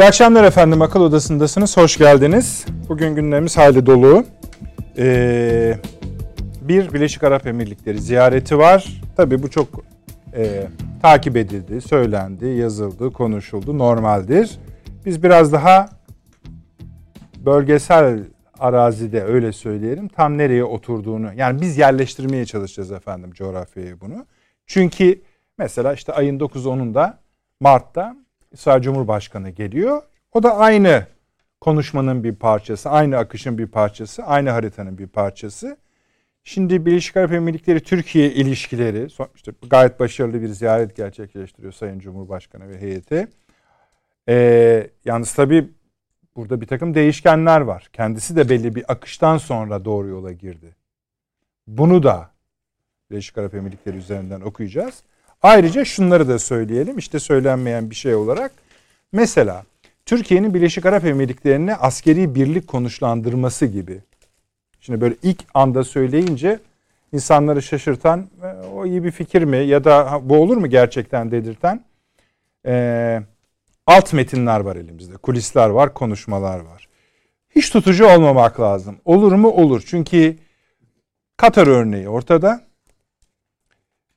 İyi akşamlar efendim. Akıl Odası'ndasınız. Hoş geldiniz. Bugün gündemimiz hayli dolu. Ee, bir Birleşik Arap Emirlikleri ziyareti var. Tabii bu çok e, takip edildi, söylendi, yazıldı, konuşuldu. Normaldir. Biz biraz daha bölgesel arazide öyle söyleyelim tam nereye oturduğunu yani biz yerleştirmeye çalışacağız efendim coğrafyayı bunu. Çünkü mesela işte ayın 9-10'unda Mart'ta İsrail Cumhurbaşkanı geliyor. O da aynı konuşmanın bir parçası, aynı akışın bir parçası, aynı haritanın bir parçası. Şimdi Birleşik Arap Emirlikleri Türkiye ilişkileri işte gayet başarılı bir ziyaret gerçekleştiriyor Sayın Cumhurbaşkanı ve heyeti. Ee, yalnız tabii burada bir takım değişkenler var. Kendisi de belli bir akıştan sonra doğru yola girdi. Bunu da Birleşik Arap Emirlikleri üzerinden okuyacağız. Ayrıca şunları da söyleyelim. İşte söylenmeyen bir şey olarak. Mesela Türkiye'nin Birleşik Arap Emirlikleri'ne askeri birlik konuşlandırması gibi. Şimdi böyle ilk anda söyleyince insanları şaşırtan e, o iyi bir fikir mi ya da bu olur mu gerçekten dedirten e, alt metinler var elimizde. Kulisler var, konuşmalar var. Hiç tutucu olmamak lazım. Olur mu? Olur. Çünkü Katar örneği ortada.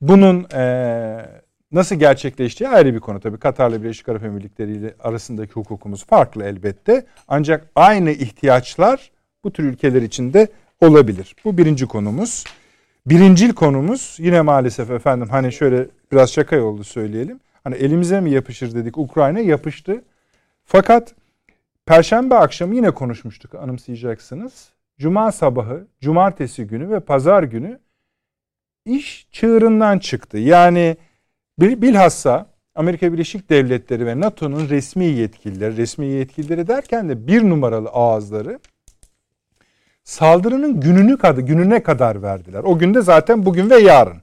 Bunun e, nasıl gerçekleştiği ayrı bir konu. Tabii Katar'la Birleşik Arap Emirlikleri ile arasındaki hukukumuz farklı elbette. Ancak aynı ihtiyaçlar bu tür ülkeler içinde olabilir. Bu birinci konumuz. Birincil konumuz yine maalesef efendim hani şöyle biraz şaka oldu söyleyelim. Hani elimize mi yapışır dedik Ukrayna yapıştı. Fakat Perşembe akşamı yine konuşmuştuk anımsayacaksınız. Cuma sabahı, cumartesi günü ve pazar günü iş çığırından çıktı. Yani bilhassa Amerika Birleşik Devletleri ve NATO'nun resmi yetkilileri, resmi yetkilileri derken de bir numaralı ağızları saldırının gününü kadar gününe kadar verdiler. O günde zaten bugün ve yarın.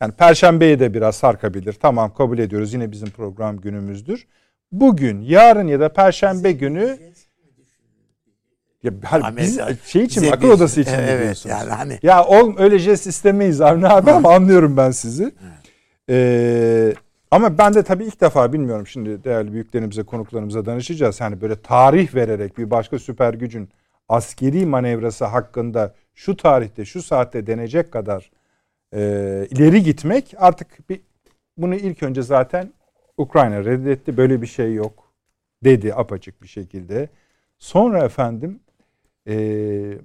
Yani perşembeye de biraz sarkabilir. Tamam kabul ediyoruz. Yine bizim program günümüzdür. Bugün, yarın ya da perşembe günü ya her, biz şey için akıl odası için evet, diyorsunuz? Yani hani... Ya ol, öyle jest istemeyiz Avni abi ama anlıyorum ben sizi. Ee, ama ben de tabii ilk defa bilmiyorum şimdi değerli büyüklerimize, konuklarımıza danışacağız. Hani böyle tarih vererek bir başka süper gücün askeri manevrası hakkında şu tarihte, şu saatte denecek kadar e, ileri gitmek artık bir bunu ilk önce zaten Ukrayna reddetti. Böyle bir şey yok dedi apaçık bir şekilde. Sonra efendim e,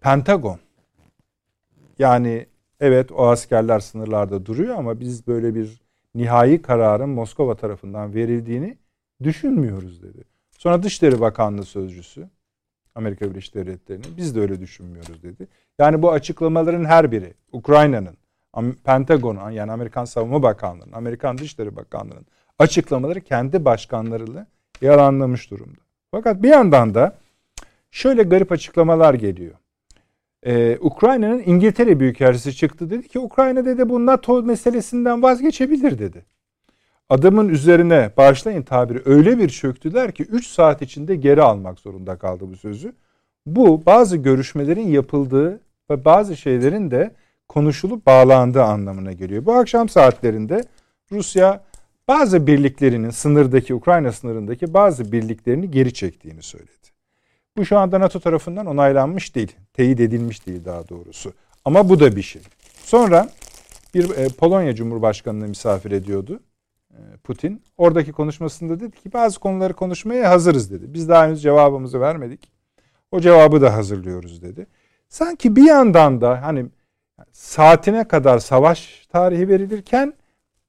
Pentagon yani evet o askerler sınırlarda duruyor ama biz böyle bir nihai kararın Moskova tarafından verildiğini düşünmüyoruz dedi. Sonra Dışişleri Bakanlığı sözcüsü Amerika Birleşik Devletleri'nin biz de öyle düşünmüyoruz dedi. Yani bu açıklamaların her biri Ukrayna'nın, Pentagon'un yani Amerikan Savunma Bakanlığı'nın, Amerikan Dışişleri Bakanlığı'nın açıklamaları kendi başkanlarıyla yalanlamış durumda. Fakat bir yandan da şöyle garip açıklamalar geliyor. Ee, Ukrayna'nın İngiltere Büyükelçisi çıktı dedi ki Ukrayna dedi bu NATO meselesinden vazgeçebilir dedi. Adamın üzerine bağışlayın tabiri öyle bir çöktüler ki 3 saat içinde geri almak zorunda kaldı bu sözü. Bu bazı görüşmelerin yapıldığı ve bazı şeylerin de konuşulup bağlandığı anlamına geliyor. Bu akşam saatlerinde Rusya bazı birliklerinin sınırdaki Ukrayna sınırındaki bazı birliklerini geri çektiğini söyledi. Bu şu anda NATO tarafından onaylanmış değil. Teyit edilmiş değil daha doğrusu. Ama bu da bir şey. Sonra bir e, Polonya Cumhurbaşkanı'nı misafir ediyordu e, Putin. Oradaki konuşmasında dedi ki bazı konuları konuşmaya hazırız dedi. Biz daha henüz cevabımızı vermedik. O cevabı da hazırlıyoruz dedi. Sanki bir yandan da hani saatine kadar savaş tarihi verilirken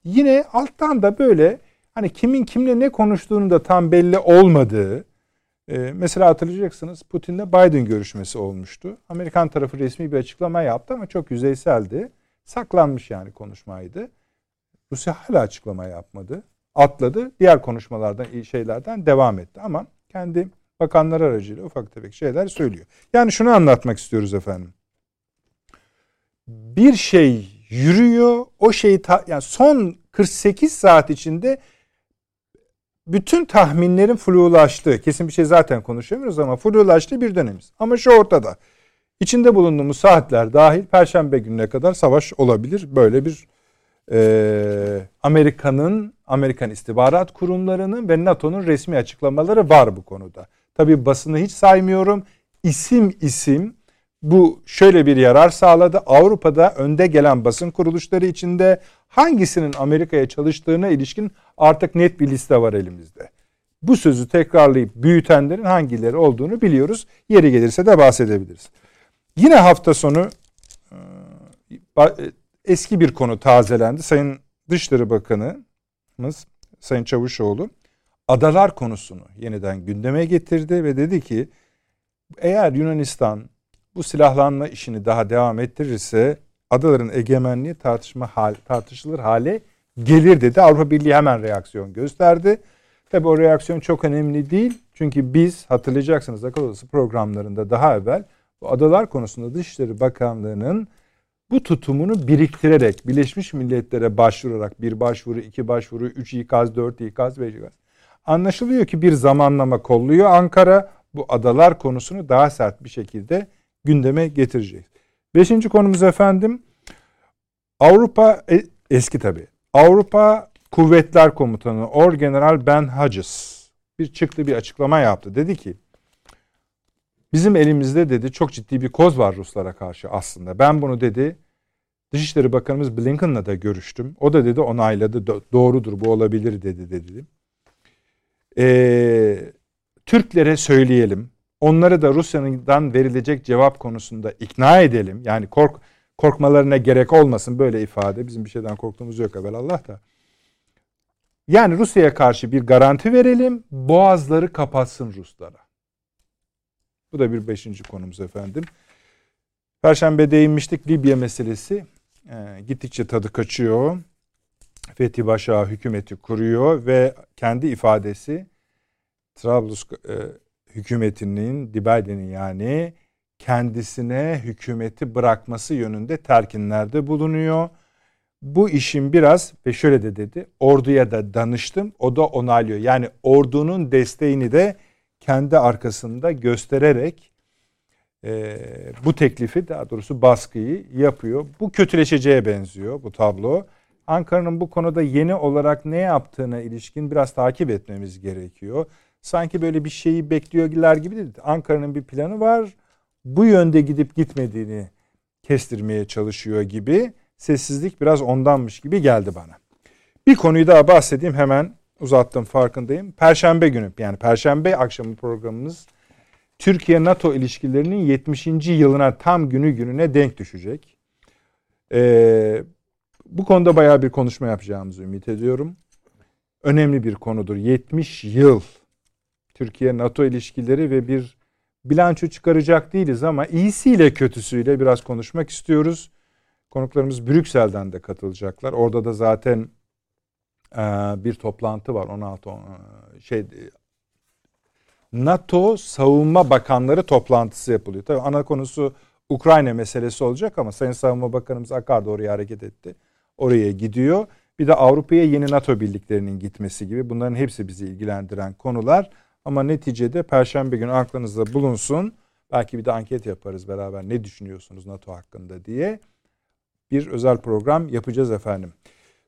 yine alttan da böyle hani kimin kimle ne konuştuğunu da tam belli olmadığı ee, mesela hatırlayacaksınız Putin'le Biden görüşmesi olmuştu. Amerikan tarafı resmi bir açıklama yaptı ama çok yüzeyseldi. Saklanmış yani konuşmaydı. Rusya hala açıklama yapmadı. Atladı. Diğer konuşmalardan, şeylerden devam etti. Ama kendi bakanlar aracıyla ufak tefek şeyler söylüyor. Yani şunu anlatmak istiyoruz efendim. Bir şey yürüyor. O şey yani son 48 saat içinde bütün tahminlerin flulaştığı, kesin bir şey zaten konuşamıyoruz ama flulaştığı bir dönemiz. Ama şu ortada. İçinde bulunduğumuz saatler dahil Perşembe gününe kadar savaş olabilir. Böyle bir e, Amerika'nın, Amerikan istihbarat kurumlarının ve NATO'nun resmi açıklamaları var bu konuda. Tabii basını hiç saymıyorum. İsim isim bu şöyle bir yarar sağladı. Avrupa'da önde gelen basın kuruluşları içinde hangisinin Amerika'ya çalıştığına ilişkin artık net bir liste var elimizde. Bu sözü tekrarlayıp büyütenlerin hangileri olduğunu biliyoruz. Yeri gelirse de bahsedebiliriz. Yine hafta sonu e, eski bir konu tazelendi. Sayın Dışişleri Bakanımız Sayın Çavuşoğlu adalar konusunu yeniden gündeme getirdi ve dedi ki eğer Yunanistan bu silahlanma işini daha devam ettirirse adaların egemenliği tartışma hal, tartışılır hale gelir dedi. Avrupa Birliği hemen reaksiyon gösterdi. Tabi o reaksiyon çok önemli değil. Çünkü biz hatırlayacaksınız akıl odası programlarında daha evvel bu adalar konusunda Dışişleri Bakanlığı'nın bu tutumunu biriktirerek Birleşmiş Milletler'e başvurarak bir başvuru, iki başvuru, üç ikaz, dört ikaz, beş ikaz. Anlaşılıyor ki bir zamanlama kolluyor Ankara bu adalar konusunu daha sert bir şekilde gündeme getirecek. Beşinci konumuz efendim Avrupa e, eski tabi. Avrupa Kuvvetler Komutanı Orgeneral Ben Hodges bir çıktı bir açıklama yaptı. Dedi ki bizim elimizde dedi çok ciddi bir koz var Ruslara karşı aslında. Ben bunu dedi Dışişleri Bakanımız Blinken'la da görüştüm. O da dedi onayladı. Doğrudur bu olabilir dedi dedi. Ee, Türklere söyleyelim. Onları da Rusya'dan verilecek cevap konusunda ikna edelim. Yani kork korkmalarına gerek olmasın böyle ifade. Bizim bir şeyden korktuğumuz yok evvel Allah da. Yani Rusya'ya karşı bir garanti verelim. Boğazları kapatsın Ruslara. Bu da bir beşinci konumuz efendim. Perşembe değinmiştik Libya meselesi. E, gittikçe tadı kaçıyor. Fethi Başa hükümeti kuruyor ve kendi ifadesi Trablus e, hükümetinin, Dibaide'nin yani kendisine hükümeti bırakması yönünde terkinlerde bulunuyor. Bu işin biraz ve şöyle de dedi orduya da danıştım o da onaylıyor. Yani ordunun desteğini de kendi arkasında göstererek e, bu teklifi daha doğrusu baskıyı yapıyor. Bu kötüleşeceğe benziyor bu tablo. Ankara'nın bu konuda yeni olarak ne yaptığına ilişkin biraz takip etmemiz gerekiyor. Sanki böyle bir şeyi bekliyorlar gibi değil. Ankara'nın bir planı var. Bu yönde gidip gitmediğini kestirmeye çalışıyor gibi. Sessizlik biraz ondanmış gibi geldi bana. Bir konuyu daha bahsedeyim hemen uzattım farkındayım. Perşembe günü yani Perşembe akşamı programımız Türkiye-NATO ilişkilerinin 70. yılına tam günü gününe denk düşecek. Ee, bu konuda bayağı bir konuşma yapacağımızı ümit ediyorum. Önemli bir konudur. 70 yıl Türkiye-NATO ilişkileri ve bir bilanço çıkaracak değiliz ama iyisiyle kötüsüyle biraz konuşmak istiyoruz. Konuklarımız Brüksel'den de katılacaklar. Orada da zaten e, bir toplantı var 16 e, şey NATO Savunma Bakanları toplantısı yapılıyor. Tabii ana konusu Ukrayna meselesi olacak ama Sayın Savunma Bakanımız Akar da oraya hareket etti. Oraya gidiyor. Bir de Avrupa'ya yeni NATO birliklerinin gitmesi gibi bunların hepsi bizi ilgilendiren konular. Ama neticede Perşembe günü aklınızda bulunsun. Belki bir de anket yaparız beraber ne düşünüyorsunuz NATO hakkında diye. Bir özel program yapacağız efendim.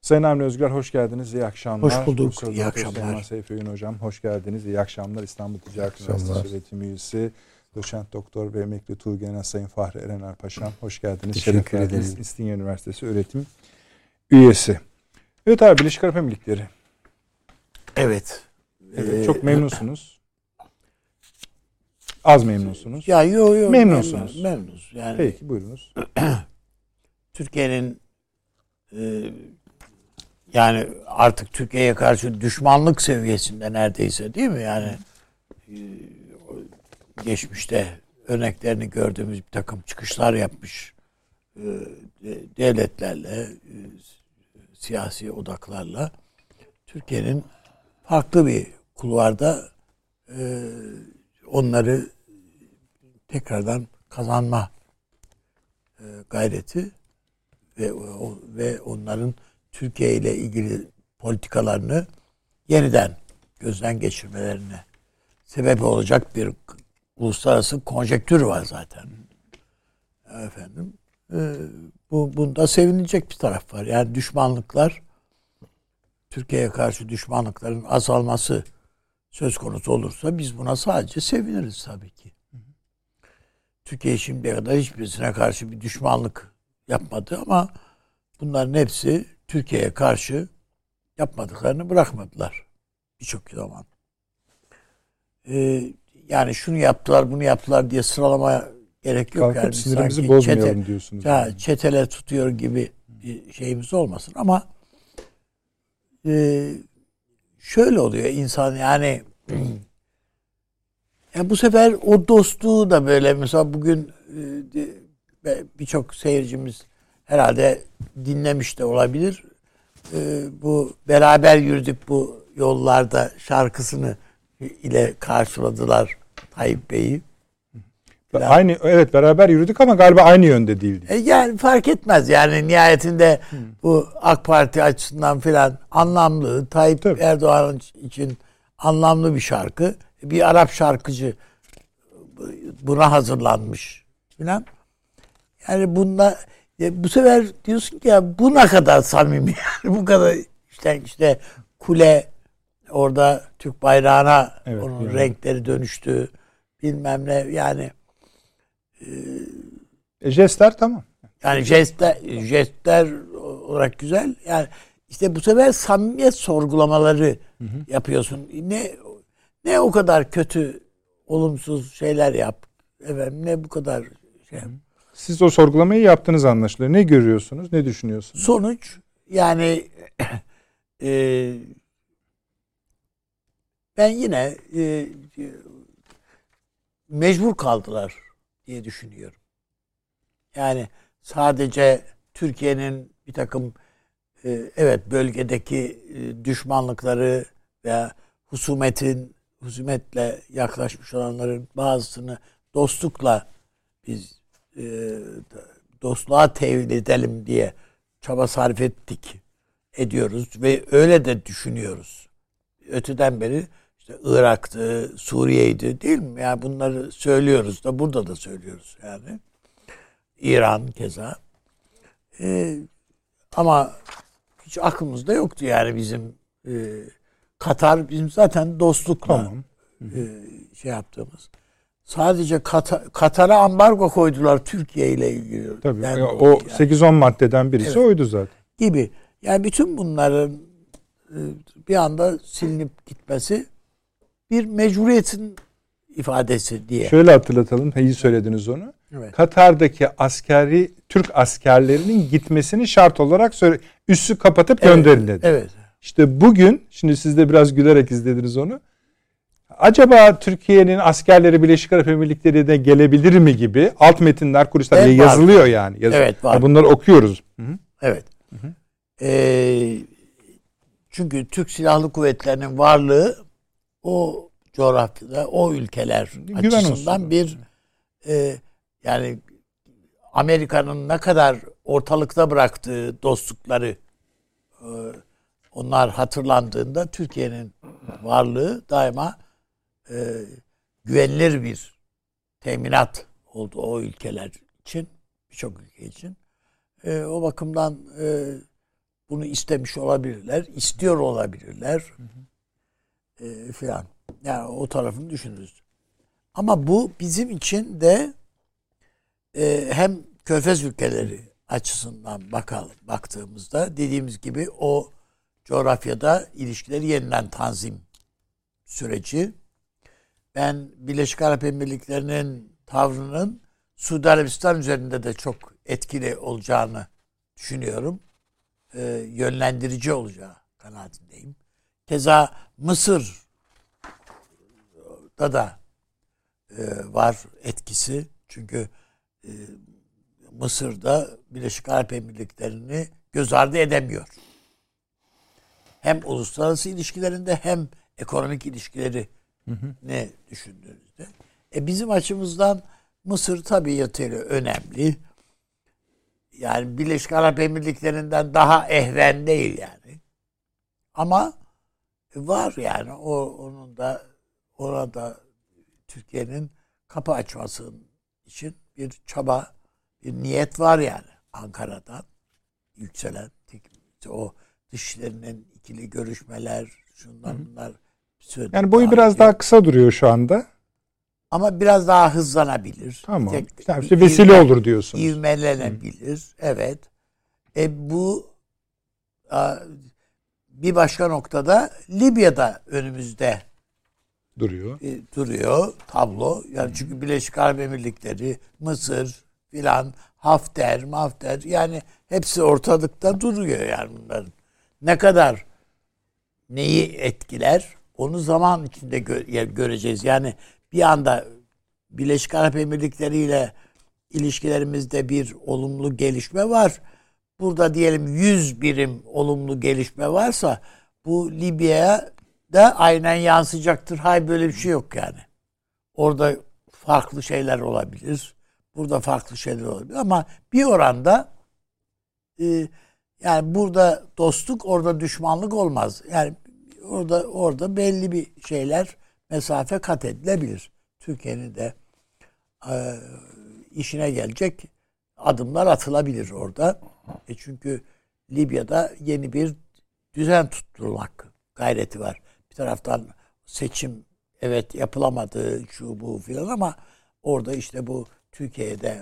Sayın Avni Özgür hoş geldiniz. İyi akşamlar. Hoş bulduk. Profesör İyi akşamlar. Seyfi Hocam hoş geldiniz. İyi akşamlar. İstanbul Ticaret Üniversitesi öğretim üyesi Doçent Doktor ve Emekli Tuğgenel Sayın Fahri Erener Paşam. Hoş geldiniz. Teşekkür ederiz. İstinye Üniversitesi öğretim üyesi. Evet abi Birleşik Arap Emirlikleri. Evet. Evet ee, çok memnunsunuz. Az memnunsunuz. Ya yo yo. Memnunsunuz. Memnunuz. Yani Peki buyurunuz. Türkiye'nin e, yani artık Türkiye'ye karşı düşmanlık seviyesinde neredeyse değil mi? Yani e, geçmişte örneklerini gördüğümüz bir takım çıkışlar yapmış e, devletlerle, e, siyasi odaklarla Türkiye'nin farklı bir kulvarda onları tekrardan kazanma gayreti ve ve onların Türkiye ile ilgili politikalarını yeniden gözden geçirmelerine sebep olacak bir uluslararası konjektür var zaten. Efendim e, bu bunda sevinilecek bir taraf var. Yani düşmanlıklar Türkiye'ye karşı düşmanlıkların azalması söz konusu olursa biz buna sadece seviniriz tabii ki. Türkiye şimdiye kadar hiçbirisine karşı bir düşmanlık yapmadı ama bunların hepsi Türkiye'ye karşı yapmadıklarını bırakmadılar birçok zaman. Ee, yani şunu yaptılar, bunu yaptılar diye sıralamaya gerek yok. Kalkıp yani sinirimizi bozmayalım çete, diyorsunuz. Ya, çetele tutuyor gibi bir şeyimiz olmasın ama e, şöyle oluyor insan yani ya bu sefer o dostluğu da böyle mesela bugün e, birçok seyircimiz herhalde dinlemiş de olabilir. E, bu beraber yürüdük bu yollarda şarkısını ile karşıladılar Tayyip Bey'i. Aynı evet beraber yürüdük ama galiba aynı yönde değildik. E yani fark etmez yani nihayetinde hmm. bu AK Parti açısından filan anlamlı Tayyip Tabii. Erdoğan için anlamlı bir şarkı. Bir Arap şarkıcı buna hazırlanmış filan. Yani bunda ya bu sefer diyorsun ki ya bu ne kadar samimi yani bu kadar işte işte kule orada Türk bayrağına evet, onun yani. renkleri dönüştü bilmem ne yani e, jestler tamam. Yani jestler, jestler olarak güzel. Yani işte bu sefer samimiyet sorgulamaları hı hı. yapıyorsun. Ne ne o kadar kötü olumsuz şeyler yap. Efendim ne bu kadar şey. Siz o sorgulamayı yaptınız anlaşılıyor. Ne görüyorsunuz? Ne düşünüyorsunuz? Sonuç yani e, ben yine e, mecbur kaldılar diye düşünüyorum. Yani sadece Türkiye'nin bir takım e, evet bölgedeki e, düşmanlıkları veya husumetin husumetle yaklaşmış olanların bazısını dostlukla biz e, dostluğa tevil edelim diye çaba sarf ettik ediyoruz ve öyle de düşünüyoruz. Öteden beri işte Irak'tı, Suriye'ydi değil mi? Yani bunları söylüyoruz da burada da söylüyoruz yani. İran keza. Ee, ama hiç aklımızda yoktu yani bizim e, Katar bizim zaten dostlukla tamam. e, şey yaptığımız. Sadece Katar, Katar'a ambargo koydular Türkiye ile ilgili. Tabii. Yani o yani. 8-10 maddeden birisi evet. oydu zaten. Gibi. Yani bütün bunların e, bir anda silinip gitmesi bir mecburiyetin ifadesi diye. Şöyle hatırlatalım. İyi söylediniz onu. Evet. Katar'daki askeri Türk askerlerinin gitmesini şart olarak söyle, üssü kapatıp evet, gönderin dedi. Evet. İşte bugün şimdi siz de biraz gülerek izlediniz onu. Acaba Türkiye'nin askerleri Birleşik Arap Emirlikleri'ne gelebilir mi gibi alt metinler kulisler evet, yazılıyor var. yani. Yaz, evet var. bunları okuyoruz. Hı-hı. Evet. Hı-hı. Ee, çünkü Türk Silahlı Kuvvetleri'nin varlığı o coğrafyada, o ülkeler Güven açısından olsun. bir e, yani Amerika'nın ne kadar ortalıkta bıraktığı dostlukları e, onlar hatırlandığında Türkiye'nin varlığı daima e, güvenilir bir teminat oldu o ülkeler için, birçok ülke için. E, o bakımdan e, bunu istemiş olabilirler, istiyor olabilirler. Hı hı e, filan. Yani o tarafını düşünürüz. Ama bu bizim için de e, hem körfez ülkeleri açısından bakalım baktığımızda dediğimiz gibi o coğrafyada ilişkileri yeniden tanzim süreci. Ben Birleşik Arap Emirlikleri'nin tavrının Suudi Arabistan üzerinde de çok etkili olacağını düşünüyorum. E, yönlendirici olacağı kanaatindeyim. Keza Mısır'da da e, var etkisi. Çünkü e, Mısır'da Birleşik Arap Emirlikleri'ni göz ardı edemiyor. Hem uluslararası ilişkilerinde hem ekonomik ilişkileri ne düşündüğünüzde. E bizim açımızdan Mısır tabii yatırı önemli. Yani Birleşik Arap Emirlikleri'nden daha ehven değil yani. Ama var yani o onun da orada Türkiye'nin kapı açması için bir çaba bir niyet var yani Ankara'dan yükselen o dışlarının ikili görüşmeler şunlar bunlar yani boyu biraz daha kısa duruyor şu anda. Ama biraz daha hızlanabilir. Tamam. Tek, işte, işte vesile ivme, olur diyorsunuz. İvmelenebilir. Hı. Evet. E bu bir başka noktada Libya'da önümüzde duruyor. E, duruyor tablo. Yani çünkü Birleşik Arap Emirlikleri, Mısır filan, Hafter, Mafter yani hepsi ortalıkta duruyor yani bunların. Ne kadar neyi etkiler onu zaman içinde gö- göreceğiz. Yani bir anda Birleşik Arap Emirlikleri ile ilişkilerimizde bir olumlu gelişme var. Burada diyelim 100 birim olumlu gelişme varsa bu Libya'ya da aynen yansıyacaktır. Hay böyle bir şey yok yani. Orada farklı şeyler olabilir. Burada farklı şeyler olabilir ama bir oranda e, yani burada dostluk orada düşmanlık olmaz. Yani orada orada belli bir şeyler mesafe kat edilebilir. Türkiye'nin de e, işine gelecek adımlar atılabilir orada. E çünkü Libya'da yeni bir düzen tutturmak gayreti var. Bir taraftan seçim evet yapılamadı şu bu filan ama orada işte bu Türkiye'de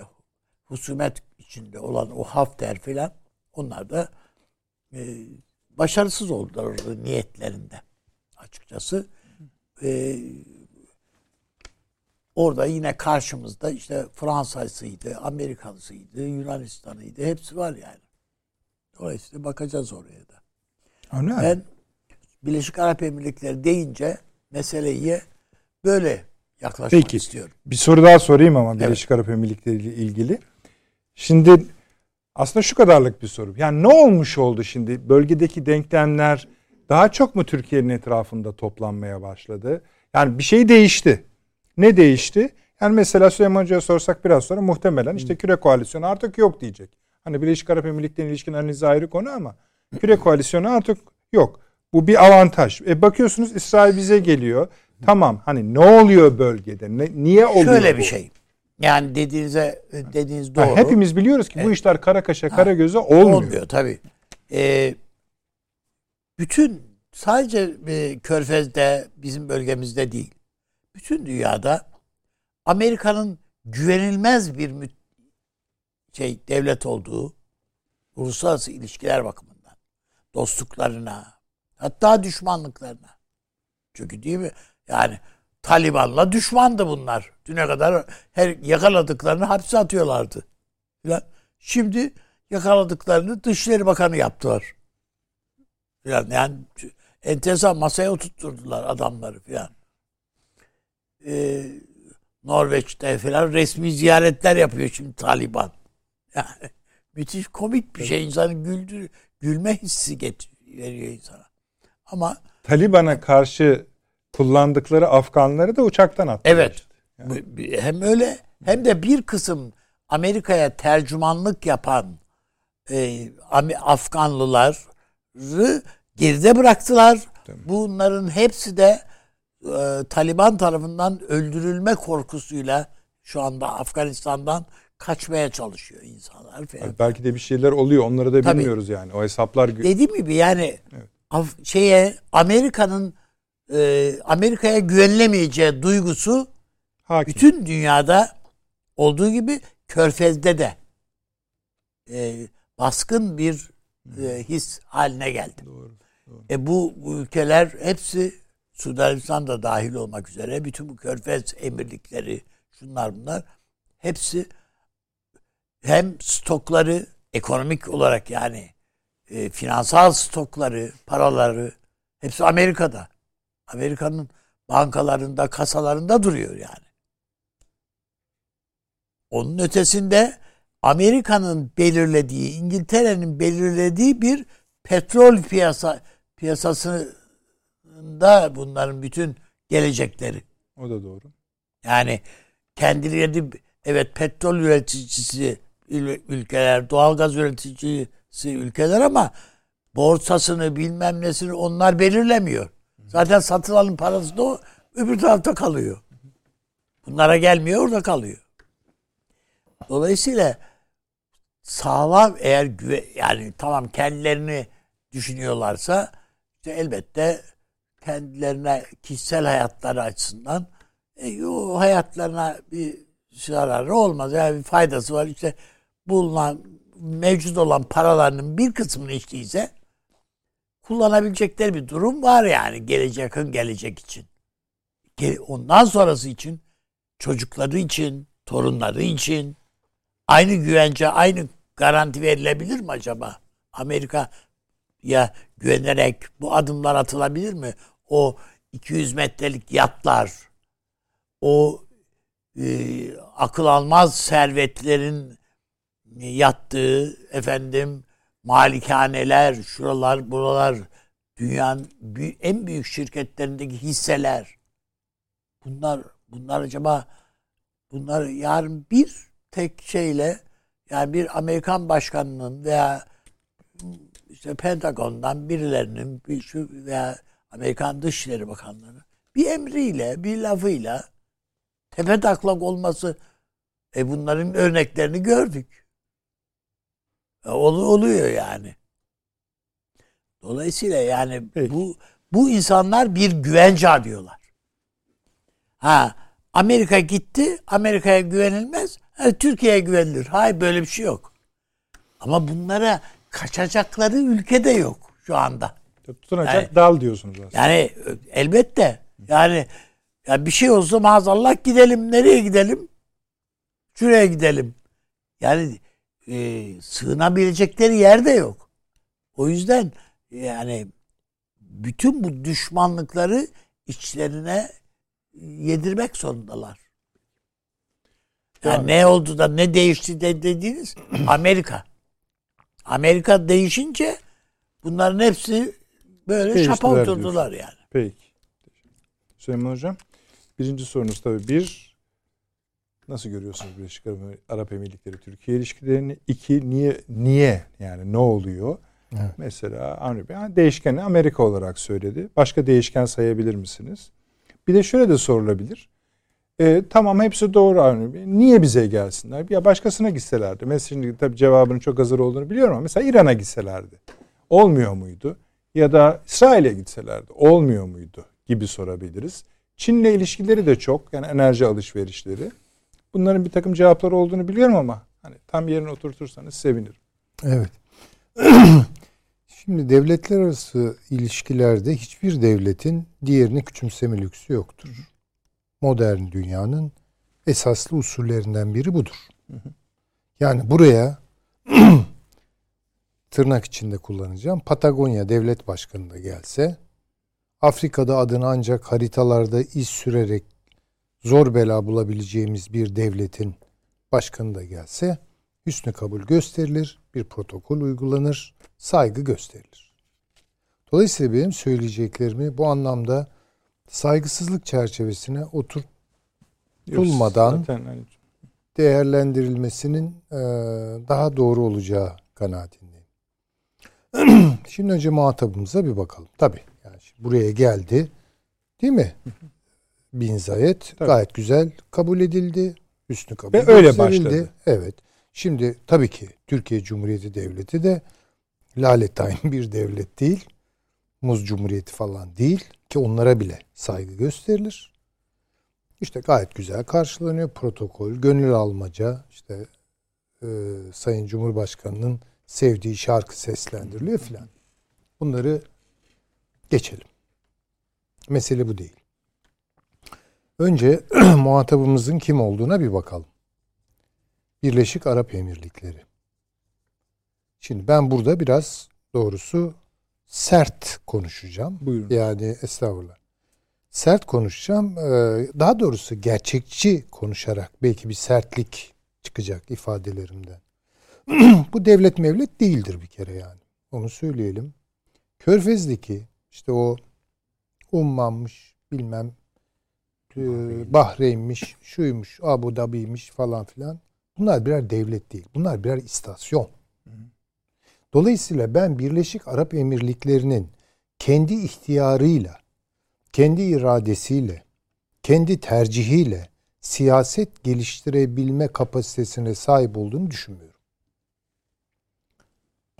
husumet içinde olan o Hafter filan onlar da e, başarısız oldular niyetlerinde açıkçası. E, orada yine karşımızda işte Fransa'sıydı, Amerikalısıydı, Yunanistan'ıydı hepsi var yani. Dolayısıyla bakacağız oraya da. Öyle ben Birleşik Arap Emirlikleri deyince meseleyi böyle yaklaşmak Peki, istiyorum. Bir soru daha sorayım ama Birleşik evet. Arap Emirlikleri ile ilgili. Şimdi aslında şu kadarlık bir soru. Yani ne olmuş oldu şimdi? Bölgedeki denklemler daha çok mu Türkiye'nin etrafında toplanmaya başladı? Yani bir şey değişti. Ne değişti? Yani mesela Süleyman Hoca'ya sorsak biraz sonra muhtemelen işte küre koalisyonu artık yok diyecek. Hani Birleşik Arap Emirlikleri'ne ilişkin analizi ayrı konu ama küre koalisyonu artık yok. Bu bir avantaj. E bakıyorsunuz İsrail bize geliyor. Tamam hani ne oluyor bölgede? Ne, niye oluyor Şöyle bu? bir şey. Yani dediğinize dediğiniz doğru. Ha, hepimiz biliyoruz ki evet. bu işler kara kaşa kara göze olmuyor. Olmuyor tabii. Ee, bütün sadece e, Körfez'de bizim bölgemizde değil. Bütün dünyada Amerika'nın güvenilmez bir şey devlet olduğu uluslararası ilişkiler bakımından dostluklarına hatta düşmanlıklarına. Çünkü değil mi? Yani Taliban'la düşmandı bunlar. Düne kadar her yakaladıklarını hapse atıyorlardı. Falan. Şimdi yakaladıklarını Dışişleri Bakanı yaptılar. Yani, yani enteresan masaya oturtturdular adamları falan. Ee, Norveç'te falan resmi ziyaretler yapıyor şimdi Taliban. Yani müthiş komik bir şey. insanı güldür, gülme hissi get veriyor insana. Ama Taliban'a karşı kullandıkları Afganları da uçaktan attı. Evet. Yani. Hem öyle hem de bir kısım Amerika'ya tercümanlık yapan e, Afganlıları geride bıraktılar. Bunların hepsi de e, Taliban tarafından öldürülme korkusuyla şu anda Afganistan'dan kaçmaya çalışıyor insanlar. Falan. Belki de bir şeyler oluyor. Onları da Tabii. bilmiyoruz yani. O hesaplar dediğim gibi yani evet. Af, şeye Amerika'nın e, Amerika'ya güvenilemeyeceği duygusu Hakim. bütün dünyada olduğu gibi Körfez'de de e, baskın bir e, his haline geldi. Doğru, doğru. E bu, bu ülkeler hepsi Sudan da dahil olmak üzere bütün bu Körfez emirlikleri şunlar bunlar hepsi hem stokları ekonomik olarak yani e, finansal stokları, paraları hepsi Amerika'da. Amerika'nın bankalarında, kasalarında duruyor yani. Onun ötesinde Amerika'nın belirlediği, İngiltere'nin belirlediği bir petrol piyasa piyasasında bunların bütün gelecekleri. O da doğru. Yani kendileri evet petrol üreticisi ülkeler, doğalgaz üreticisi ülkeler ama borsasını bilmem nesini onlar belirlemiyor. Zaten satılanın parası da o öbür tarafta kalıyor. Bunlara gelmiyor orada kalıyor. Dolayısıyla sağlam eğer güve, yani tamam kendilerini düşünüyorlarsa işte elbette kendilerine kişisel hayatları açısından e, o hayatlarına bir zararı olmaz. Yani bir faydası var. İşte bulunan mevcut olan paralarının bir kısmını iştiyse kullanabilecekleri bir durum var yani gelecek yakın gelecek için. Ondan sonrası için çocukları için, torunları için aynı güvence, aynı garanti verilebilir mi acaba? Amerika ya güvenerek bu adımlar atılabilir mi? O 200 metrelik yatlar, o e, akıl almaz servetlerin yattığı efendim malikaneler, şuralar, buralar, dünyanın en büyük şirketlerindeki hisseler. Bunlar bunlar acaba bunlar yarın bir tek şeyle yani bir Amerikan başkanının veya işte Pentagon'dan birilerinin bir şu veya Amerikan Dışişleri Bakanları bir emriyle, bir lafıyla tepe taklak olması e bunların örneklerini gördük. E, ol, oluyor yani. Dolayısıyla yani Peki. bu bu insanlar bir güvence arıyorlar. Ha Amerika gitti, Amerika'ya güvenilmez. Ha, Türkiye'ye güvenilir. Hayır böyle bir şey yok. Ama bunlara kaçacakları ülkede yok şu anda. Tutunacak yani, dal diyorsunuz aslında. Yani elbette. Yani ya bir şey olsa maazallah gidelim. Nereye gidelim? Şuraya gidelim. Yani e, sığınabilecekleri yer de yok. O yüzden yani bütün bu düşmanlıkları içlerine yedirmek zorundalar. Yani evet. ne oldu da ne değişti de dediğiniz Amerika. Amerika değişince bunların hepsi böyle şapa oturdular diyorsun. yani. Peki. Süleyman Hocam. Birinci sorunuz tabii bir nasıl görüyorsunuz Birleşik Arap Emirlikleri Türkiye ilişkilerini? İki niye niye yani ne oluyor? Evet. Mesela Avni Bey değişkeni Amerika olarak söyledi. Başka değişken sayabilir misiniz? Bir de şöyle de sorulabilir. E, tamam hepsi doğru Avni Bey. Niye bize gelsinler? Ya başkasına gitselerdi. Mesela şimdi tabii cevabının çok hazır olduğunu biliyorum ama mesela İran'a gitselerdi. Olmuyor muydu? Ya da İsrail'e gitselerdi. Olmuyor muydu? Gibi sorabiliriz. Çin'le ilişkileri de çok. Yani enerji alışverişleri. Bunların bir takım cevapları olduğunu biliyorum ama hani tam yerine oturtursanız sevinirim. Evet. Şimdi devletler arası ilişkilerde hiçbir devletin diğerini küçümseme lüksü yoktur. Modern dünyanın esaslı usullerinden biri budur. Yani buraya tırnak içinde kullanacağım. Patagonya devlet başkanı da gelse Afrika'da adını ancak haritalarda iz sürerek zor bela bulabileceğimiz bir devletin başkanı da gelse hüsnü kabul gösterilir, bir protokol uygulanır, saygı gösterilir. Dolayısıyla benim söyleyeceklerimi bu anlamda saygısızlık çerçevesine oturtulmadan hani değerlendirilmesinin daha doğru olacağı kanaatindeyim. Şimdi önce muhatabımıza bir bakalım. Tabii yani buraya geldi. Değil mi? Bin Zayed gayet güzel kabul edildi. Üstü kabul Ve öyle başladı. Evet. Şimdi tabii ki Türkiye Cumhuriyeti Devleti de laletayın bir devlet değil. Muz Cumhuriyeti falan değil ki onlara bile saygı gösterilir. İşte gayet güzel karşılanıyor protokol, gönül almaca, işte e, Sayın Cumhurbaşkanı'nın sevdiği şarkı seslendiriliyor filan. Bunları geçelim. Mesele bu değil. Önce muhatabımızın kim olduğuna bir bakalım. Birleşik Arap Emirlikleri. Şimdi ben burada biraz doğrusu sert konuşacağım. Buyurun. Yani estağfurullah. Sert konuşacağım. Ee, daha doğrusu gerçekçi konuşarak belki bir sertlik çıkacak ifadelerimden. Bu devlet mevlet değildir bir kere yani. Onu söyleyelim. Körfez'deki işte o Umman'mış bilmem e, Bahreyn'miş, şuymuş, Abu Dhabi'ymiş falan filan. Bunlar birer devlet değil. Bunlar birer istasyon. Dolayısıyla ben Birleşik Arap Emirlikleri'nin kendi ihtiyarıyla, kendi iradesiyle, kendi tercihiyle siyaset geliştirebilme kapasitesine sahip olduğunu düşünmüyorum.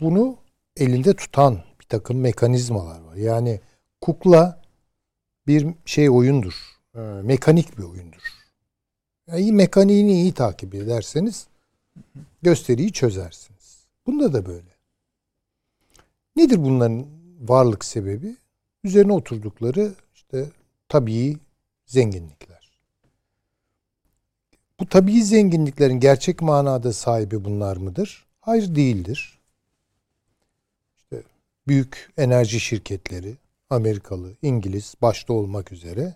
Bunu elinde tutan bir takım mekanizmalar var. Yani kukla bir şey oyundur. E, mekanik bir oyundur. Yani mekaniğini iyi takip ederseniz gösteriyi çözersiniz. Bunda da böyle. Nedir bunların varlık sebebi? Üzerine oturdukları işte tabii zenginlikler. Bu tabii zenginliklerin gerçek manada sahibi bunlar mıdır? Hayır değildir. Büyük enerji şirketleri, Amerikalı, İngiliz başta olmak üzere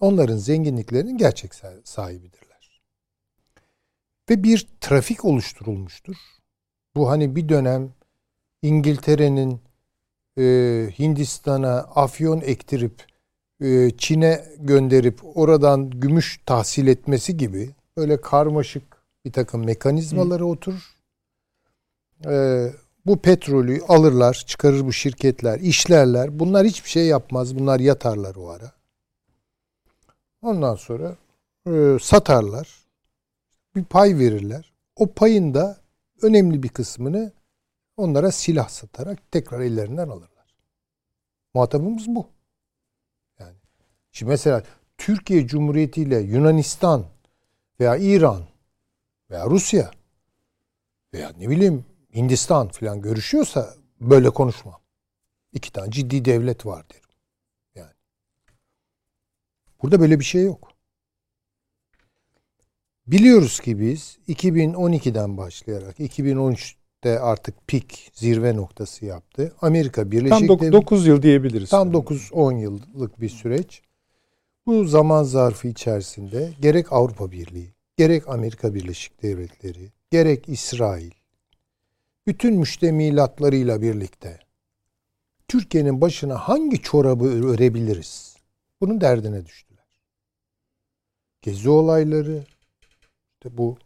onların zenginliklerinin gerçek sahibidirler. Ve bir trafik oluşturulmuştur. Bu hani bir dönem İngiltere'nin e, Hindistan'a afyon ektirip e, Çin'e gönderip oradan gümüş tahsil etmesi gibi böyle karmaşık bir takım mekanizmaları Hı. oturur. E, bu petrolü alırlar, çıkarır bu şirketler, işlerler. Bunlar hiçbir şey yapmaz. Bunlar yatarlar o ara. Ondan sonra e, satarlar. Bir pay verirler. O payın da önemli bir kısmını onlara silah satarak tekrar ellerinden alırlar. Muhatabımız bu. Yani şimdi mesela Türkiye Cumhuriyeti ile Yunanistan veya İran veya Rusya veya ne bileyim Hindistan falan görüşüyorsa böyle konuşmam. İki tane ciddi devlet var derim. Yani. Burada böyle bir şey yok. Biliyoruz ki biz 2012'den başlayarak 2013'te artık pik zirve noktası yaptı. Amerika Birleşik Devletleri Tam 9 yıl diyebiliriz. Tam 9-10 yıllık bir süreç. Bu zaman zarfı içerisinde gerek Avrupa Birliği, gerek Amerika Birleşik Devletleri, gerek İsrail, bütün müştemilatlarıyla birlikte Türkiye'nin başına hangi çorabı örebiliriz? Bunun derdine düştüler. Gezi olayları, bu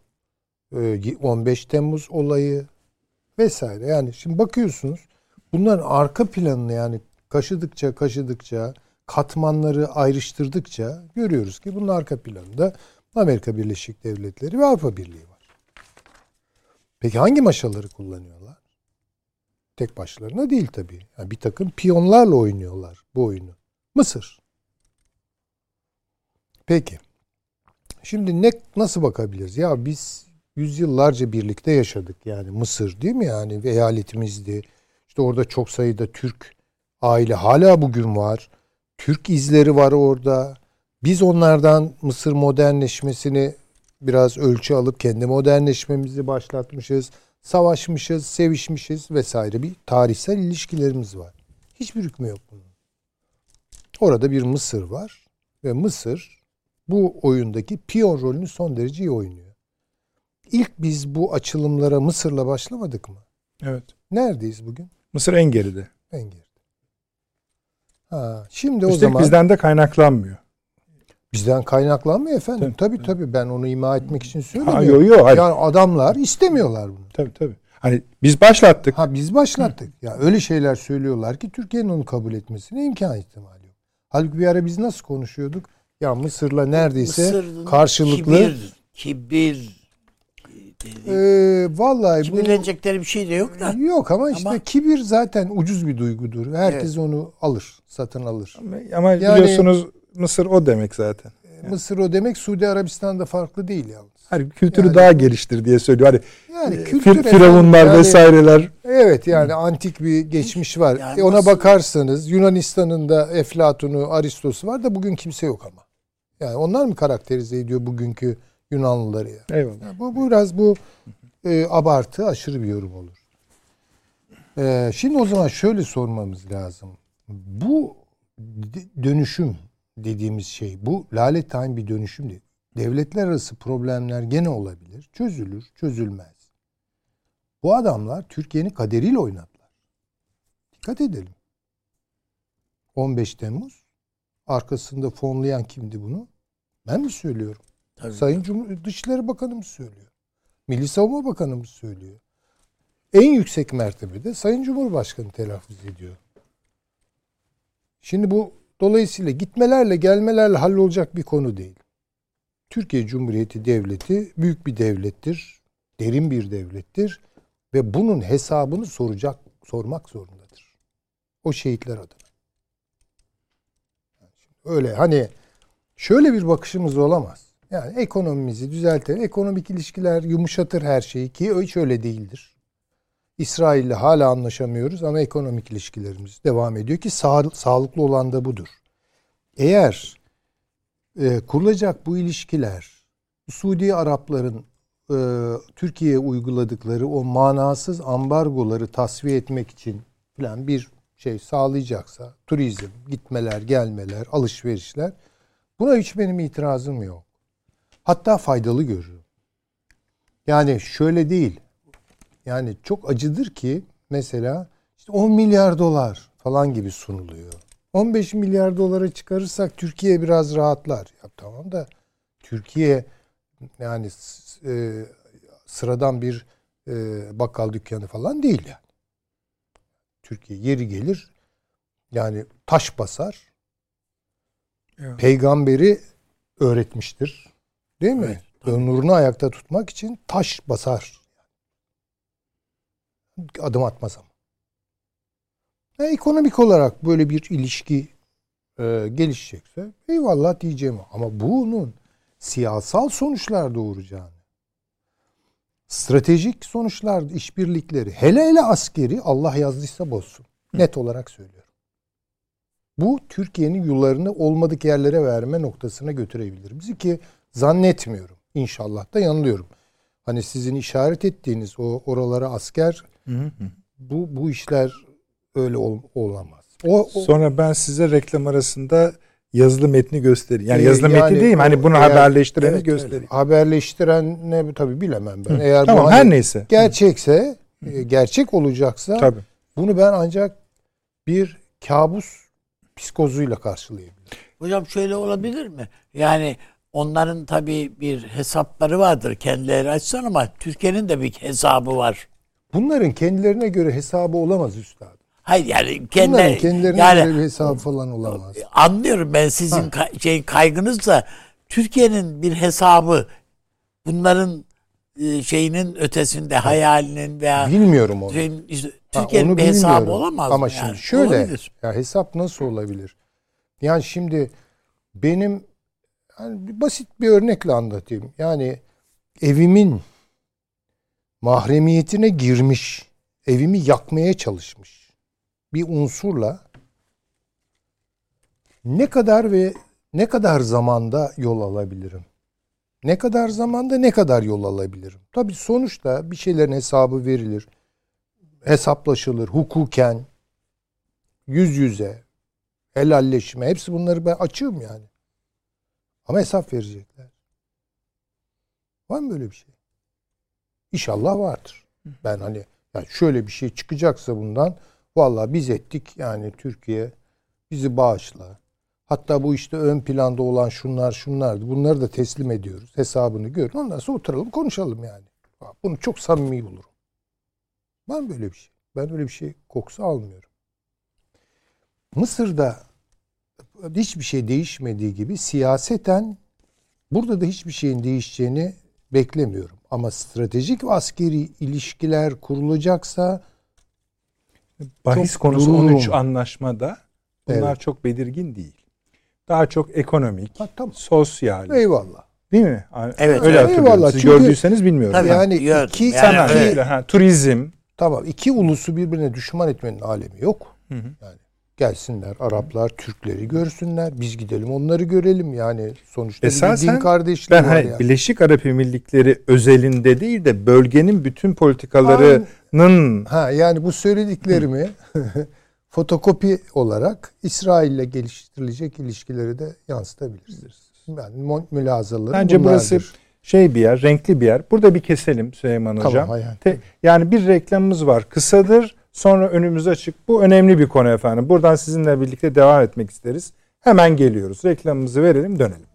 15 e, Temmuz olayı vesaire. Yani şimdi bakıyorsunuz bunların arka planını yani kaşıdıkça kaşıdıkça katmanları ayrıştırdıkça görüyoruz ki bunun arka planında Amerika Birleşik Devletleri ve Avrupa Birliği var. Peki hangi maşaları kullanıyorlar? Tek başlarına değil tabii. Yani bir takım piyonlarla oynuyorlar bu oyunu. Mısır. Peki. Şimdi ne nasıl bakabiliriz? Ya biz yüzyıllarca birlikte yaşadık. Yani Mısır değil mi yani eyaletimizdi. İşte orada çok sayıda Türk aile hala bugün var. Türk izleri var orada. Biz onlardan Mısır modernleşmesini biraz ölçü alıp kendi modernleşmemizi başlatmışız. Savaşmışız, sevişmişiz vesaire bir tarihsel ilişkilerimiz var. Hiçbir hükmü yok bunun. Orada bir Mısır var ve Mısır bu oyundaki piyon rolünü son derece iyi oynuyor. İlk biz bu açılımlara Mısır'la başlamadık mı? Evet. Neredeyiz bugün? Mısır en geride. En geride. Ha, şimdi Üstelik o zaman bizden de kaynaklanmıyor. Bizden kaynaklanmıyor efendim. Tabii tabii, tabii. ben onu ima etmek için söylemiyorum. Ha, yo, yo, hayır. Yani adamlar istemiyorlar bunu. Tabii tabii. Hani biz başlattık. Ha biz başlattık. Hı. Ya öyle şeyler söylüyorlar ki Türkiye'nin onu kabul etmesine imkan ihtimali yok. Halbuki bir ara biz nasıl konuşuyorduk? Ya Mısır'la neredeyse Mısır'ın karşılıklı kibir, kibir ee, vallahi kibirlenecekleri bir şey de yok da. Yok ama, ama işte kibir zaten ucuz bir duygudur. Herkes evet. onu alır, satın alır. Ama, ama yani, biliyorsunuz Mısır o demek zaten. Yani. Mısır o demek Suudi Arabistan'da farklı değil yalnız. Hani kültürü yani, daha geliştir diye söylüyor. Hani yani e, kültür firavunlar yani, vesaireler. Evet yani antik bir geçmiş var. Yani e ona Mısır... bakarsanız Yunanistan'ın da Eflatun'u, Aristos'u var da bugün kimse yok ama. Yani onlar mı karakterize ediyor bugünkü Yunanlıları ya? Eyvallah. Yani bu biraz bu e, abartı, aşırı bir yorum olur. E, şimdi o zaman şöyle sormamız lazım. Bu dönüşüm dediğimiz şey bu lale time bir dönüşüm değil. Devletler arası problemler gene olabilir. Çözülür, çözülmez. Bu adamlar Türkiye'nin kaderiyle oynadılar. Dikkat edelim. 15 Temmuz arkasında fonlayan kimdi bunu? Ben mi söylüyorum? Tabii. Sayın Cumhur Dışişleri Bakanımız söylüyor. Milli Savunma Bakanımız söylüyor. En yüksek mertebede Sayın Cumhurbaşkanı telaffuz ediyor. Şimdi bu dolayısıyla gitmelerle gelmelerle hallolacak bir konu değil. Türkiye Cumhuriyeti Devleti büyük bir devlettir. Derin bir devlettir. Ve bunun hesabını soracak, sormak zorundadır. O şehitler adına. Öyle hani şöyle bir bakışımız olamaz. Yani ekonomimizi düzeltir, ekonomik ilişkiler yumuşatır her şeyi ki hiç öyle değildir. İsrail ile hala anlaşamıyoruz ama ekonomik ilişkilerimiz devam ediyor ki sağ, sağlıklı olan da budur. Eğer e, kurulacak bu ilişkiler Suudi Arapların e, Türkiye'ye uyguladıkları o manasız ambargoları tasfiye etmek için falan bir şey sağlayacaksa turizm, gitmeler, gelmeler, alışverişler buna hiç benim itirazım yok. Hatta faydalı görüyorum. Yani şöyle değil. Yani çok acıdır ki mesela işte 10 milyar dolar falan gibi sunuluyor. 15 milyar dolara çıkarırsak Türkiye biraz rahatlar. Ya tamam da Türkiye yani e, sıradan bir e, bakkal dükkanı falan değil yani. Türkiye yeri gelir yani taş basar. Evet. Peygamberi öğretmiştir. Değil mi? Evet, Nurunu ayakta tutmak için taş basar. Adım atmaz ama. Yani ekonomik olarak böyle bir ilişki e, gelişecekse eyvallah diyeceğim. Ama bunun siyasal sonuçlar doğuracağını, stratejik sonuçlar, işbirlikleri, hele hele askeri Allah yazdıysa bozsun. Net olarak söylüyorum. Bu Türkiye'nin yollarını olmadık yerlere verme noktasına götürebilir bizi ki zannetmiyorum. İnşallah da yanılıyorum. Hani sizin işaret ettiğiniz o oralara asker hı hı. bu bu işler öyle ol, olamaz. O, o sonra ben size reklam arasında yazılı metni göstereyim. Yani yazılı yani, metni değil mi? Hani bunu eğer, haberleştireni evet, göstereyim. Haberleştiren ne tabii bilemem ben. Hı. Eğer tamam bu her hani neyse. Gerçekse, Hı. gerçek olacaksa tabii. bunu ben ancak bir kabus psikozuyla karşılayabilirim. Hocam şöyle olabilir mi? Yani onların tabii bir hesapları vardır kendileri açsan ama Türkiye'nin de bir hesabı var. Bunların kendilerine göre hesabı olamaz üstad. Hayır yani kendi Bunların kendilerine yani, göre bir hesabı falan olamaz. Anlıyorum ben sizin ha. şey kaygınız da Türkiye'nin bir hesabı bunların e, şeyinin ötesinde hayalinin veya bilmiyorum onu. Şeyin, işte, Türkiye'nin ha, bir hesabı olamaz Ama mı şimdi yani? şöyle olabilir. ya hesap nasıl olabilir? Yani şimdi benim yani basit bir örnekle anlatayım. Yani evimin mahremiyetine girmiş, evimi yakmaya çalışmış bir unsurla ne kadar ve ne kadar zamanda yol alabilirim? Ne kadar zamanda ne kadar yol alabilirim? Tabii sonuçta bir şeylerin hesabı verilir. Hesaplaşılır hukuken, yüz yüze, helalleşme hepsi bunları ben açığım yani. Ama hesap verecekler. Var mı böyle bir şey? İnşallah vardır. Ben hani yani şöyle bir şey çıkacaksa bundan vallahi biz ettik yani Türkiye bizi bağışla. Hatta bu işte ön planda olan şunlar şunlardı. Bunları da teslim ediyoruz. Hesabını görün. Ondan sonra oturalım konuşalım yani. Bunu çok samimi bulurum. Mı böyle bir şey? Ben öyle bir şey kokusu almıyorum. Mısır'da hiçbir şey değişmediği gibi siyaseten burada da hiçbir şeyin değişeceğini beklemiyorum. Ama stratejik ve askeri ilişkiler kurulacaksa bahis konusu durum. 13 anlaşmada bunlar evet. çok belirgin değil. Daha çok ekonomik, ha, tamam. sosyal. Eyvallah. Değil mi? Evet. Öyle hatırlıyorum. Eyvallah. Siz Çünkü, gördüyseniz bilmiyorum. Tabii, yani gördüm. iki yani, sanat, evet. ha, turizm. Tamam. iki ulusu birbirine düşman etmenin alemi yok. Hı hı. Yani Gelsinler Araplar Türkleri görsünler. Biz gidelim onları görelim. Yani sonuçta Esasen, bir din kardeşliği ben var hani yani. Birleşik Arap Emirlikleri özelinde değil de bölgenin bütün politikalarının ha yani bu söylediklerimi fotokopi olarak İsrail ile geliştirilecek ilişkileri de yansıtabiliriz. Yani mülazaları Bence bunlardır. burası şey bir yer, renkli bir yer. Burada bir keselim Süleyman Hocam. Tamam, yani. yani bir reklamımız var. Kısadır Sonra önümüz açık. Bu önemli bir konu efendim. Buradan sizinle birlikte devam etmek isteriz. Hemen geliyoruz. Reklamımızı verelim dönelim.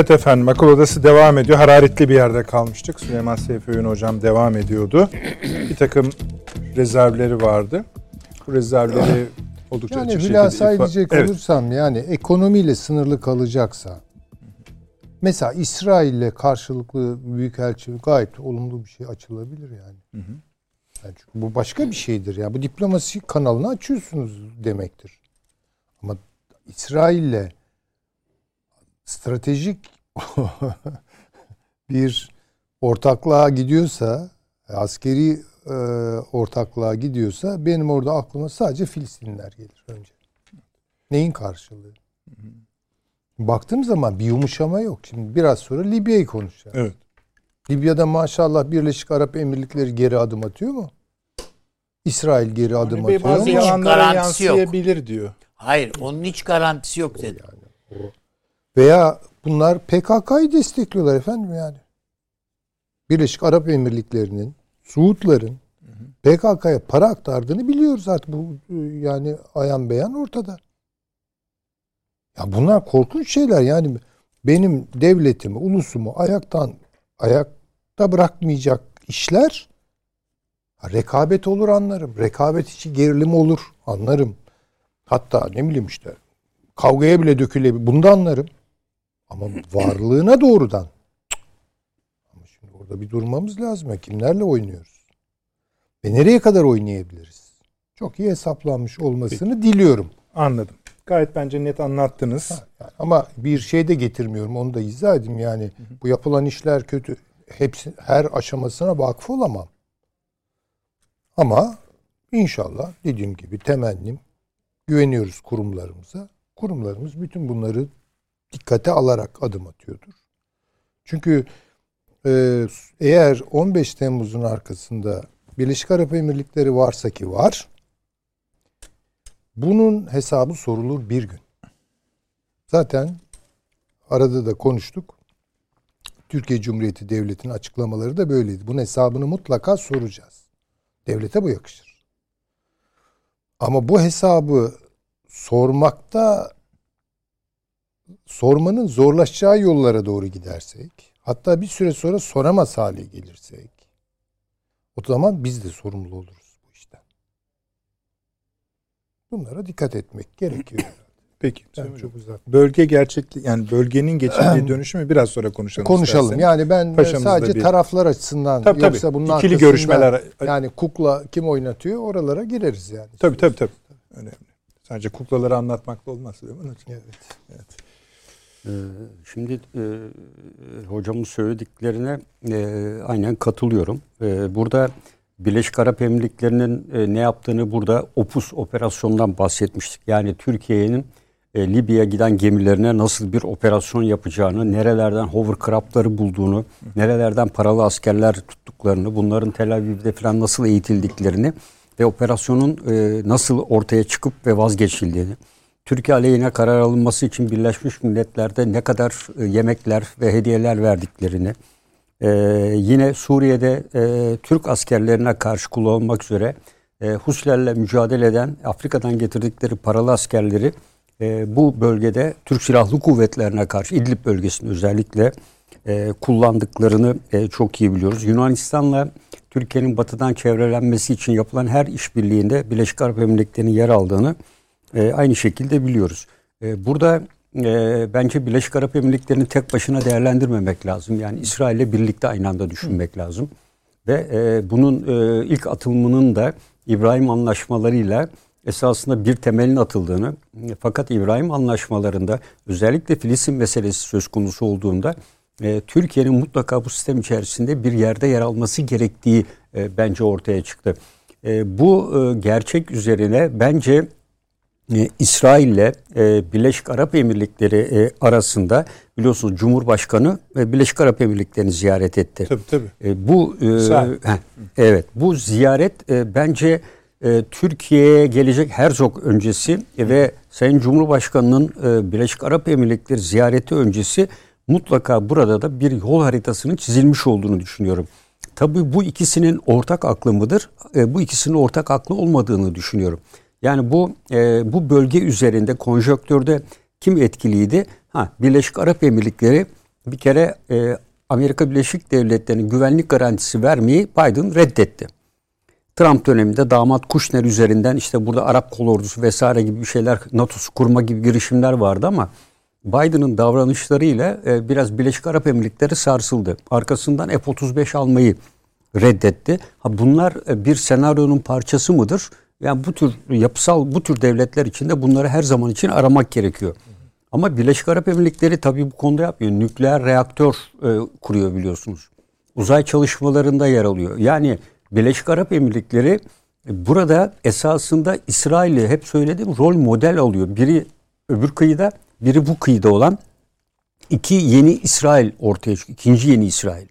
Evet efendim akıl odası devam ediyor. Hararetli bir yerde kalmıştık. Süleyman Seyfi Öğün hocam devam ediyordu. Bir takım rezervleri vardı. Bu rezervleri oldukça Yani açık hülasa şekilde edecek Evet. olursam yani ekonomiyle sınırlı kalacaksa mesela İsrail'le karşılıklı büyükelçi gayet olumlu bir şey açılabilir yani. Hı hı. Yani çünkü bu başka bir şeydir ya. Bu diplomasi kanalını açıyorsunuz demektir. Ama İsrail'le stratejik bir ortaklığa gidiyorsa, askeri e, ortaklığa gidiyorsa benim orada aklıma sadece Filistinliler gelir önce. Neyin karşılığı? Baktığım zaman bir yumuşama yok. Şimdi biraz sonra Libya'yı konuşacağız. Evet. Libya'da maşallah Birleşik Arap Emirlikleri geri adım atıyor mu? İsrail geri adım Avni Bey atıyor bazı mu? yalanlara garantisi yok. yansıyabilir diyor. Hayır onun hiç garantisi yok dedi. Veya bunlar PKK'yı destekliyorlar efendim yani. Birleşik Arap Emirlikleri'nin, Suudların PKK'ya para aktardığını biliyoruz artık. Bu e, yani ayan beyan ortada. Ya bunlar korkunç şeyler yani benim devletimi, ulusumu ayaktan ayakta bırakmayacak işler rekabet olur anlarım. Rekabet içi gerilim olur anlarım. Hatta ne bileyim işte kavgaya bile dökülebilir. Bunu da anlarım. Ama varlığına doğrudan. Ama şimdi orada bir durmamız lazım. Ya. Kimlerle oynuyoruz? Ve nereye kadar oynayabiliriz? Çok iyi hesaplanmış olmasını diliyorum. Anladım. Gayet bence net anlattınız. Yani ama bir şey de getirmiyorum. Onu da izah edeyim. Yani bu yapılan işler kötü. Hepsi her aşamasına vakıf olamam. Ama inşallah dediğim gibi temennim güveniyoruz kurumlarımıza. Kurumlarımız bütün bunları dikkate alarak adım atıyordur. Çünkü e, eğer 15 Temmuz'un arkasında Birleşik Arap Emirlikleri varsa ki var, bunun hesabı sorulur bir gün. Zaten arada da konuştuk. Türkiye Cumhuriyeti Devleti'nin açıklamaları da böyleydi. Bunun hesabını mutlaka soracağız. Devlete bu yakışır. Ama bu hesabı sormakta sormanın zorlaşacağı yollara doğru gidersek, hatta bir süre sonra soramaz hale gelirsek, o zaman biz de sorumlu oluruz bu işten. Bunlara dikkat etmek gerekiyor. Peki. Ben Hocam. çok uzak. Bölge gerçekli yani bölgenin geçirdiği dönüşümü biraz sonra konuşalım. Konuşalım. isterseniz. Yani ben Paşamızda sadece bir- taraflar açısından Tabii, yoksa tabii. bunun İkili görüşmeler- yani kukla kim oynatıyor oralara gireriz yani. Tabii tabii tabii. Önemli. Sadece kuklaları anlatmakla olmaz Süleyman Hocam. Evet. Ee, Şimdi e, hocamın söylediklerine e, aynen katılıyorum. E, burada Birleşik Arap Emirlikleri'nin e, ne yaptığını burada Opus operasyondan bahsetmiştik. Yani Türkiye'nin e, Libya'ya giden gemilerine nasıl bir operasyon yapacağını, nerelerden hovercraftları bulduğunu, nerelerden paralı askerler tuttuklarını, bunların Tel Aviv'de falan nasıl eğitildiklerini ve operasyonun nasıl ortaya çıkıp ve vazgeçildiğini, Türkiye aleyhine karar alınması için Birleşmiş Milletler'de ne kadar e, yemekler ve hediyeler verdiklerini, e, yine Suriye'de e, Türk askerlerine karşı kullanılmak üzere e, Husilerle mücadele eden Afrika'dan getirdikleri paralı askerleri bu bölgede Türk Silahlı Kuvvetlerine karşı İdlib bölgesinde özellikle kullandıklarını çok iyi biliyoruz. Yunanistan'la Türkiye'nin batıdan çevrelenmesi için yapılan her işbirliğinde Birleşik Arap Emirlikleri'nin yer aldığını e, aynı şekilde biliyoruz. E, burada e, bence Birleşik Arap Emirlikleri'ni tek başına değerlendirmemek lazım. Yani İsrail'le birlikte aynı anda düşünmek lazım. Ve e, bunun e, ilk atılımının da İbrahim anlaşmalarıyla esasında bir temelin atıldığını fakat İbrahim anlaşmalarında özellikle Filistin meselesi söz konusu olduğunda e, Türkiye'nin mutlaka bu sistem içerisinde bir yerde yer alması gerektiği e, bence ortaya çıktı. E, bu e, gerçek üzerine bence e, İsrail'le e, Birleşik Arap Emirlikleri e, arasında biliyorsunuz Cumhurbaşkanı Birleşik Arap Emirlikleri'ni ziyaret etti. Tabii tabii. E, bu e, heh, evet bu ziyaret e, bence e, Türkiye'ye gelecek Herzog öncesi ve Sayın Cumhurbaşkanı'nın e, Birleşik Arap Emirlikleri ziyareti öncesi mutlaka burada da bir yol haritasının çizilmiş olduğunu düşünüyorum. Tabii bu ikisinin ortak aklı mıdır? E, bu ikisinin ortak aklı olmadığını düşünüyorum. Yani bu e, bu bölge üzerinde konjonktürde kim etkiliydi? Ha Birleşik Arap Emirlikleri bir kere e, Amerika Birleşik Devletleri'nin güvenlik garantisi vermeyi Biden reddetti. Trump döneminde damat Kushner üzerinden işte burada Arap kolordusu vesaire gibi bir şeyler NATO'su kurma gibi girişimler vardı ama Biden'ın davranışlarıyla e, biraz Birleşik Arap Emirlikleri sarsıldı. Arkasından F-35 almayı reddetti. Ha bunlar e, bir senaryonun parçası mıdır? Yani bu tür yapısal bu tür devletler içinde bunları her zaman için aramak gerekiyor. Ama Birleşik Arap Emirlikleri tabii bu konuda yapmıyor. Nükleer reaktör e, kuruyor biliyorsunuz. Uzay çalışmalarında yer alıyor. Yani Birleşik Arap Emirlikleri e, burada esasında İsrail'i hep söyledim rol model alıyor. Biri öbür kıyıda, biri bu kıyıda olan iki yeni İsrail ortaya çıkıyor. İkinci yeni İsrail.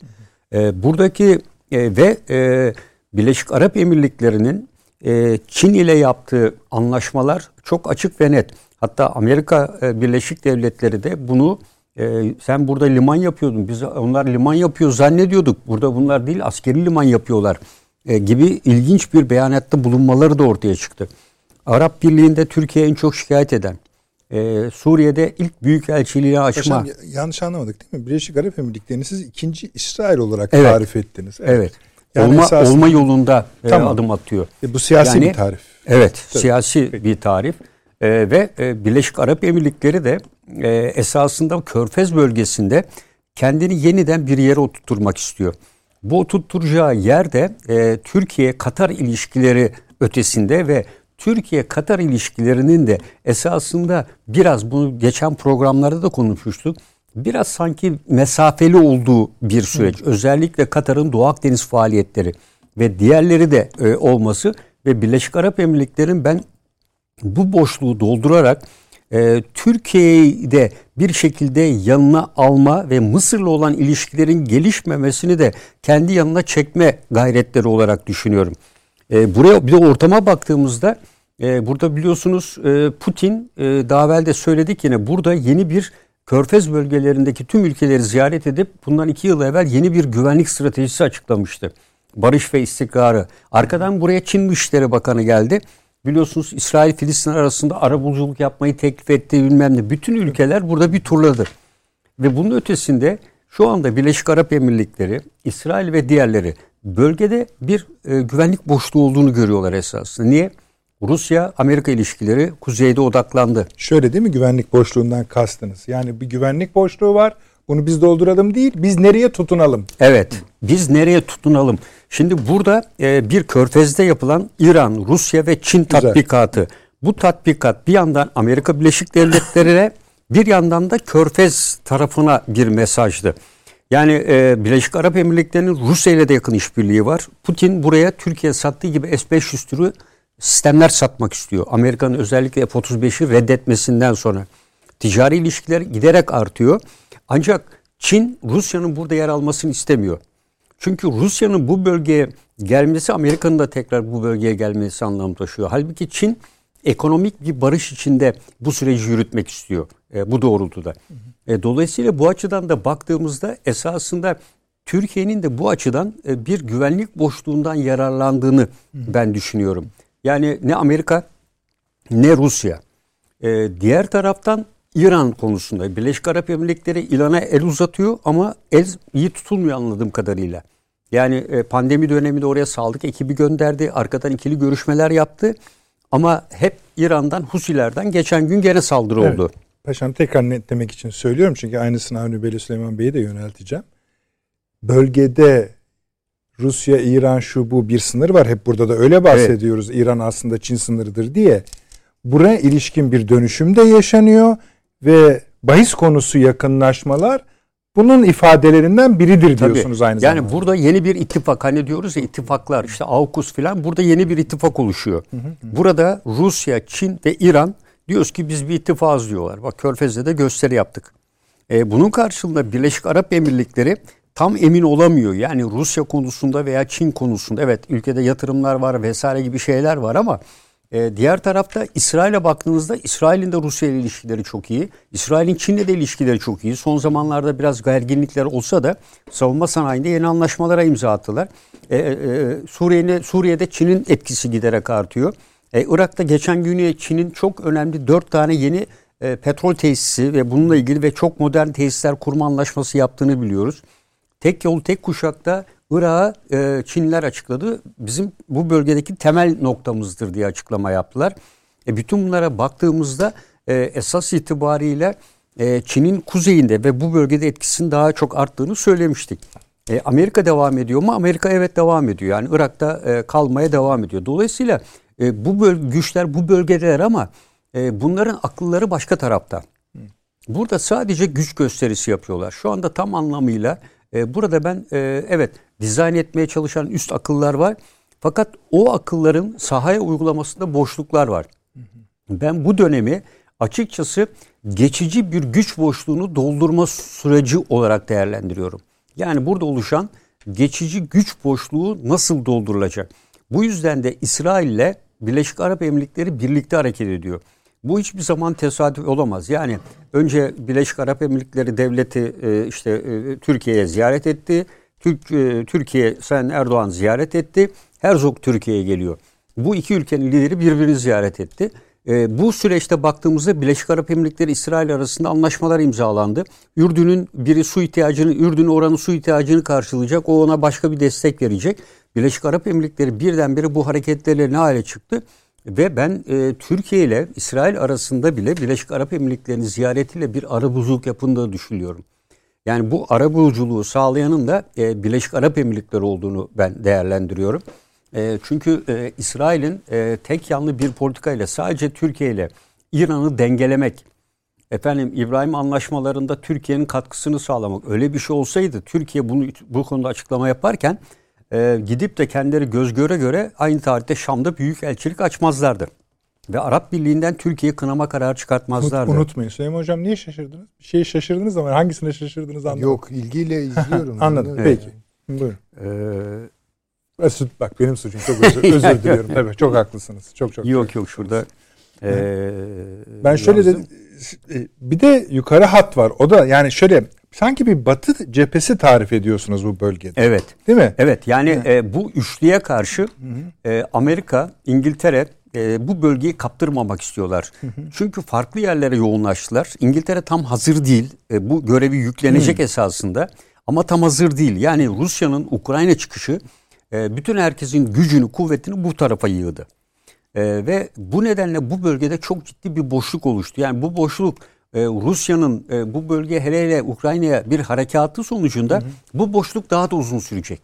E, buradaki e, ve e, Birleşik Arap Emirlikleri'nin e, Çin ile yaptığı anlaşmalar çok açık ve net. Hatta Amerika e, Birleşik Devletleri de bunu e, sen burada liman yapıyordun. Biz onlar liman yapıyor zannediyorduk. Burada bunlar değil askeri liman yapıyorlar e, gibi ilginç bir beyanatta bulunmaları da ortaya çıktı. Arap Birliği'nde Türkiye en çok şikayet eden, e, Suriye'de ilk büyük elçiliği açma. Paşam, yanlış anlamadık değil mi? Birleşik Arap Emirlikleri'ni siz ikinci İsrail olarak evet. tarif ettiniz. Evet. evet. Yani olma, esasında, olma yolunda e, tamam. adım atıyor. E, bu siyasi yani, bir tarif. Evet, Tabii. siyasi Peki. bir tarif. E, ve e, Birleşik Arap Emirlikleri de e, esasında Körfez bölgesinde kendini yeniden bir yere oturtturmak istiyor. Bu oturtturacağı yerde e, Türkiye-Katar ilişkileri ötesinde ve Türkiye-Katar ilişkilerinin de esasında biraz bunu geçen programlarda da konuşmuştuk. Biraz sanki mesafeli olduğu bir süreç. Özellikle Katar'ın Doğu Akdeniz faaliyetleri ve diğerleri de e, olması ve Birleşik Arap Emirlikleri'nin ben bu boşluğu doldurarak e, Türkiye'yi de bir şekilde yanına alma ve Mısır'la olan ilişkilerin gelişmemesini de kendi yanına çekme gayretleri olarak düşünüyorum. E, buraya bir de ortama baktığımızda e, burada biliyorsunuz e, Putin e, daha evvel de söyledik yine burada yeni bir Körfez bölgelerindeki tüm ülkeleri ziyaret edip bundan iki yıl evvel yeni bir güvenlik stratejisi açıklamıştı. Barış ve istikrarı. Arkadan buraya Çin Dışişleri Bakanı geldi. Biliyorsunuz İsrail Filistin arasında arabuluculuk yapmayı teklif etti bilmem ne. Bütün ülkeler burada bir turladı. Ve bunun ötesinde şu anda Birleşik Arap Emirlikleri, İsrail ve diğerleri bölgede bir e, güvenlik boşluğu olduğunu görüyorlar esasında. Niye? Rusya-Amerika ilişkileri kuzeyde odaklandı. Şöyle değil mi güvenlik boşluğundan kastınız? Yani bir güvenlik boşluğu var. Bunu biz dolduralım değil, biz nereye tutunalım? Evet, biz nereye tutunalım? Şimdi burada e, bir körfezde yapılan İran, Rusya ve Çin Güzel. tatbikatı. Bu tatbikat bir yandan Amerika Birleşik Devletleri'ne bir yandan da körfez tarafına bir mesajdı. Yani e, Birleşik Arap Emirlikleri'nin Rusya ile de yakın işbirliği var. Putin buraya Türkiye sattığı gibi S-500 türü sistemler satmak istiyor. Amerika'nın özellikle F-35'i reddetmesinden sonra ticari ilişkiler giderek artıyor. Ancak Çin Rusya'nın burada yer almasını istemiyor. Çünkü Rusya'nın bu bölgeye gelmesi Amerika'nın da tekrar bu bölgeye gelmesi anlam taşıyor. Halbuki Çin ekonomik bir barış içinde bu süreci yürütmek istiyor e, bu doğrultuda. E, dolayısıyla bu açıdan da baktığımızda esasında Türkiye'nin de bu açıdan e, bir güvenlik boşluğundan yararlandığını ben düşünüyorum. Yani ne Amerika ne Rusya. E, diğer taraftan İran konusunda Birleşik Arap Emirlikleri İran'a el uzatıyor ama el iyi tutulmuyor anladığım kadarıyla. Yani e, pandemi döneminde oraya sağlık ekibi gönderdi. Arkadan ikili görüşmeler yaptı. Ama hep İran'dan, Husilerden geçen gün geri saldırı evet. oldu. Paşam tekrar netlemek için söylüyorum çünkü aynısını Avni Bey'le Süleyman Bey'e de yönelteceğim. Bölgede Rusya, İran şu bu bir sınır var. Hep burada da öyle bahsediyoruz. Evet. İran aslında Çin sınırıdır diye. Buraya ilişkin bir dönüşüm de yaşanıyor ve bahis konusu yakınlaşmalar bunun ifadelerinden biridir diyorsunuz Tabii. aynı yani zamanda. Yani burada yeni bir ittifak hani diyoruz ya ittifaklar işte AUKUS filan burada yeni bir ittifak oluşuyor. Hı hı hı. Burada Rusya, Çin ve İran diyoruz ki biz bir ittifakız diyorlar. Bak Körfez'de de gösteri yaptık. Ee, bunun karşılığında Birleşik Arap Emirlikleri tam emin olamıyor. Yani Rusya konusunda veya Çin konusunda evet ülkede yatırımlar var vesaire gibi şeyler var ama e, diğer tarafta İsrail'e baktığınızda İsrail'in de Rusya ile ilişkileri çok iyi. İsrail'in Çin'le de ilişkileri çok iyi. Son zamanlarda biraz gerginlikler olsa da savunma sanayinde yeni anlaşmalara imza attılar. E, e, e Suriye'de, Suriye'de Çin'in etkisi giderek artıyor. E, Irak'ta geçen gün Çin'in çok önemli dört tane yeni e, petrol tesisi ve bununla ilgili ve çok modern tesisler kurma anlaşması yaptığını biliyoruz. Tek yol tek kuşakta Irak'a e, Çinliler açıkladı. Bizim bu bölgedeki temel noktamızdır diye açıklama yaptılar. E, bütün bunlara baktığımızda e, esas itibariyle e, Çin'in kuzeyinde ve bu bölgede etkisinin daha çok arttığını söylemiştik. E, Amerika devam ediyor mu? Amerika evet devam ediyor. Yani Irak'ta e, kalmaya devam ediyor. Dolayısıyla e, bu böl güçler bu bölgedeler ama e, bunların akılları başka tarafta. Burada sadece güç gösterisi yapıyorlar. Şu anda tam anlamıyla e, burada ben e, evet dizayn etmeye çalışan üst akıllar var. Fakat o akılların sahaya uygulamasında boşluklar var. Ben bu dönemi açıkçası geçici bir güç boşluğunu doldurma süreci olarak değerlendiriyorum. Yani burada oluşan geçici güç boşluğu nasıl doldurulacak? Bu yüzden de İsrail ile Birleşik Arap Emirlikleri birlikte hareket ediyor. Bu hiçbir zaman tesadüf olamaz. Yani önce Birleşik Arap Emirlikleri devleti e, işte e, Türkiye'ye ziyaret etti. Türk e, Türkiye Sayın Erdoğan ziyaret etti. Herzog Türkiye'ye geliyor. Bu iki ülkenin lideri birbirini ziyaret etti. bu süreçte baktığımızda Birleşik Arap Emirlikleri İsrail arasında anlaşmalar imzalandı. Ürdün'ün biri su ihtiyacını, Ürdün oranın su ihtiyacını karşılayacak. O ona başka bir destek verecek. Birleşik Arap Emirlikleri birdenbire bu hareketlerle ne hale çıktı? Ve ben e, Türkiye ile İsrail arasında bile Birleşik Arap Emirlikleri'nin ziyaretiyle bir arabuluculuk yapındığını düşünüyorum. Yani bu arabuluculuğu sağlayanın da e, Birleşik Arap Emirlikleri olduğunu ben değerlendiriyorum. E, çünkü e, İsrail'in e, tek yanlı bir politikayla sadece Türkiye ile İran'ı dengelemek, efendim İbrahim anlaşmalarında Türkiye'nin katkısını sağlamak öyle bir şey olsaydı Türkiye bunu bu konuda açıklama yaparken e, gidip de kendileri göz göre göre aynı tarihte Şam'da büyük elçilik açmazlardı. Ve Arap Birliği'nden Türkiye kınama kararı çıkartmazlardı. Unutmayın Süleyman Hocam niye şaşırdınız? Bir şey şaşırdınız ama hangisine şaşırdınız anlamadım. Yok ilgiyle izliyorum. Anladım Evet. peki. Buyurun. Ee, Bak benim suçum çok özür, özür diliyorum. Tabii çok haklısınız. Çok çok. Yok yok şurada. Ee, ben şöyle dedim. Bir de yukarı hat var. O da yani şöyle sanki bir batı cephesi tarif ediyorsunuz bu bölgede. Evet. Değil mi? Evet yani e, bu üçlüye karşı e, Amerika, İngiltere e, bu bölgeyi kaptırmamak istiyorlar. Çünkü farklı yerlere yoğunlaştılar. İngiltere tam hazır değil. E, bu görevi yüklenecek esasında. Ama tam hazır değil. Yani Rusya'nın Ukrayna çıkışı e, bütün herkesin gücünü, kuvvetini bu tarafa yığdı. E, ve bu nedenle bu bölgede çok ciddi bir boşluk oluştu. Yani bu boşluk e, Rusya'nın e, bu bölge hele hele Ukrayna'ya bir harekatı sonucunda hı hı. bu boşluk daha da uzun sürecek.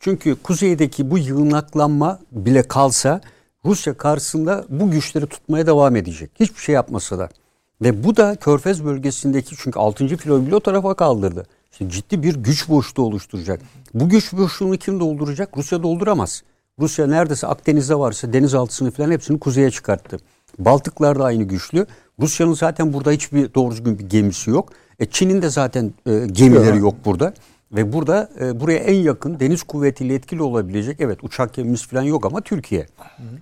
Çünkü kuzeydeki bu yığınaklanma bile kalsa Rusya karşısında bu güçleri tutmaya devam edecek. Hiçbir şey yapmasa da. Ve bu da Körfez bölgesindeki çünkü 6. filoyu bile o tarafa kaldırdı. İşte ciddi bir güç boşluğu oluşturacak. Bu güç boşluğunu kim dolduracak? Rusya dolduramaz. Rusya neredeyse Akdeniz'de varsa denizaltısını falan hepsini kuzeye çıkarttı. Baltıklar da aynı güçlü. Rusya'nın zaten burada hiçbir doğru düzgün bir gemisi yok. E Çin'in de zaten e, gemileri yok burada. Ve burada e, buraya en yakın deniz kuvvetiyle etkili olabilecek evet uçak gemimiz falan yok ama Türkiye.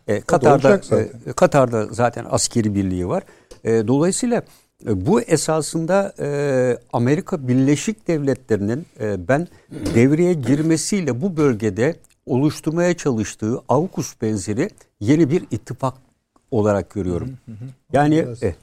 E, Katar'da e, Katar'da zaten askeri birliği var. E, dolayısıyla e, bu esasında e, Amerika Birleşik Devletleri'nin e, ben devreye girmesiyle bu bölgede oluşturmaya çalıştığı AUKUS benzeri yeni bir ittifak olarak görüyorum. Yani e,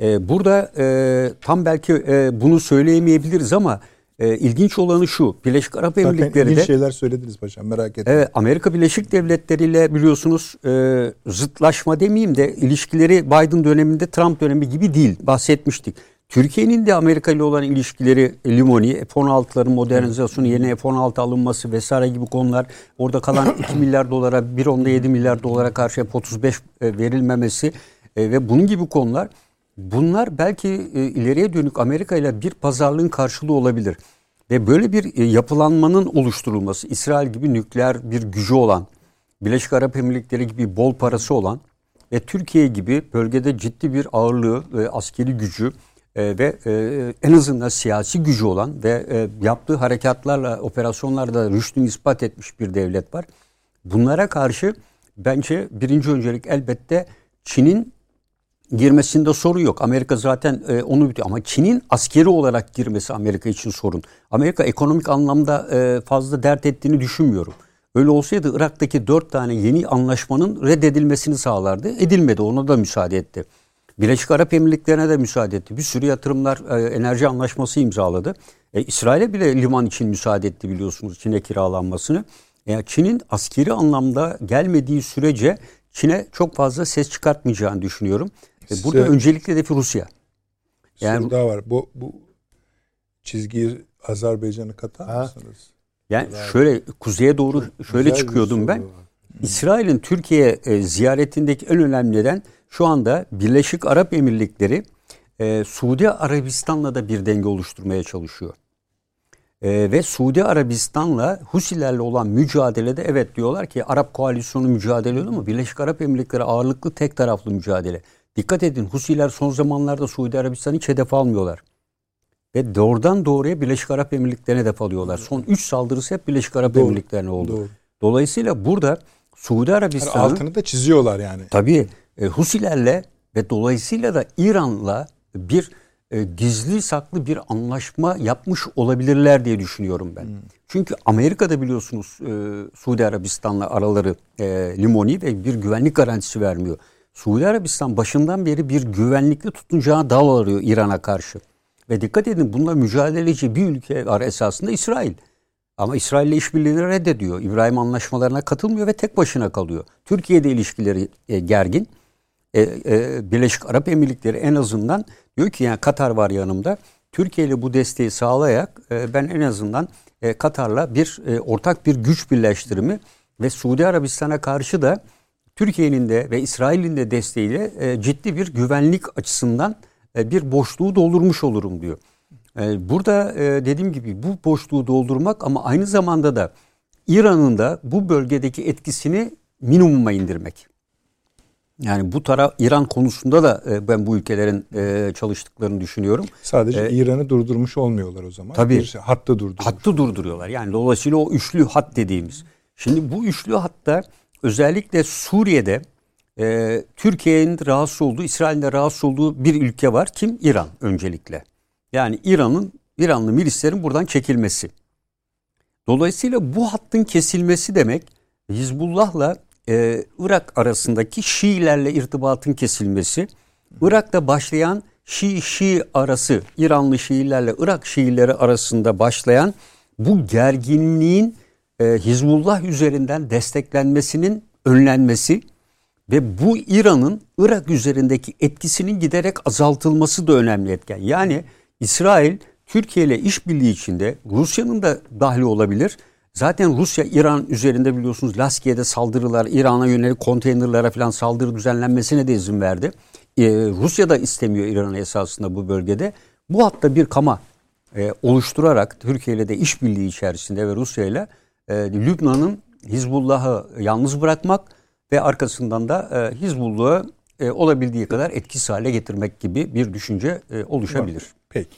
e, burada e, tam belki e, bunu söyleyemeyebiliriz ama e, ilginç olanı şu. Birleşik Arap Emirlikleri'de... ilginç şeyler söylediniz paşam merak etmeyin. Evet Amerika Birleşik Devletleri ile biliyorsunuz e, zıtlaşma demeyeyim de ilişkileri Biden döneminde Trump dönemi gibi değil. Bahsetmiştik. Türkiye'nin de Amerika ile olan ilişkileri limoni, F-16'ların modernizasyonu, yeni F-16 alınması vesaire gibi konular. Orada kalan 2 milyar dolara, 1.7 milyar dolara karşı F-35 e, verilmemesi e, ve bunun gibi konular. Bunlar belki e, ileriye dönük Amerika ile bir pazarlığın karşılığı olabilir. Ve böyle bir yapılanmanın oluşturulması, İsrail gibi nükleer bir gücü olan, Birleşik Arap Emirlikleri gibi bol parası olan ve Türkiye gibi bölgede ciddi bir ağırlığı, askeri gücü, e, ve e, en azından siyasi gücü olan ve e, yaptığı harekatlarla, operasyonlarda rüştünü ispat etmiş bir devlet var. Bunlara karşı bence birinci öncelik elbette Çin'in girmesinde sorun yok. Amerika zaten e, onu bitiyor ama Çin'in askeri olarak girmesi Amerika için sorun. Amerika ekonomik anlamda e, fazla dert ettiğini düşünmüyorum. Öyle olsaydı Irak'taki dört tane yeni anlaşmanın reddedilmesini sağlardı. Edilmedi ona da müsaade etti. Birleşik Arap Emirlikleri'ne de müsaade etti. Bir sürü yatırımlar, e, enerji anlaşması imzaladı. E, İsrail'e bile liman için müsaade etti biliyorsunuz Çin'e kiralanmasını. Yani Çin'in askeri anlamda gelmediği sürece Çin'e çok fazla ses çıkartmayacağını düşünüyorum. E, burada Size- öncelikle hedefi Rusya. Yani- soru daha var. Bu, bu çizgiyi Azerbaycan'ı katar Ha. mısınız? Yani şöyle kuzeye doğru şöyle Güzel çıkıyordum ben. var. İsrail'in Türkiye e, ziyaretindeki en önemli neden şu anda Birleşik Arap Emirlikleri e, Suudi Arabistan'la da bir denge oluşturmaya çalışıyor. E, ve Suudi Arabistan'la Husilerle olan mücadelede evet diyorlar ki Arap koalisyonu mücadele ediyor ama Birleşik Arap Emirlikleri ağırlıklı tek taraflı mücadele. Dikkat edin Husiler son zamanlarda Suudi Arabistan'ı hiç hedef almıyorlar. Ve doğrudan doğruya Birleşik Arap Emirlikleri'ne hedef alıyorlar. Son 3 saldırısı hep Birleşik Arap Doğru, Emirlikleri'ne oldu. doğru. Dolayısıyla burada Suudi Yani Arabistan'ın altını da çiziyorlar yani. tabii e, Husilerle ve dolayısıyla da İran'la bir e, gizli saklı bir anlaşma yapmış olabilirler diye düşünüyorum ben. Çünkü Amerika'da biliyorsunuz e, Suudi Arabistan'la araları e, limoni ve bir güvenlik garantisi vermiyor. Suudi Arabistan başından beri bir güvenlikli tutunacağı dal arıyor İran'a karşı. Ve dikkat edin bununla mücadeleci bir ülke var esasında İsrail. Ama İsrail ile işbirliğini reddediyor. İbrahim anlaşmalarına katılmıyor ve tek başına kalıyor. Türkiye'de ilişkileri e, gergin. E, e, Birleşik Arap Emirlikleri en azından diyor ki yani Katar var yanımda. Türkiye ile bu desteği sağlayarak e, ben en azından e, Katar'la bir e, ortak bir güç birleştirimi ve Suudi Arabistan'a karşı da Türkiye'nin de ve İsrail'in de desteğiyle e, ciddi bir güvenlik açısından e, bir boşluğu doldurmuş olurum diyor. E, burada e, dediğim gibi bu boşluğu doldurmak ama aynı zamanda da İran'ın da bu bölgedeki etkisini minimuma indirmek. Yani bu taraf İran konusunda da e, ben bu ülkelerin e, çalıştıklarını düşünüyorum. Sadece E, İran'ı durdurmuş olmuyorlar o zaman. Tabii. Bir hattı durdurmuş. Hattı durduruyorlar. Yani dolayısıyla o üçlü hat dediğimiz. Şimdi bu üçlü hatta özellikle Suriye'de e, Türkiye'nin rahatsız olduğu, İsrail'in de rahatsız olduğu bir ülke var. Kim? İran öncelikle. Yani İran'ın İranlı milislerin buradan çekilmesi. Dolayısıyla bu hattın kesilmesi demek Hizbullah'la e, Irak arasındaki Şiilerle irtibatın kesilmesi, Irak'ta başlayan Şii-Şii arası, İranlı Şiilerle Irak Şiileri arasında başlayan bu gerginliğin e, Hizbullah üzerinden desteklenmesinin önlenmesi ve bu İran'ın Irak üzerindeki etkisinin giderek azaltılması da önemli etken. Yani İsrail Türkiye ile işbirliği içinde Rusya'nın da dahli olabilir. Zaten Rusya İran üzerinde biliyorsunuz Laskiye'de saldırılar, İran'a yönelik konteynerlara falan saldırı düzenlenmesine de izin verdi. Ee, Rusya da istemiyor İran'ı esasında bu bölgede. Bu hatta bir kama e, oluşturarak Türkiye ile de işbirliği içerisinde ve Rusya ile e, Lübnan'ın Hizbullah'ı yalnız bırakmak ve arkasından da e, Hizbullah'ı e, olabildiği kadar etkisiz hale getirmek gibi bir düşünce e, oluşabilir. Peki.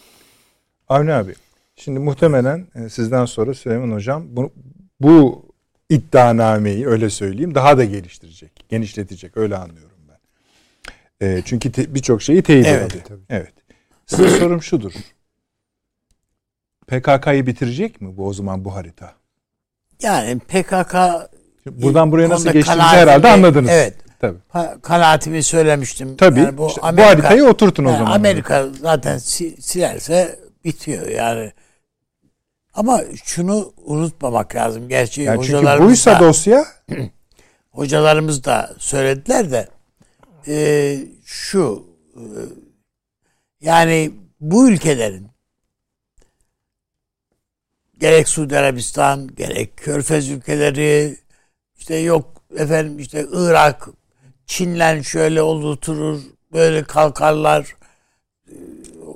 Avni abi, şimdi muhtemelen e, sizden sonra Süleyman Hocam bu, bu iddianameyi öyle söyleyeyim daha da geliştirecek, genişletecek öyle anlıyorum ben. E, çünkü te- birçok şeyi teyit Evet, etti. Evet. Size sorum şudur. PKK'yı bitirecek mi bu o zaman bu harita? Yani PKK Şimdi buradan buraya nasıl geçtiğimizi herhalde anladınız. Evet. Tabii. Kanaatimi söylemiştim. Tabii. Yani bu, İşte bu Amerika, haritayı oturtun o Yani zaman. Amerika zaten si- silerse bitiyor yani. Ama şunu unutmamak lazım. Gerçi Yani çünkü hocalarımız buysa da, dosya hocalarımız da söylediler de e, şu e, yani bu ülkelerin gerek Suudi Arabistan gerek Körfez ülkeleri işte yok efendim işte Irak Çinlen şöyle oturur böyle kalkarlar e,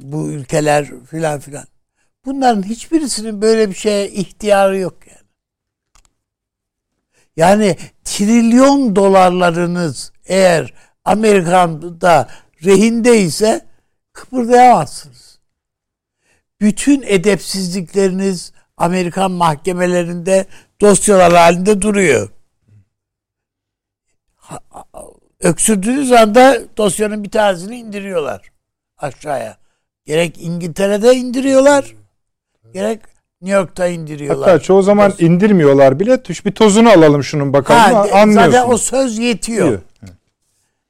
bu ülkeler filan filan. Bunların hiçbirisinin böyle bir şeye ihtiyarı yok yani. Yani trilyon dolarlarınız eğer Amerika'da rehindeyse kıpırdayamazsınız. Bütün edepsizlikleriniz Amerikan mahkemelerinde dosyalar halinde duruyor. Öksürdüğünüz anda dosyanın bir tanesini indiriyorlar aşağıya. Gerek İngiltere'de indiriyorlar, gerek New York'ta indiriyorlar. hatta çoğu zaman indirmiyorlar bile. Tuş bir tozunu alalım şunun bakalım. Ha, anlıyorsun. zaten o söz yetiyor. Diyor.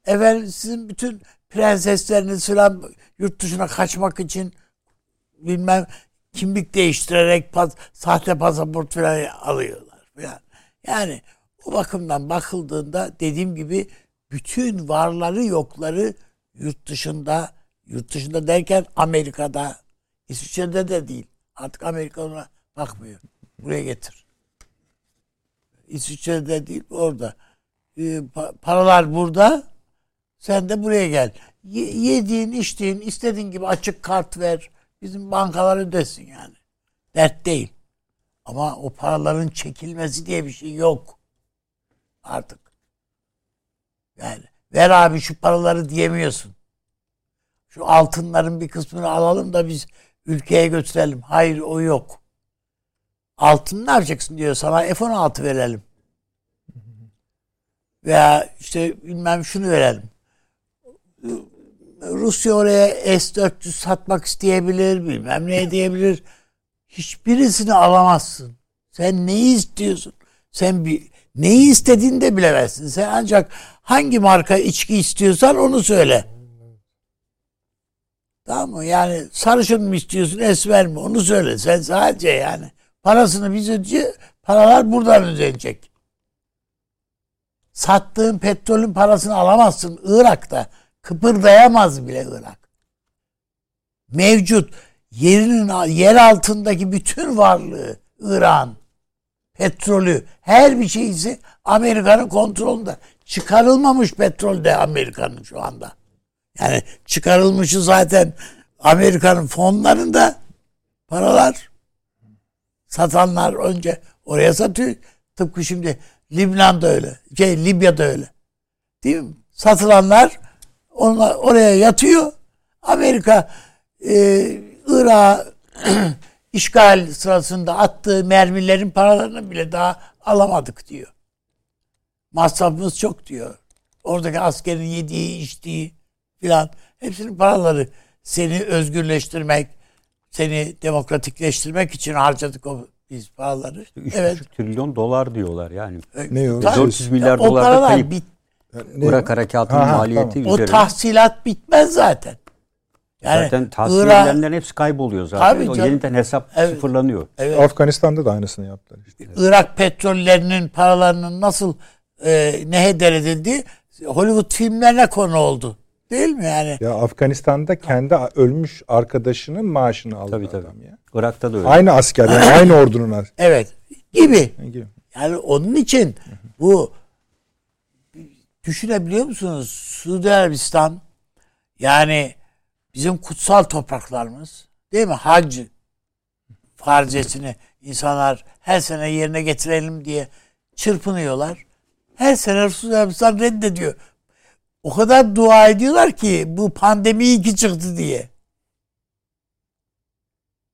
Efendim sizin bütün prensesleriniz falan yurt dışına kaçmak için bilmem kimlik değiştirerek pas, sahte pasaport falan alıyorlar. Yani, yani o bakımdan bakıldığında dediğim gibi bütün varları yokları yurt dışında yurt dışında derken Amerika'da İsviçre'de de değil. Artık Amerika ona bakmıyor. Buraya getir. İsviçre'de değil orada. Ee, paralar burada. Sen de buraya gel. Y- yediğin, içtiğin, istediğin gibi açık kart ver. Bizim bankalar ödesin yani. Dert değil. Ama o paraların çekilmesi diye bir şey yok. Artık. Yani ver abi şu paraları diyemiyorsun. Şu altınların bir kısmını alalım da biz ülkeye götürelim. Hayır o yok. Altın ne yapacaksın diyor sana F-16 verelim. Veya işte bilmem şunu verelim. Rusya oraya S-400 satmak isteyebilir, bilmem ne diyebilir. Hiçbirisini alamazsın. Sen neyi istiyorsun? Sen bir neyi istediğini de bilemezsin. Sen ancak hangi marka içki istiyorsan onu söyle. Tamam mı? Yani sarışın mı istiyorsun, esmer mi? Onu söyle. Sen sadece yani. Parasını biz ödeyeceğiz. Paralar buradan ödenecek. Sattığın petrolün parasını alamazsın Irak'ta. Kıpırdayamaz bile Irak. Mevcut yerinin yer altındaki bütün varlığı İran, petrolü, her bir şeysi Amerika'nın kontrolünde. Çıkarılmamış petrol de Amerika'nın şu anda. Yani çıkarılmışı zaten Amerika'nın fonlarında paralar satanlar önce oraya satıyor. Tıpkı şimdi Lübnan'da öyle. Şey Libya'da öyle. Değil mi? Satılanlar ona, oraya yatıyor. Amerika e, Irak'a işgal sırasında attığı mermilerin paralarını bile daha alamadık diyor. Masrafımız çok diyor. Oradaki askerin yediği, içtiği filan hepsinin paraları seni özgürleştirmek, seni demokratikleştirmek için harcadık o biz paraları. 3,5 evet. trilyon dolar diyorlar yani. Ne o? Tabii. 400 milyar dolar kayıp. bit, Ne Irak harekatının Ha, ha, maliyeti o üzerine. tahsilat bitmez zaten. Yani zaten tahsil Irak- edilenlerin hepsi kayboluyor zaten. Tabii o canım. yeniden hesap Evet. sıfırlanıyor. evet, Afganistan'da da aynısını yaptılar işte. Irak petrollerinin paralarının nasıl e, ne heder edildiği Hollywood filmlerine konu oldu. Değil mi yani? Ya Afganistan'da kendi ölmüş arkadaşının maaşını aldı Tabii tabii. adam ya. Irak'ta da öyle. Aynı asker yani aynı ordunun askeri. Evet. Gibi. gibi. Yani onun için bu düşünebiliyor musunuz? Suudi Arabistan yani bizim kutsal topraklarımız değil mi? Hac farziyesini insanlar her sene yerine getirelim diye çırpınıyorlar. Her sene Suudi Arabistan reddediyor. O kadar dua ediyorlar ki bu pandemi iyi ki çıktı diye.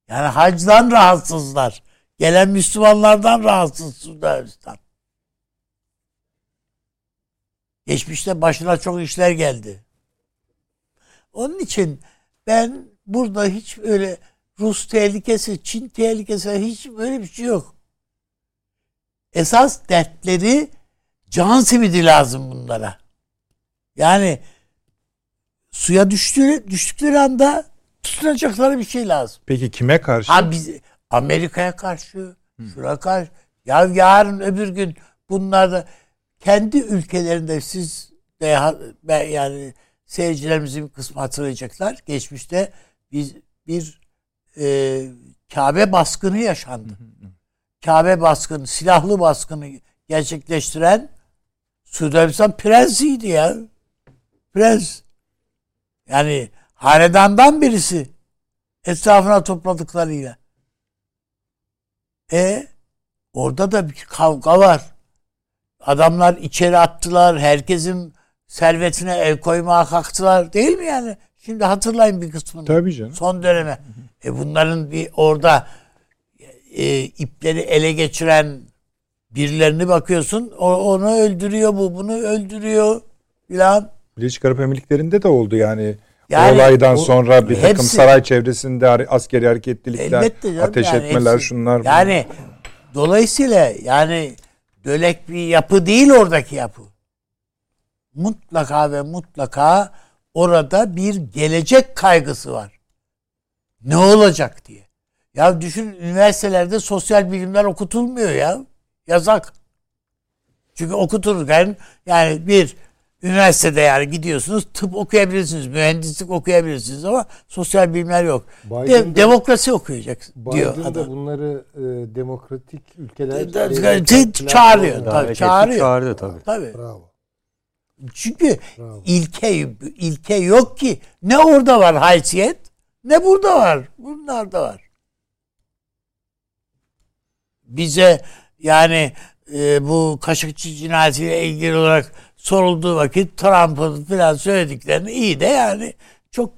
Yani hacdan rahatsızlar. Gelen Müslümanlardan rahatsız Suudi Arabistan. Geçmişte başına çok işler geldi. Onun için ben burada hiç öyle Rus tehlikesi, Çin tehlikesi hiç böyle bir şey yok. Esas dertleri can simidi lazım bunlara. Yani suya düştüğü, düştükleri anda tutunacakları bir şey lazım. Peki kime karşı? Ha biz Amerika'ya karşı, şuna karşı. Ya yarın öbür gün bunlar da kendi ülkelerinde siz de yani seyircilerimizin bir kısmı hatırlayacaklar. Geçmişte biz bir e, Kabe baskını yaşandı. Kabe baskını, silahlı baskını gerçekleştiren Suudi Arabistan prensiydi ya. Prens. Yani hanedandan birisi etrafına topladıklarıyla. E orada da bir kavga var. Adamlar içeri attılar. Herkesin servetine el koymaya kalktılar. Değil mi yani? Şimdi hatırlayın bir kısmını. Tabii canım. Son döneme. E bunların bir orada e, ipleri ele geçiren birilerini bakıyorsun. O, onu öldürüyor bu. Bunu öldürüyor filan. Birleşik Arap Emirlikleri'nde de oldu yani. Yani olaydan o- sonra bir takım hepsi- saray çevresinde askeri hareketlilikler, canım, ateş yani etmeler, hepsi- şunlar. bunlar. Yani dolayısıyla yani dölek bir yapı değil oradaki yapı. Mutlaka ve mutlaka orada bir gelecek kaygısı var. Ne olacak diye. Ya düşün üniversitelerde sosyal bilimler okutulmuyor ya. Yazak. Çünkü okuturken yani bir üniversitede yani gidiyorsunuz tıp okuyabilirsiniz, mühendislik okuyabilirsiniz ama sosyal bilimler yok. De, de- demokrasi okuyacak diyor Biden de adam. bunları e, demokratik ülkeler De- de- çağırıyor, tabii. Çağırıyor. çağırdı tabii. Tabii. Bravo. Çünkü Bravo. ilke ilke yok ki. Ne orada var haysiyet, ne burada var. Bunlarda var. Bize yani e, bu Kaşıkçı cinayetiyle ilgili olarak sorulduğu vakit Trump'ın falan söylediklerini iyi de yani çok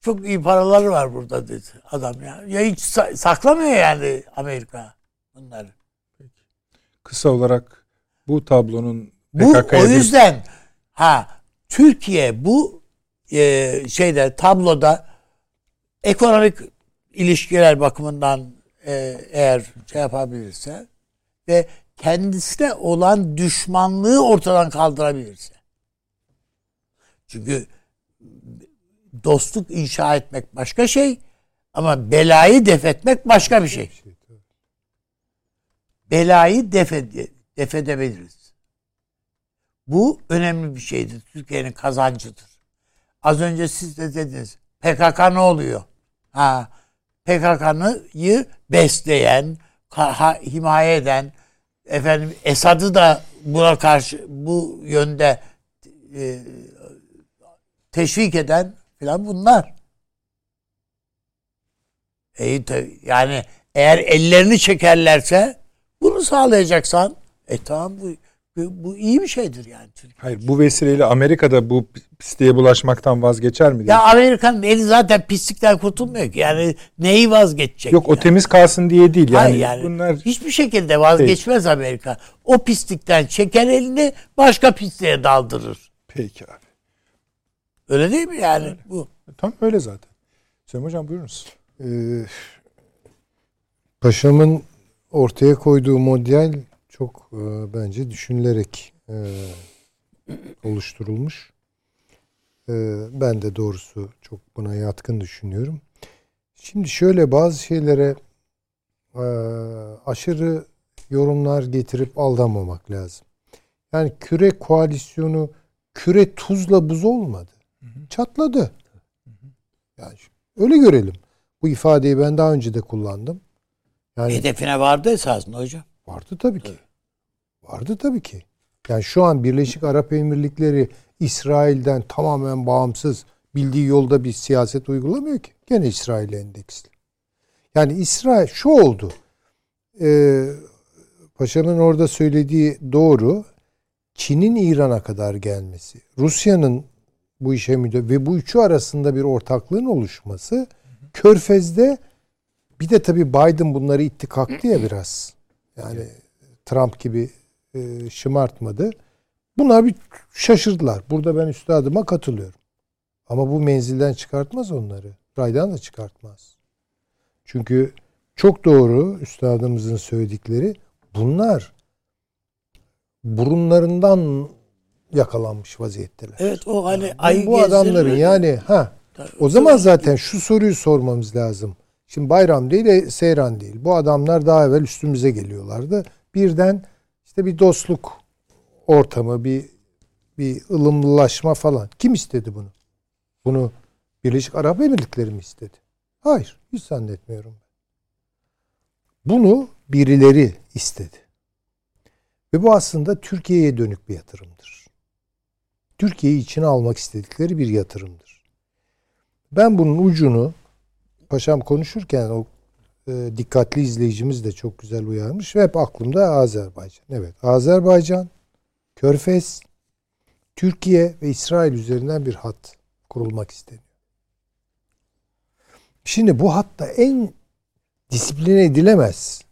çok iyi paraları var burada dedi adam ya. Ya hiç sa- saklamıyor yani Amerika bunları. Kısa olarak bu tablonun Bu o bir- yüzden ha Türkiye bu e, şeyde tabloda ekonomik ilişkiler bakımından e, eğer şey yapabilirse ve kendisine olan düşmanlığı ortadan kaldırabilirse. Çünkü dostluk inşa etmek başka şey ama belayı def etmek başka bir şey. Belayı def, ede- def edebiliriz. Bu önemli bir şeydir. Türkiye'nin kazancıdır. Az önce siz de dediniz. PKK ne oluyor? Ha, PKK'yı besleyen, himaye eden, efendim Esad'ı da buna karşı bu yönde e, teşvik eden filan bunlar. E, yani eğer ellerini çekerlerse bunu sağlayacaksan e tamam bu, bu, iyi bir şeydir yani Türkiye. Hayır bu vesileyle Amerika'da bu pisliğe bulaşmaktan vazgeçer mi? diye. Ya Amerika'nın eli zaten pislikten kurtulmuyor ki. Yani neyi vazgeçecek? Yok o yani? temiz kalsın diye değil. Yani, Hayır yani bunlar hiçbir şekilde vazgeçmez Amerika. O pislikten çeker elini başka pisliğe daldırır. peki abi. Öyle değil mi yani bu? Tam öyle zaten. Hüseyin Hocam buyurunuz. Ee, Paşam'ın ortaya koyduğu model çok e, bence düşünülerek e, oluşturulmuş. E, ben de doğrusu çok buna yatkın düşünüyorum. Şimdi şöyle bazı şeylere e, aşırı yorumlar getirip aldanmamak lazım. Yani küre koalisyonu küre tuzla buz olmadı. Çatladı. Yani öyle görelim. Bu ifadeyi ben daha önce de kullandım. Yani Hedefine vardı esasında hocam. vardı tabii ki. Vardı tabii ki. Yani şu an Birleşik Arap Emirlikleri İsrail'den tamamen bağımsız bildiği yolda bir siyaset uygulamıyor ki. Gene İsrail'e endeksli. Yani İsrail şu oldu. Ee, Paşamın orada söylediği doğru. Çin'in İran'a kadar gelmesi, Rusya'nın bu işe müdahale ve bu üçü arasında bir ortaklığın oluşması Körfez'de bir de tabii Biden bunları itti kalktı ya biraz. Yani Trump gibi e, şımartmadı. Bunlar bir şaşırdılar. Burada ben üstadıma katılıyorum. Ama bu menzilden çıkartmaz onları. Raydan da çıkartmaz. Çünkü çok doğru üstadımızın söyledikleri. Bunlar burunlarından yakalanmış vaziyetteler. Evet o hani ayı bu adamların yani ha o zaman zaten şu soruyu sormamız lazım. Şimdi bayram değil, e, seyran değil. Bu adamlar daha evvel üstümüze geliyorlardı. Birden işte bir dostluk ortamı, bir bir ılımlılaşma falan. Kim istedi bunu? Bunu Birleşik Arap Emirlikleri mi istedi? Hayır, hiç zannetmiyorum. Bunu birileri istedi. Ve bu aslında Türkiye'ye dönük bir yatırımdır. Türkiye'yi içine almak istedikleri bir yatırımdır. Ben bunun ucunu paşam konuşurken o e, dikkatli izleyicimiz de çok güzel uyarmış ve hep aklımda Azerbaycan. Evet, Azerbaycan, Körfez, Türkiye ve İsrail üzerinden bir hat kurulmak isteniyor. Şimdi bu hatta en disipline edilemez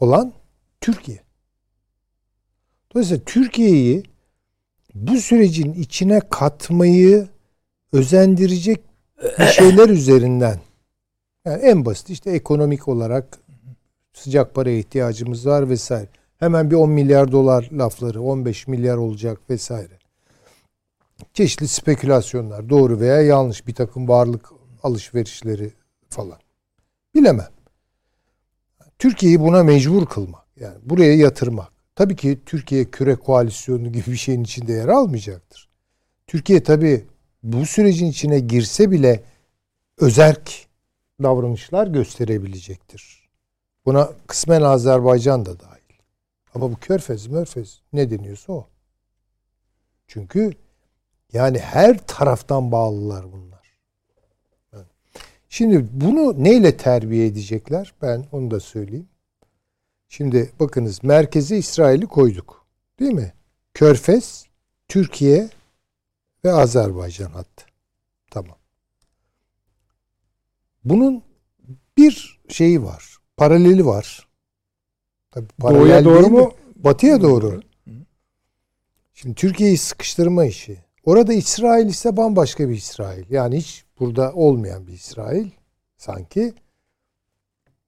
olan Türkiye. Dolayısıyla Türkiye'yi bu sürecin içine katmayı özendirecek bir şeyler üzerinden yani en basit işte ekonomik olarak sıcak paraya ihtiyacımız var vesaire. Hemen bir 10 milyar dolar lafları 15 milyar olacak vesaire. çeşitli spekülasyonlar doğru veya yanlış bir takım varlık alışverişleri falan. Bilemem. Türkiye'yi buna mecbur kılmak. Yani buraya yatırmak. Tabii ki Türkiye küre koalisyonu gibi bir şeyin içinde yer almayacaktır. Türkiye tabii bu sürecin içine girse bile özerk davranışlar gösterebilecektir. Buna kısmen Azerbaycan da dahil. Ama bu körfez mörfez ne deniyorsa o. Çünkü yani her taraftan bağlılar bunlar. Şimdi bunu neyle terbiye edecekler? Ben onu da söyleyeyim. Şimdi bakınız merkeze İsrail'i koyduk. Değil mi? Körfez, Türkiye ve Azerbaycan hattı. Tamam. Bunun bir şeyi var. Paraleli var. Tabii Doğuya doğru mu? Batıya doğru. Şimdi Türkiye'yi sıkıştırma işi. Orada İsrail ise bambaşka bir İsrail. Yani hiç burada olmayan bir İsrail sanki.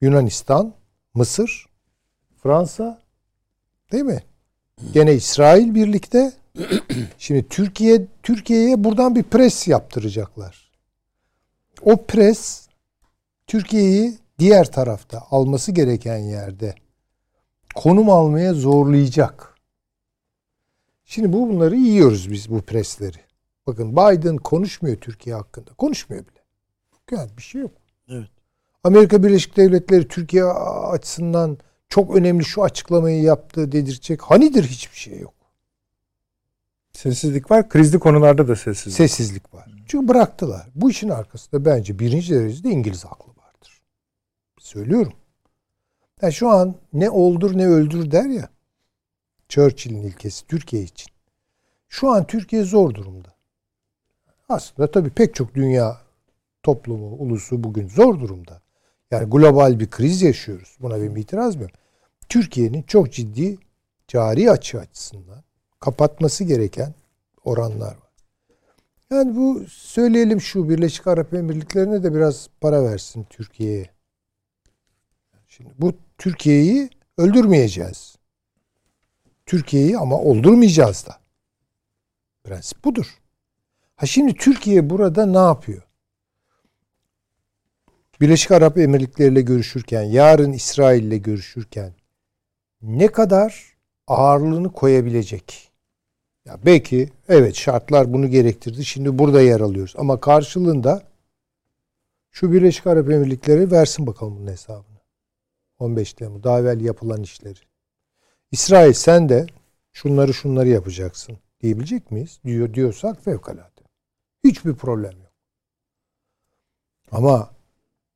Yunanistan, Mısır, Fransa değil mi? Gene İsrail birlikte. Şimdi Türkiye Türkiye'ye buradan bir pres yaptıracaklar. O pres Türkiye'yi diğer tarafta alması gereken yerde konum almaya zorlayacak. Şimdi bu bunları yiyoruz biz bu presleri. Bakın Biden konuşmuyor Türkiye hakkında. Konuşmuyor bile. Yani bir şey yok. Evet. Amerika Birleşik Devletleri Türkiye açısından çok önemli şu açıklamayı yaptı dedirtecek. Hanidir hiçbir şey yok. Sessizlik var. Krizli konularda da sessizlik. Sessizlik var. Çünkü bıraktılar. Bu işin arkasında bence birinci derecede İngiliz aklı. Söylüyorum. Yani şu an ne oldur ne öldür der ya. Churchill'in ilkesi Türkiye için. Şu an Türkiye zor durumda. Aslında tabii pek çok dünya toplumu, ulusu bugün zor durumda. Yani global bir kriz yaşıyoruz. Buna benim itiraz mı? Türkiye'nin çok ciddi cari açı açısından kapatması gereken oranlar var. Yani bu söyleyelim şu Birleşik Arap Emirlikleri'ne de biraz para versin Türkiye'ye. Şimdi bu Türkiye'yi öldürmeyeceğiz. Türkiye'yi ama oldurmayacağız da. Prensip budur. Ha şimdi Türkiye burada ne yapıyor? Birleşik Arap Emirlikleri ile görüşürken, yarın İsrail ile görüşürken ne kadar ağırlığını koyabilecek? Ya belki evet şartlar bunu gerektirdi. Şimdi burada yer alıyoruz. Ama karşılığında şu Birleşik Arap Emirlikleri versin bakalım bunun hesabını. 15 Temmuz daha evvel yapılan işleri. İsrail sen de şunları şunları yapacaksın diyebilecek miyiz? Diyor diyorsak fevkalade. Hiçbir problem yok. Ama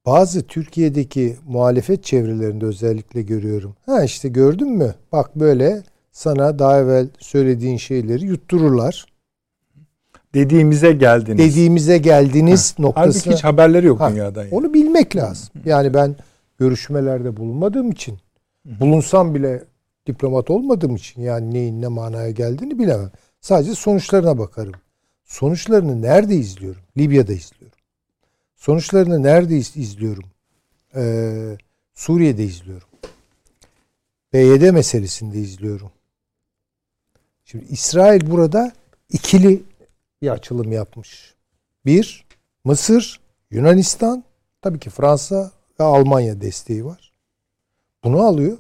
bazı Türkiye'deki muhalefet çevrelerinde özellikle görüyorum. Ha işte gördün mü? Bak böyle sana daha evvel söylediğin şeyleri yuttururlar. Dediğimize geldiniz. Dediğimize geldiniz ha. noktası. Halbuki hiç haberleri yok ha. dünyadan. Yani. Onu bilmek lazım. Yani ben görüşmelerde bulunmadığım için, bulunsam bile diplomat olmadığım için yani neyin ne manaya geldiğini bilemem. Sadece sonuçlarına bakarım. Sonuçlarını nerede izliyorum? Libya'da izliyorum. Sonuçlarını nerede izliyorum? Ee, Suriye'de izliyorum. PYD meselesinde izliyorum. Şimdi İsrail burada ikili bir açılım yapmış. Bir, Mısır, Yunanistan, tabii ki Fransa ve Almanya desteği var. Bunu alıyor.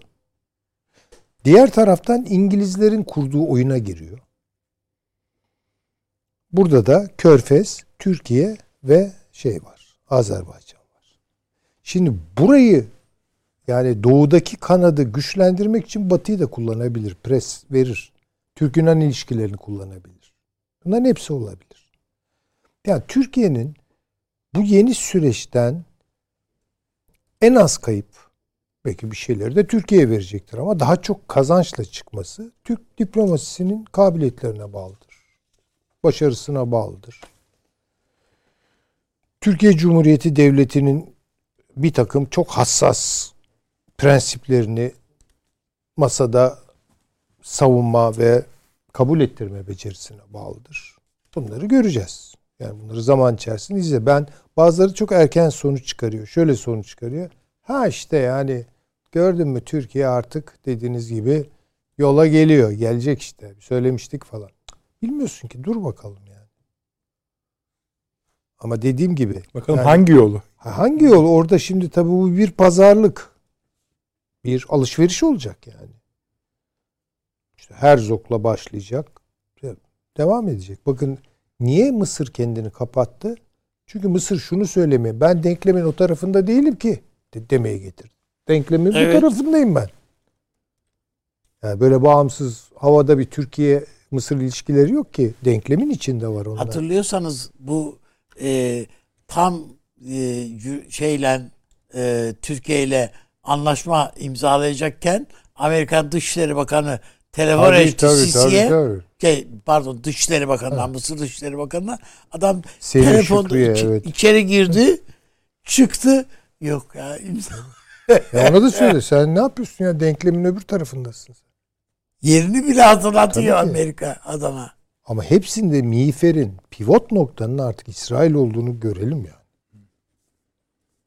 Diğer taraftan İngilizlerin kurduğu oyuna giriyor. Burada da Körfez, Türkiye ve şey var. Azerbaycan var. Şimdi burayı yani doğudaki kanadı güçlendirmek için Batı'yı da kullanabilir. Pres verir. Türk-Yunan ilişkilerini kullanabilir. Bunların hepsi olabilir. Yani Türkiye'nin bu yeni süreçten en az kayıp belki bir şeyleri de Türkiye'ye verecektir ama daha çok kazançla çıkması Türk diplomasisinin kabiliyetlerine bağlıdır. Başarısına bağlıdır. Türkiye Cumhuriyeti Devleti'nin bir takım çok hassas prensiplerini masada savunma ve kabul ettirme becerisine bağlıdır. Bunları göreceğiz. Yani bunları zaman içerisinde izle. Ben bazıları çok erken sonuç çıkarıyor. Şöyle sonuç çıkarıyor. Ha işte yani gördün mü Türkiye artık dediğiniz gibi yola geliyor. Gelecek işte. Söylemiştik falan. Bilmiyorsun ki dur bakalım yani. Ama dediğim gibi. Bakalım yani, hangi yolu? Hangi yol? Orada şimdi tabii bu bir pazarlık. Bir alışveriş olacak yani. İşte Herzog'la başlayacak. Devam edecek. Bakın niye Mısır kendini kapattı? Çünkü Mısır şunu söylemiyor. Ben denklemin o tarafında değilim ki de, demeye getirdi. Denklemin evet. bu tarafındayım ben. Yani böyle bağımsız havada bir Türkiye Mısır ilişkileri yok ki. Denklemin içinde var onlar. Hatırlıyorsanız bu e, tam e, şeyle e, Türkiye ile anlaşma imzalayacakken Amerikan Dışişleri Bakanı telefon etti Sisi'ye. Şey, pardon Dışişleri Bakanı'na, evet. Mısır Dışişleri Bakanı'na adam Senin telefonda iç, evet. içeri girdi, çıktı. Yok ya imza. ya ona da söyle. Sen ne yapıyorsun ya? Denklemin öbür tarafındasın. Yerini bile hatırlatıyor Amerika adama. Ama hepsinde miğferin pivot noktanın artık İsrail olduğunu görelim ya.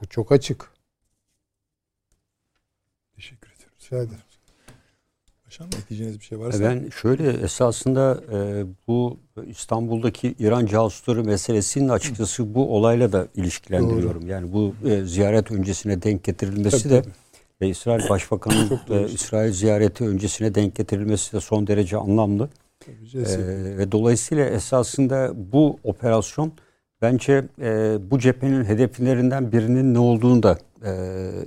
Bu çok açık. Teşekkür ederim. Rica ederim. Başkan ekleyeceğiniz bir şey varsa. Ben şöyle esasında e, bu İstanbul'daki İran casusları meselesinin açıkçası bu olayla da ilişkilendiriyorum. Doğru. Yani bu e, ziyaret öncesine denk getirilmesi tabii, de tabii. ve İsrail Başbakanı'nın e, İsrail ziyareti öncesine denk getirilmesi de son derece anlamlı. Tabii, e, ve dolayısıyla esasında bu operasyon bence e, bu cephenin hedeflerinden birinin ne olduğunu da e,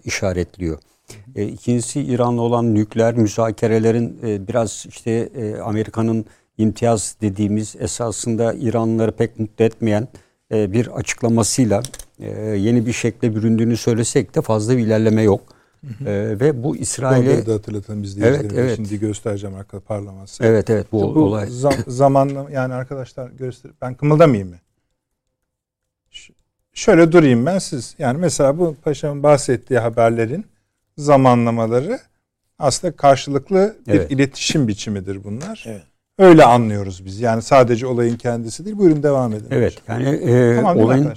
işaretliyor. E, ikincisi İran'la olan nükleer müzakerelerin e, biraz işte e, Amerika'nın imtiyaz dediğimiz esasında İranlıları pek mutlu etmeyen e, bir açıklamasıyla e, yeni bir şekle büründüğünü söylesek de fazla bir ilerleme yok. Hı hı. E, ve bu İsrail'e... da hatırlatalım biz evet, evet. şimdi göstereceğim arka parlaması. Evet evet bu, bu olay. Zam, zamanla yani arkadaşlar göster ben kımıldamayayım mı? şöyle durayım ben siz yani mesela bu paşamın bahsettiği haberlerin zamanlamaları aslında karşılıklı bir evet. iletişim biçimidir bunlar. Evet. Öyle anlıyoruz biz. Yani sadece olayın kendisi değil. Buyurun devam edin. Evet. Yani e, tamam, olayın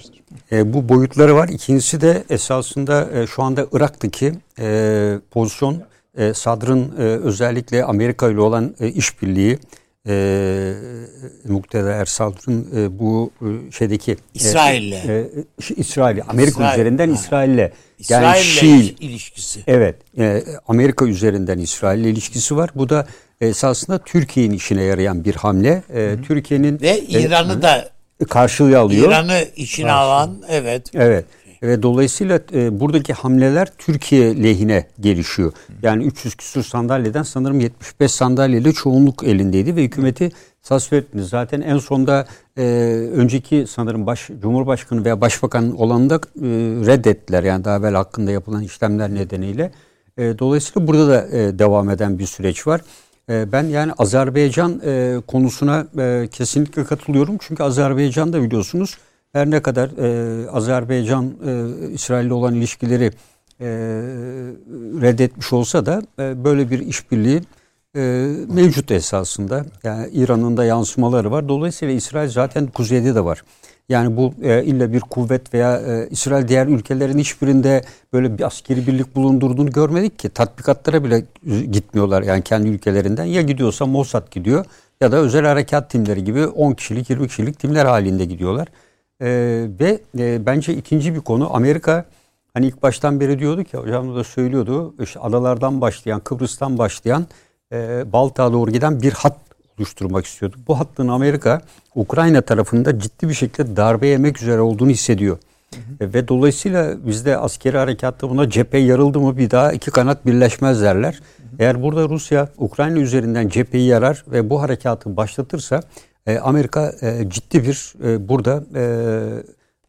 e, bu boyutları var. İkincisi de esasında e, şu anda Irak'taki e, pozisyon e, Sadr'ın e, özellikle Amerika ile olan e, işbirliği e, Mukteda Ersal'ın e, bu e, şeydeki İsrail'le e, e, İsrail Amerika İsrail, üzerinden İsrail'le yani İsrail'le ilişkisi. Evet. E, Amerika üzerinden İsrail'le ilişkisi var. Bu da esasında Türkiye'nin işine yarayan bir hamle. E, Türkiye'nin ve İran'ı e, da karşılığı alıyor. İran'ı içine Karşı. alan evet. Evet. Ve dolayısıyla e, buradaki hamleler Türkiye lehine gelişiyor. Yani 300 küsur sandalyeden sanırım 75 sandalyeyle çoğunluk elindeydi ve hükümeti tasvip etti. Zaten en sonda e, önceki sanırım baş Cumhurbaşkanı veya Başbakan olanı da e, reddettiler. Yani daha evvel hakkında yapılan işlemler nedeniyle. E, dolayısıyla burada da e, devam eden bir süreç var. E, ben yani Azerbaycan e, konusuna e, kesinlikle katılıyorum. Çünkü Azerbaycan da biliyorsunuz her ne kadar e, Azerbaycan e, İsrail'le olan ilişkileri e, reddetmiş olsa da e, böyle bir işbirliği e, mevcut esasında. Yani İran'ın da yansımaları var. Dolayısıyla İsrail zaten kuzeyde de var. Yani bu e, illa bir kuvvet veya e, İsrail diğer ülkelerin hiçbirinde böyle bir askeri birlik bulundurduğunu görmedik ki. Tatbikatlara bile gitmiyorlar yani kendi ülkelerinden. Ya gidiyorsa Mossad gidiyor ya da özel harekat timleri gibi 10 kişilik 20 kişilik timler halinde gidiyorlar. E, ve e, bence ikinci bir konu Amerika hani ilk baştan beri diyordu ki hocam da söylüyordu işte adalardan başlayan Kıbrıs'tan başlayan e, Baltık'a doğru giden bir hat oluşturmak istiyordu. Bu hattın Amerika Ukrayna tarafında ciddi bir şekilde darbe yemek üzere olduğunu hissediyor. Hı hı. E, ve dolayısıyla bizde askeri harekatta buna cephe yarıldı mı bir daha iki kanat birleşmez derler. Hı hı. Eğer burada Rusya Ukrayna üzerinden cepheyi yarar ve bu harekatı başlatırsa e, Amerika e, ciddi bir e, burada e,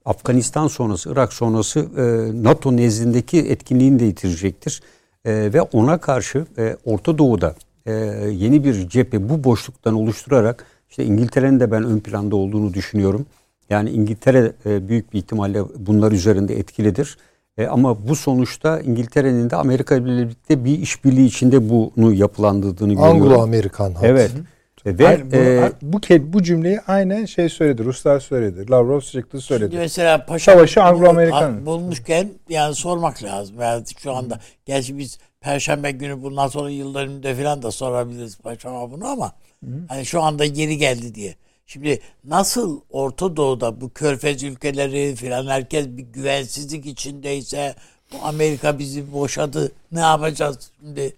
Afganistan sonrası, Irak sonrası e, NATO nezdindeki etkinliğini de yitirecektir. E, ve ona karşı e, Orta Doğu'da e, yeni bir cephe bu boşluktan oluşturarak işte İngiltere'nin de ben ön planda olduğunu düşünüyorum. Yani İngiltere e, büyük bir ihtimalle bunlar üzerinde etkilidir. E, ama bu sonuçta İngiltere'nin de Amerika ile birlikte bir işbirliği içinde bunu yapılandırdığını görüyorum. Anglo-Amerikan Evet. Hı. Ve Aynen, bu, e, bu, bu cümleyi aynen şey söyledi. Ruslar söyledi. Lavrov çıktı söyledi. Şimdi mesela Paşa Savaşı Anglo-Amerikan. Bulmuşken yani sormak lazım. Yani şu anda gerçi biz Perşembe günü bundan sonra yıllarında falan da sorabiliriz Paşama bunu ama Hı. hani şu anda geri geldi diye. Şimdi nasıl Orta Doğu'da bu körfez ülkeleri filan herkes bir güvensizlik içindeyse bu Amerika bizi boşadı ne yapacağız şimdi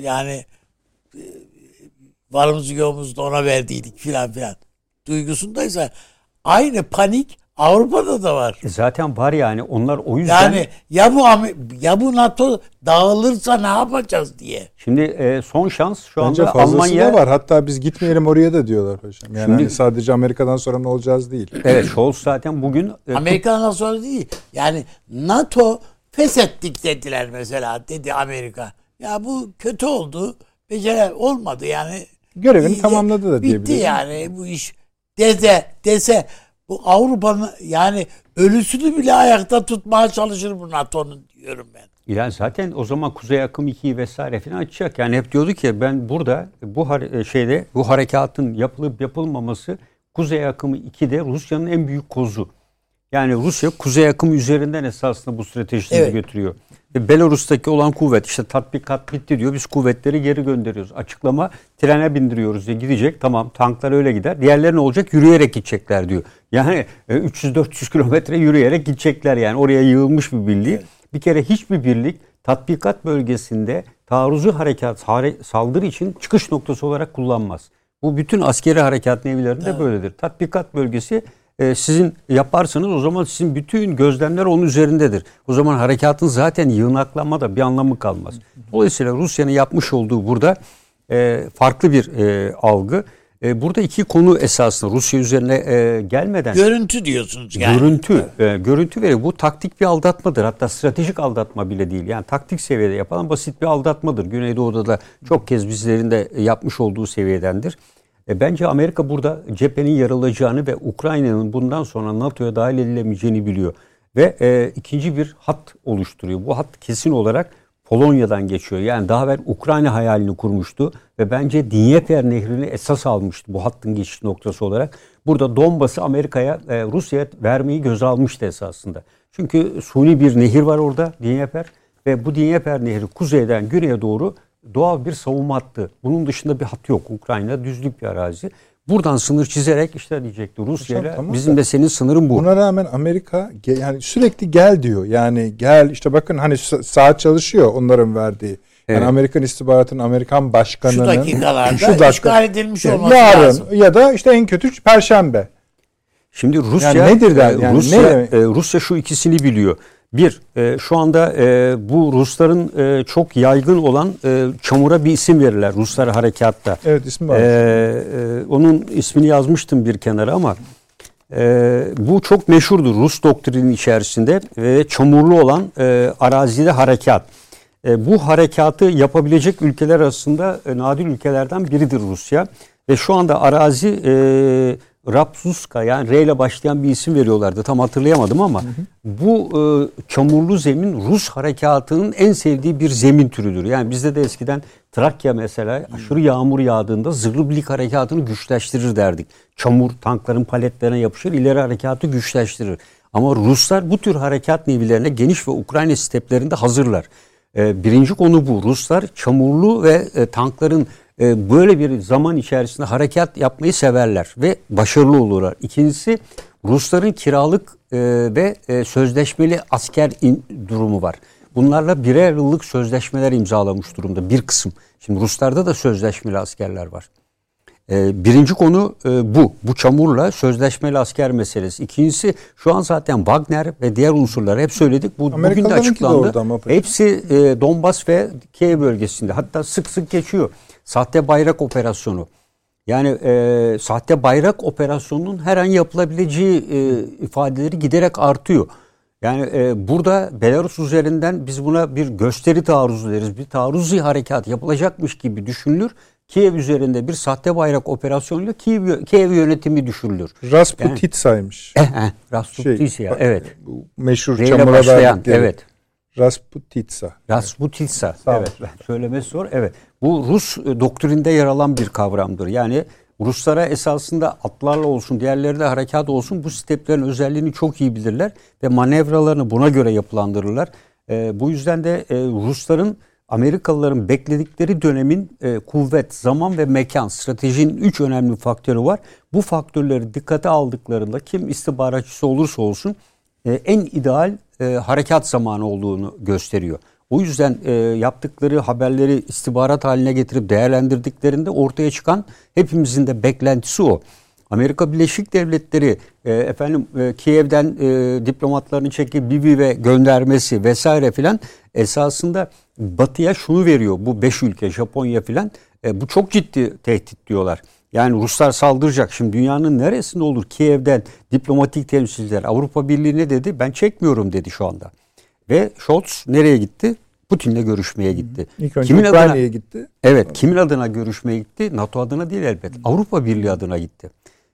yani e, varımızı yoğumuzu da ona verdiydik filan filan duygusundaysa aynı panik Avrupa'da da var. E zaten var yani onlar o yüzden Yani ya bu ya bu NATO dağılırsa ne yapacağız diye. şimdi e, son şans şu Bence anda fazlası Almanya da var. Hatta biz gitmeyelim oraya da diyorlar paşam. Yani Şimdi- hani sadece Amerika'dan sonra ne olacağız değil. Evet Scholz zaten bugün e, Amerika'dan sonra değil. Yani NATO feshettik dediler mesela dedi Amerika. Ya bu kötü oldu. Becere olmadı yani. Görevini İyice tamamladı da Bitti diyebiliriz. yani bu iş. Dese, dese bu Avrupa'nın yani ölüsünü bile ayakta tutmaya çalışır bu NATO'nun diyorum ben. Yani zaten o zaman Kuzey Akım 2'yi vesaire falan açacak. Yani hep diyordu ki ben burada bu hare- şeyde bu harekatın yapılıp yapılmaması Kuzey Akımı 2'de Rusya'nın en büyük kozu. Yani Rusya Kuzey Akım üzerinden esasında bu stratejisini Evet. götürüyor. Ve Belarus'taki olan kuvvet işte tatbikat bitti diyor. Biz kuvvetleri geri gönderiyoruz. Açıklama trene bindiriyoruz diye gidecek. Tamam tanklar öyle gider. Diğerleri ne olacak? Yürüyerek gidecekler diyor. Yani e, 300-400 kilometre yürüyerek gidecekler yani. Oraya yığılmış bir birliği. Bir kere hiçbir birlik tatbikat bölgesinde taarruzu harekat hare- saldırı için çıkış noktası olarak kullanmaz. Bu bütün askeri harekat nevlerinde böyledir. Tatbikat bölgesi e, sizin yaparsanız o zaman sizin bütün gözlemler onun üzerindedir. O zaman harekatın zaten yığınaklanmada bir anlamı kalmaz. Dolayısıyla Rusya'nın yapmış olduğu burada e, farklı bir e, algı. E, burada iki konu esasında Rusya üzerine e, gelmeden Görüntü diyorsunuz yani. Görüntü, e, görüntü veriyor. Bu taktik bir aldatmadır. Hatta stratejik aldatma bile değil. Yani taktik seviyede yapılan basit bir aldatmadır. Güneydoğu'da da çok kez bizlerin de yapmış olduğu seviyedendir. E, bence Amerika burada cephenin yarılacağını ve Ukrayna'nın bundan sonra NATO'ya dahil edilemeyeceğini biliyor. Ve e, ikinci bir hat oluşturuyor. Bu hat kesin olarak Polonya'dan geçiyor. Yani daha evvel Ukrayna hayalini kurmuştu ve bence Dnieper nehrini esas almıştı bu hattın geçiş noktası olarak. Burada Donbas'ı Amerika'ya, e, Rusya'ya vermeyi göze almıştı esasında. Çünkü suni bir nehir var orada Dnieper ve bu Dnieper nehri kuzeyden güneye doğru doğal bir savunma hattı. Bunun dışında bir hat yok. Ukrayna düzlük bir arazi. Buradan sınır çizerek işte diyecekti Rusya ile tamam bizim de senin sınırın bu. Buna rağmen Amerika yani sürekli gel diyor. Yani gel işte bakın hani sa- saat çalışıyor onların verdiği. Yani Evet. Amerikan istihbaratının Amerikan başkanının Şu dakikalarda şu dakika- işgal edilmiş Yani olması yarın lazım. ya da işte en kötü perşembe. Şimdi Rusya Yani nedir der- e, yani Rusya ne e, Rusya şu ikisini biliyor. Bir, e, şu anda e, bu Rusların e, çok yaygın olan e, çamura bir isim verirler Ruslar harekatta. Evet ismi E, var. e, onun ismini yazmıştım bir kenara ama e, bu çok meşhurdur Rus doktrinin içerisinde ve çamurlu olan e, arazide harekat. E, bu harekatı yapabilecek ülkeler arasında e, nadir ülkelerden biridir Rusya. Ve şu anda arazi e, Rapsuska yani R ile başlayan bir isim veriyorlardı. Tam hatırlayamadım ama bu e, çamurlu zemin Rus harekatının en sevdiği bir zemin türüdür. Yani bizde de eskiden Trakya mesela aşırı yağmur yağdığında zırhlı birlik harekatını güçleştirir derdik. Çamur tankların paletlerine yapışır ileri harekatı güçleştirir. Ama Ruslar bu tür harekat nevilerine geniş ve Ukrayna steplerinde hazırlar. E, birinci konu bu. Ruslar çamurlu ve e, tankların e, böyle bir zaman içerisinde harekat yapmayı severler ve başarılı olurlar. İkincisi Rusların kiralık e, ve e, sözleşmeli asker in- durumu var. Bunlarla birer yıllık sözleşmeler imzalamış durumda bir kısım. Şimdi Ruslarda da sözleşmeli askerler var. Ee, birinci konu e, bu. Bu çamurla sözleşmeli asker meselesi. İkincisi şu an zaten Wagner ve diğer unsurlar hep söyledik. Bu bugün de açıklandı. ama. Hepsi e, Donbas ve Kiev bölgesinde. Hatta sık sık geçiyor. Sahte bayrak operasyonu. Yani e, sahte bayrak operasyonunun her an yapılabileceği e, ifadeleri giderek artıyor. Yani e, burada Belarus üzerinden biz buna bir gösteri taarruzu deriz. Bir taarruzi harekat yapılacakmış gibi düşünülür. Kiev üzerinde bir sahte bayrak operasyonuyla Kiev, Kiev yönetimi düşürülür. Rasputitsa'ymış. Eh, eh, Rasputin bak, evet. Bu meşhur R ile çamura başlayan evet. Rasputitsa. Rasputinsa. Sağ ol. Evet. Söylemesi zor. Evet. Bu Rus e, doktrinde yer alan bir kavramdır. Yani Ruslara esasında atlarla olsun, diğerleri de harekat olsun bu steplerin özelliğini çok iyi bilirler ve manevralarını buna göre yapılandırırlar. E, bu yüzden de e, Rusların Amerikalıların bekledikleri dönemin e, kuvvet, zaman ve mekan, stratejinin üç önemli faktörü var. Bu faktörleri dikkate aldıklarında kim istihbaratçısı olursa olsun e, en ideal e, harekat zamanı olduğunu gösteriyor. O yüzden e, yaptıkları haberleri istihbarat haline getirip değerlendirdiklerinde ortaya çıkan hepimizin de beklentisi o. Amerika Birleşik Devletleri e, efendim e, Kiev'den e, diplomatlarını çekip Lviv'e göndermesi vesaire filan esasında Batı'ya şunu veriyor. Bu beş ülke Japonya filan e, bu çok ciddi tehdit diyorlar. Yani Ruslar saldıracak. Şimdi dünyanın neresinde olur Kiev'den diplomatik temsilciler Avrupa Birliği ne dedi? Ben çekmiyorum dedi şu anda. Ve Scholz nereye gitti? Putin'le görüşmeye gitti. İlk önce Kimin Ukrayna'ya adına- gitti. Evet, kimin adına görüşmeye gitti? NATO adına değil elbet. Avrupa Birliği adına gitti.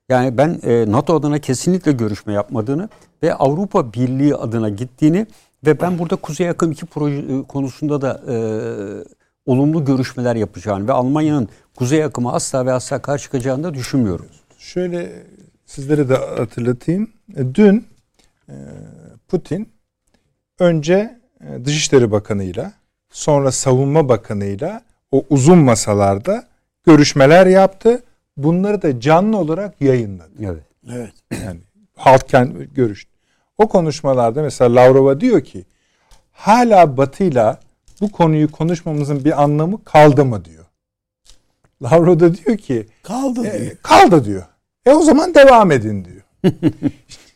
Yani ben e, NATO adına kesinlikle görüşme yapmadığını ve Avrupa Birliği adına gittiğini ve ben burada Kuzey Akım 2 proje e, konusunda da e, olumlu görüşmeler yapacağını ve Almanya'nın Kuzey Akım'a asla ve asla karşı çıkacağını da düşünmüyorum. Şöyle sizlere de hatırlatayım. E, Dün e, Putin önce e, Dışişleri Bakanı'yla sonra Savunma Bakanı'yla o uzun masalarda görüşmeler yaptı. Bunları da canlı olarak yayınladı. Evet. Evet. Yani halk kendi görüştü. O konuşmalarda mesela Lavrova diyor ki hala Batı'yla bu konuyu konuşmamızın bir anlamı kaldı mı diyor. Lavrov da diyor ki Kaldı e, diyor. kaldı diyor. E o zaman devam edin diyor.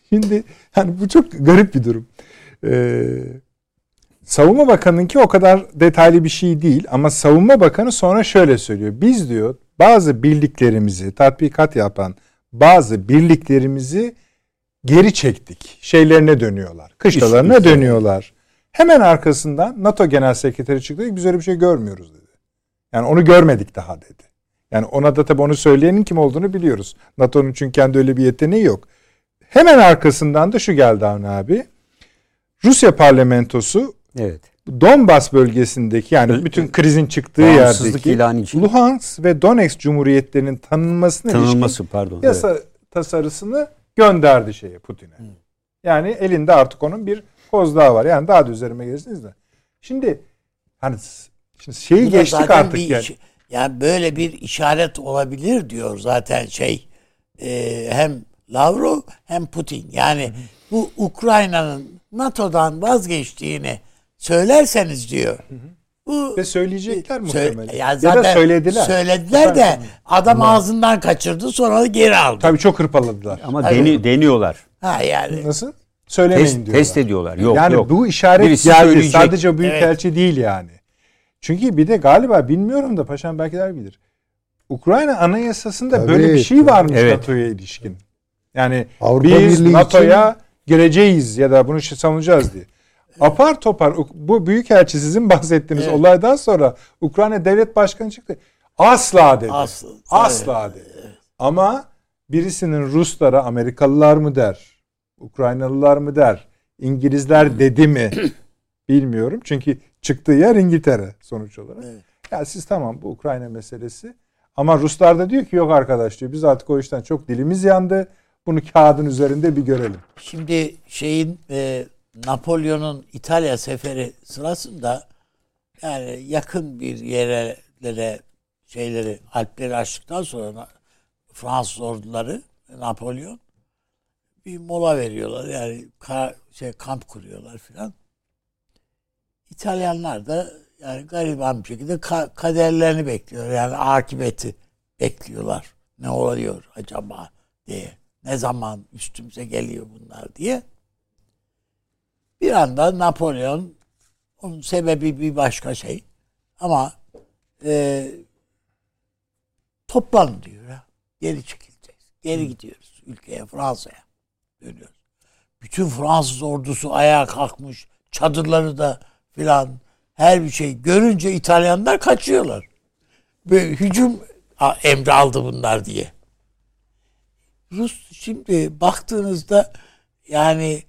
Şimdi hani bu çok garip bir durum. Ee, Savunma Bakanı'nınki o kadar detaylı bir şey değil ama Savunma Bakanı sonra şöyle söylüyor. Biz diyor bazı birliklerimizi tatbikat yapan bazı birliklerimizi geri çektik. Şeylerine dönüyorlar. Kışlalarına İşte- dönüyorlar. Hemen arkasından NATO Genel Sekreteri çıktı. Biz öyle bir şey görmüyoruz dedi. Yani onu görmedik daha dedi. Yani ona da tabii onu söyleyenin kim olduğunu biliyoruz. NATO'nun çünkü kendi öyle bir yeteneği yok. Hemen arkasından da şu geldi Avni abi. Rusya parlamentosu Evet. Donbas bölgesindeki yani bütün krizin çıktığı yerdeki ilanı için. Luhansk ve Donetsk cumhuriyetlerinin tanınmasına Tanınması ilişkin pardon. yasa tasarısını gönderdi şeye Putin'e. Yani elinde artık onun bir koz daha var. Yani daha da üzerime gelirsiniz de. Şimdi hani şimdi şeyi Bu geçtik artık bir yani. iş- yani böyle bir işaret olabilir diyor zaten şey e, hem Lavrov hem Putin. Yani bu Ukrayna'nın NATO'dan vazgeçtiğini söylerseniz diyor. Bu Ve söyleyecekler Sö- muhtemelen. ya ya zaten da söylediler. Söylediler de adam ağzından kaçırdı sonra da geri aldı. Tabii çok hırpaladılar. Ama deni, deniyorlar. Ha yani. Nasıl? Söylemeyin Test, diyorlar. test ediyorlar. Yok yani yok. bu işaret Birisi geldi. söyleyecek. Sadece büyükelçi değil yani. Çünkü bir de galiba bilmiyorum da paşam belki der bilir. Ukrayna anayasasında Tabii, böyle bir şey tabii. varmış Evet. NATO'ya ilişkin. Yani Avrupa biz Birliği NATO'ya gireceğiz ya da bunu savunacağız diye. Apar topar bu büyükelçi sizin bahsettiğiniz Evet. olaydan sonra Ukrayna devlet başkanı çıktı. Asla dedi. Asla. Asla dedi. Ama birisinin Ruslara Amerikalılar mı der? Ukraynalılar mı der? İngilizler dedi mi? Bilmiyorum. Çünkü çıktığı yer İngiltere sonuç olarak. Evet. Ya siz tamam bu Ukrayna meselesi. Ama Ruslar da diyor ki yok arkadaş diyor. Biz artık o işten çok dilimiz yandı. Bunu kağıdın üzerinde bir görelim. Şimdi şeyin e, Napolyon'un İtalya seferi sırasında yani yakın bir yerlere şeyleri Alpleri açtıktan sonra Fransız orduları Napolyon bir mola veriyorlar. Yani ka- şey kamp kuruyorlar filan. İtalyanlar da yani gariban bir şekilde ka- kaderlerini bekliyor. Yani akıbeti bekliyorlar. Ne oluyor acaba diye. Ne zaman üstümüze geliyor bunlar diye. Bir anda Napolyon onun sebebi bir başka şey. Ama e, toplan diyor ya. Geri çekileceğiz. Geri gidiyoruz ülkeye, Fransa'ya dönüyoruz. Bütün Fransız ordusu ayağa kalkmış. Çadırları da filan her bir şey görünce İtalyanlar kaçıyorlar. Böyle hücum emri aldı bunlar diye. Rus şimdi baktığınızda yani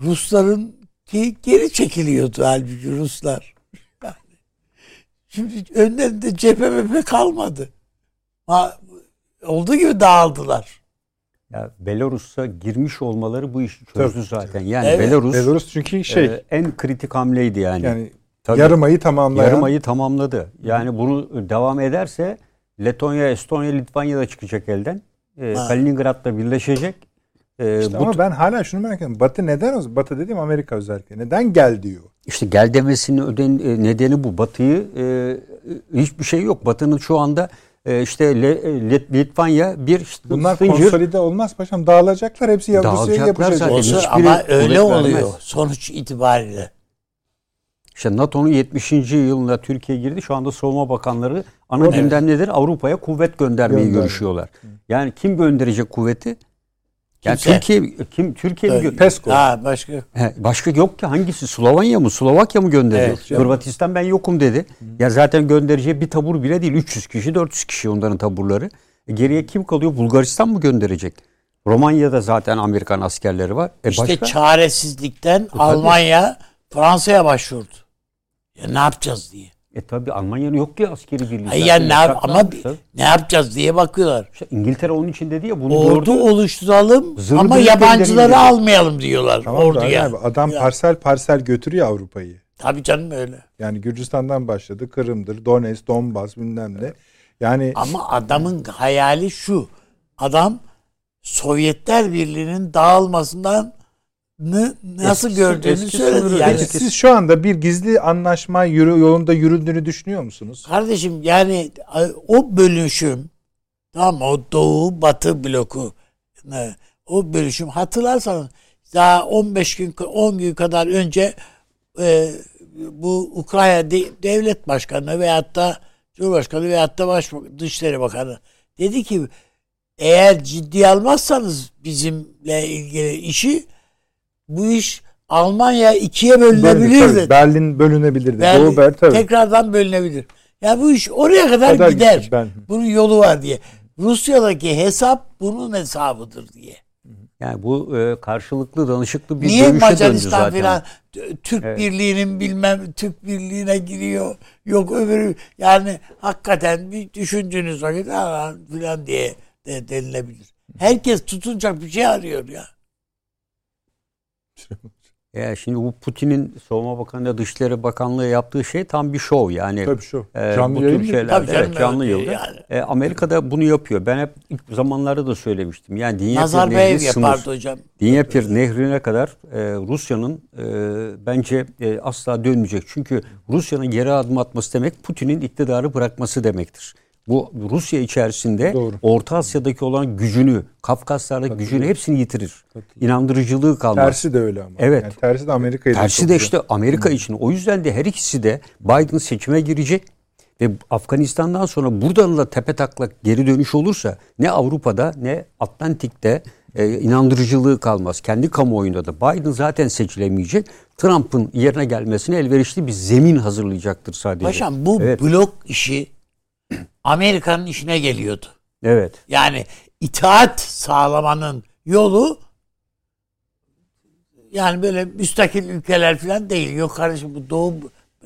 Rusların ki geri çekiliyordu halbuki Ruslar. Yani şimdi önlerinde cephe mepe kalmadı. Ha, olduğu gibi dağıldılar. Ya Belarus'a girmiş olmaları bu işi çözdü Tabii. zaten. Yani Evet. Belarus, Belarus çünkü şey e, en kritik hamleydi yani. yani Tabii. Yarım ayı tamamlayan. Yarım ayı tamamladı. Yani bunu devam ederse Letonya, Estonya, Litvanya da çıkacak elden. E, Ha. Kaliningrad'la birleşecek. E, İşte bu ama ben hala şunu merak ediyorum. Batı neden o? Batı dediğim Amerika özellikle. Neden gel diyor? İşte gel demesinin öden, e, nedeni bu. Batı'yı e, hiçbir şey yok. Batı'nın şu anda e, işte e, Litvanya bir işte Bunlar Stinger- konsolide olmaz paşam. Dağılacaklar. Hepsi ya Rusya'ya. Olsa hiçbiri ama öyle oluyor vermez. sonuç itibariyle. İşte NATO'nun 70. yılında Türkiye girdi. Şu anda savunma bakanları ana Evet. gündem nedir? Avrupa'ya kuvvet göndermeyi Gönder. görüşüyorlar. Yani kim gönderecek kuvveti? Yani Kimse. Türkiye kim Türkiye mi gö- Pesko. Ha başka. He, başka yok ki hangisi? Slovenya mı? Slovakya mı gönderiyor? Evet. Hırvatistan ben yokum dedi. Ya zaten göndereceği bir tabur bile değil. 300 kişi, 400 kişi onların taburları. E geriye kim kalıyor? Bulgaristan mı gönderecek? Romanya'da zaten Amerikan askerleri var. E İşte başka? çaresizlikten Almanya Fransa'ya başvurdu. Ya ne yapacağız diye. E tabi Almanya'nın yok ki askeri birliği. Hayır Zaten yani ne yap ama tabii. ne yapacağız diye bakıyorlar. İşte İngiltere onun için dedi ya bunu Ordu gördü. oluşturalım Zırh ama yabancıları gönderelim. almayalım diyorlar Tamam da orduya. abi, adam Ya. parsel parsel götürüyor Avrupa'yı. Tabii canım öyle. Yani Gürcistan'dan başladı. Kırım'dır, Donetsk, Donbas bilmem ne. Yani Ama adamın hayali şu. Adam Sovyetler Birliği'nin dağılmasından nı- nasıl Eski- gördüğünü eski söyledi. sınırı- Yani Peki siz şu anda bir gizli anlaşma yürü, yolunda yürüdüğünü düşünüyor musunuz? Kardeşim yani o bölüşüm tamam mı? o doğu batı bloku ne, o bölüşüm hatırlarsanız daha 15 gün 10 gün kadar önce e, bu Ukrayna de- devlet başkanı veyahut da Cumhurbaşkanı veyahut da baş, Dışişleri Bakanı dedi ki eğer ciddi almazsanız bizimle ilgili işi bu iş Almanya ikiye bölünebilir Tabii. Berlin bölünebilir. Berlin Doğu Ber tabii. tekrardan bölünebilir. Ya bu iş oraya kadar, Kadar gider. ben- Bunun yolu var diye. Rusya'daki hesap bunun hesabıdır diye. Yani bu e, karşılıklı danışıklı bir Niye dövüşe döndü Macaristan zaten. filan t- Türk Evet. Birliği'nin bilmem Türk Birliği'ne giriyor. Yok öbürü yani hakikaten bir düşündüğünüz vakit "Aa" filan diye de denilebilir. Herkes tutunacak bir şey arıyor ya. Ya şimdi bu Putin'in Savunma Bakanı ile Dışişleri Bakanlığı yaptığı şey tam bir şov yani. Tabii şu. E, Canlı bu tür şeyler Tabii canım, evet, canlı yılda. yani. E, Amerika'da bunu yapıyor. Ben hep ilk zamanlarda da söylemiştim. Yani Nazarbayev Nehri sınır. hocam. Diyepr Nehri'ne kadar e, Rusya'nın e, bence e, asla dönmeyecek. Çünkü Rusya'nın geri adım atması demek Putin'in iktidarı bırakması demektir. Bu Rusya içerisinde Doğru. Orta Asya'daki olan gücünü, Kafkaslardaki gücünü hepsini yitirir. İnandırıcılığı kalmaz. Tersi de öyle ama. Evet. Yani tersi de Amerika'yı da Tersi de işte Amerika için. O yüzden de her ikisi de Biden seçime girecek ve Afganistan'dan sonra buradan da tepe taklak geri dönüş olursa ne Avrupa'da ne Atlantik'te e, inandırıcılığı kalmaz. Kendi kamuoyunda da Biden zaten seçilemeyecek. Trump'ın yerine gelmesine elverişli bir zemin hazırlayacaktır sadece. Paşam bu Evet. blok işi Amerika'nın işine geliyordu. Evet. Yani itaat sağlamanın yolu yani böyle müstakil ülkeler falan değil. Yok kardeşim bu doğu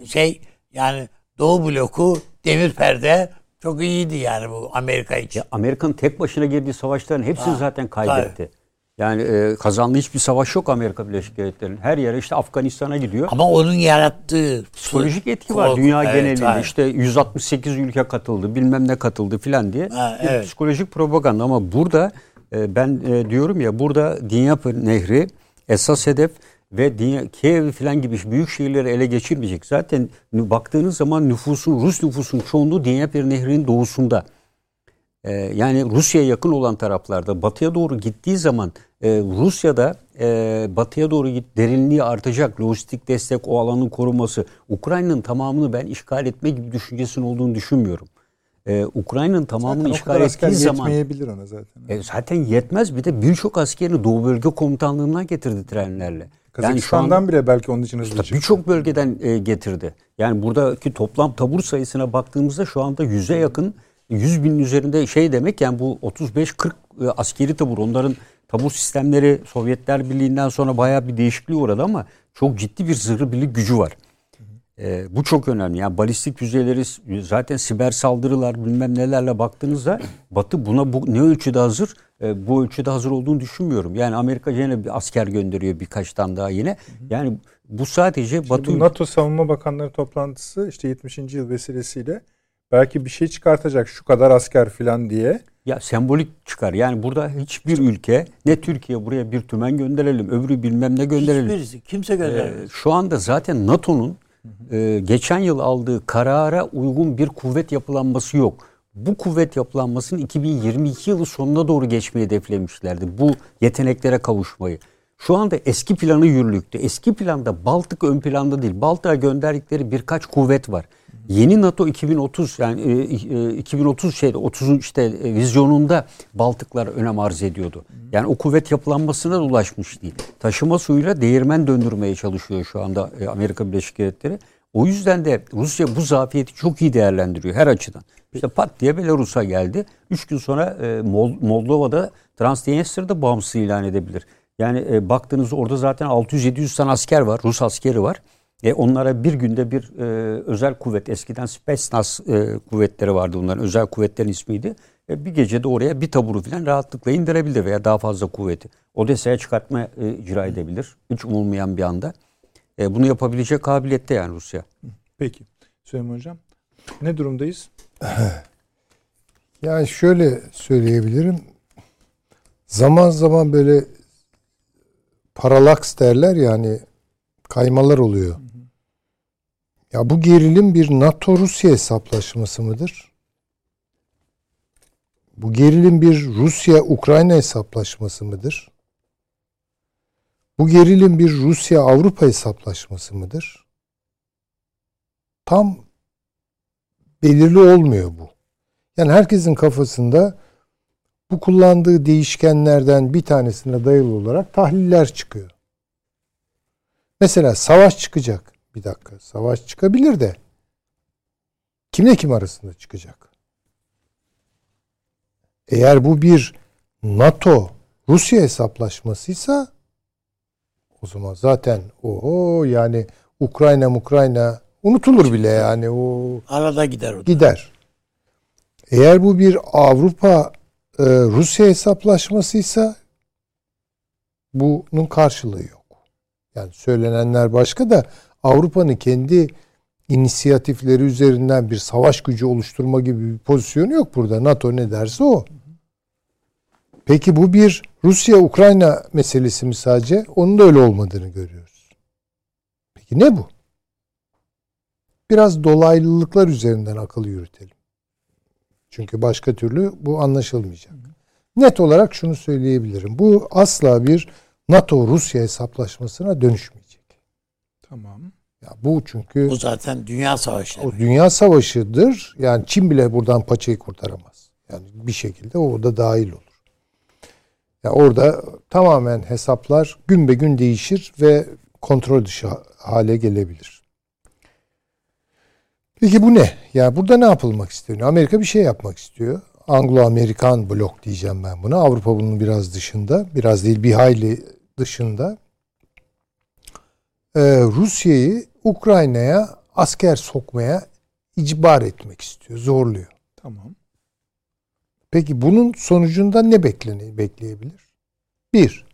şey yani doğu bloku demir perde çok iyiydi yani bu Amerika için. Ya Amerika'nın tek başına girdiği savaşların hepsini Ha, zaten kaybetti. Yani e, kazandığı hiçbir savaş yok Amerika Birleşik Devletleri'nin. Her yere işte Afganistan'a gidiyor. Ama onun yarattığı Psikolojik etki var dünya Evet, genelinde. hayır. İşte 168 ülke katıldı, bilmem ne katıldı filan diye. Ha, evet. Psikolojik propaganda ama burada e, ben e, diyorum ya burada Dnipro Nehri esas hedef ve Dünya- Kiev filan gibi büyük şehirleri ele geçirmeyecek. Zaten baktığınız zaman nüfusun Rus nüfusun çoğunluğu Dnipro Nehri'nin doğusunda. Ee, yani Rusya'ya yakın olan taraflarda batıya doğru gittiği zaman e, Rusya'da e, batıya doğru git derinliği artacak. Lojistik destek, o alanın korunması. Ukrayna'nın tamamını ben işgal etme gibi düşüncesinin olduğunu düşünmüyorum. Ee, Ukrayna'nın tamamını Zaten işgal ettiği zaman yetmeyebilir ona zaten. e, zaten yetmez. Bir de birçok askerini Doğu Bölge Komutanlığı'na getirdi trenlerle. Yani şu Kazakistan'dan anda bile belki onun için hızlı çıktı. birçok bölgeden e, getirdi. Yani buradaki toplam tabur sayısına baktığımızda şu anda yüze yakın 100 binin üzerinde şey demek yani bu 35-40 e, askeri tabur onların tabur sistemleri Sovyetler Birliği'nden sonra bayağı bir değişikliğe uğradı ama çok ciddi bir zırhlı birlik gücü var. E, bu çok önemli. Yani balistik füzeleri zaten siber saldırılar bilmem nelerle baktığınızda Batı buna bu ne ölçüde hazır? e, bu ölçüde hazır olduğunu düşünmüyorum. Yani Amerika yine bir asker gönderiyor birkaç tane daha yine. Yani bu sadece İşte Batı bu NATO Savunma Bakanları toplantısı işte 70. yıl vesilesiyle belki bir şey çıkartacak şu kadar asker filan diye. Ya sembolik çıkar. Yani burada hiçbir ülke ne Türkiye buraya bir tümen gönderelim, öbürü bilmem ne gönderelim. Hiçbirisi kimse Ee, göndermez. şu anda zaten NATO'nun e, geçen yıl aldığı karara uygun bir kuvvet yapılanması yok. Bu kuvvet yapılanmasını 2022 yılı sonuna doğru geçmeyi hedeflemişlerdi. Bu yeteneklere kavuşmayı. Şu anda eski planı yürürlükte. Eski planda Baltık ön planda değil. Baltık'a gönderdikleri birkaç kuvvet var. Yeni NATO 2030 yani e, e, 2030 şey 30'un işte e, vizyonunda Baltıklar önem arz ediyordu. Yani o kuvvet yapılanmasına da ulaşmış değil. Taşıma suyuyla değirmen döndürmeye çalışıyor şu anda e, Amerika Birleşik Devletleri. O yüzden de Rusya bu zafiyeti çok iyi değerlendiriyor her açıdan. İşte pat diye Belarus'a geldi. Üç gün sonra e, Mol- Moldova'da Transnistria'da bağımsız ilan edebilir. Yani e, baktığınız orada zaten 600-700 tane asker var. Rus askeri var. E, onlara bir günde bir e, özel kuvvet, eceden Spetsnaz e, kuvvetleri vardı onların, özel kuvvetlerin ismiydi. E, bir gecede oraya bir taburu falan rahatlıkla indirebilir veya daha fazla kuvveti. Odessa'ya çıkartma e, icra edebilir. Hiç umulmayan bir anda. E, bunu yapabilecek kabiliyette yani Rusya. Peki. Süleyman Hocam ne durumdayız? Yani şöyle söyleyebilirim. Zaman zaman böyle paralaks derler yani kaymalar oluyor. Ya bu gerilim bir NATO-Rusya hesaplaşması mıdır? Bu gerilim bir Rusya-Ukrayna hesaplaşması mıdır? Bu gerilim bir Rusya-Avrupa hesaplaşması mıdır? Tam belirli olmuyor bu. Yani herkesin kafasında bu kullandığı değişkenlerden bir tanesine dayalı olarak tahliller çıkıyor. Mesela savaş çıkacak. Bir dakika. Savaş çıkabilir de kimle kim arasında çıkacak? Eğer bu bir NATO Rusya hesaplaşmasıysa o zaman zaten o yani Ukrayna Ukrayna unutulur bile yani o Arada gider o. da. gider. Eğer bu bir Avrupa e, Rusya hesaplaşmasıysa bunun karşılığı yok. Yani söylenenler başka da Avrupa'nın kendi inisiyatifleri üzerinden bir savaş gücü oluşturma gibi bir pozisyonu yok burada. NATO ne derse o. Peki bu bir Rusya-Ukrayna meselesi mi sadece? Onun da öyle olmadığını görüyoruz. Peki ne bu? Biraz dolaylılıklar üzerinden akıl yürütelim. Çünkü başka türlü bu anlaşılmayacak. Net olarak şunu söyleyebilirim. Bu asla bir NATO-Rusya hesaplaşmasına dönüşmeyecek. Tamam. Ya bu çünkü Bu zaten dünya savaşları. o dünya savaşıdır. Yani Çin bile buradan paçayı kurtaramaz. Yani bir şekilde o da dahil olur. Ya orada tamamen hesaplar gün be gün değişir ve kontrol dışı hale gelebilir. Peki bu ne? Ya burada ne yapılmak isteniyor? Amerika bir şey yapmak istiyor. Anglo-Amerikan blok diyeceğim ben buna. Avrupa bunun biraz dışında. Biraz değil bir hayli dışında. Ee, Rusya'yı Ukrayna'ya asker sokmaya icbar etmek istiyor. Zorluyor. Tamam. Peki bunun sonucunda ne beklene, bekleyebilir? Bir,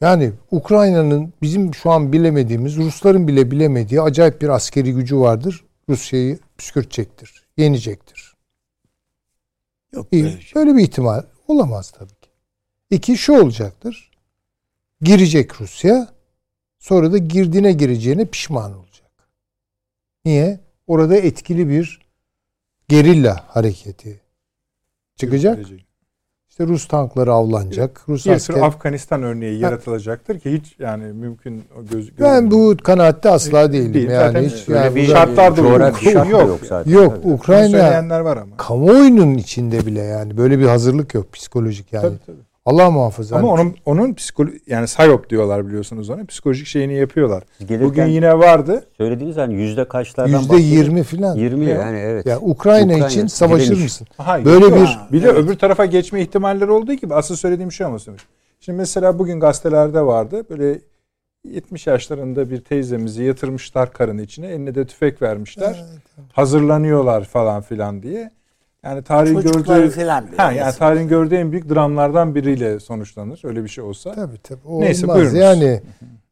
yani Ukrayna'nın bizim şu an bilemediğimiz, Rusların bile bilemediği acayip bir askeri gücü vardır. Rusya'yı püskürtecektir, yenecektir. Yok böyle bir şey. böyle bir ihtimal olamaz tabii ki. İki, şu olacaktır. Girecek Rusya, sonra da girdiğine gireceğine pişman olacak. Niye? Orada etkili bir gerilla hareketi çıkacak. İşte Rus tankları avlanacak. Rus Bir asker. Afganistan örneği yaratılacaktır ki hiç yani mümkün göz Ben bu kanaatte asla değilim. Değil, yani zaten hiç öyle yani bir şartlar da yok. şart Yok. yok zaten. yok Tabii. Ukrayna söyleyenler var ama. kamuoyunun içinde bile yani böyle bir hazırlık yok psikolojik yani. Tabii, tabii. Allah muhafaza. Ama onun onun psikolo yani psyop diyorlar biliyorsunuz ona. Psikolojik şeyini yapıyorlar. Gelirken Bugün yine vardı. söylediğiniz hani yüzde kaçlardan yüzde yirmi falan. 20 Ya. yani evet. Ya Ukrayna, Ukrayna için savaşır direniş. mısın? Aha, Böyle yok, bir- yok. bir de Evet. öbür tarafa geçme ihtimalleri olduğu gibi asıl söylediğim şey ama söyleyeyim. Şimdi mesela bugün gazetelerde vardı. Böyle 70 yaşlarında bir teyzemizi yatırmışlar karın içine. Eline de tüfek vermişler. Hazırlanıyorlar falan filan diye. Yani tarihin gördüğü falan ha, yani tarihin gördüğü en büyük dramlardan biriyle sonuçlanır. Öyle bir şey olsa. Tabii tabii. O Neyse, olmaz. buyurunuz. Yani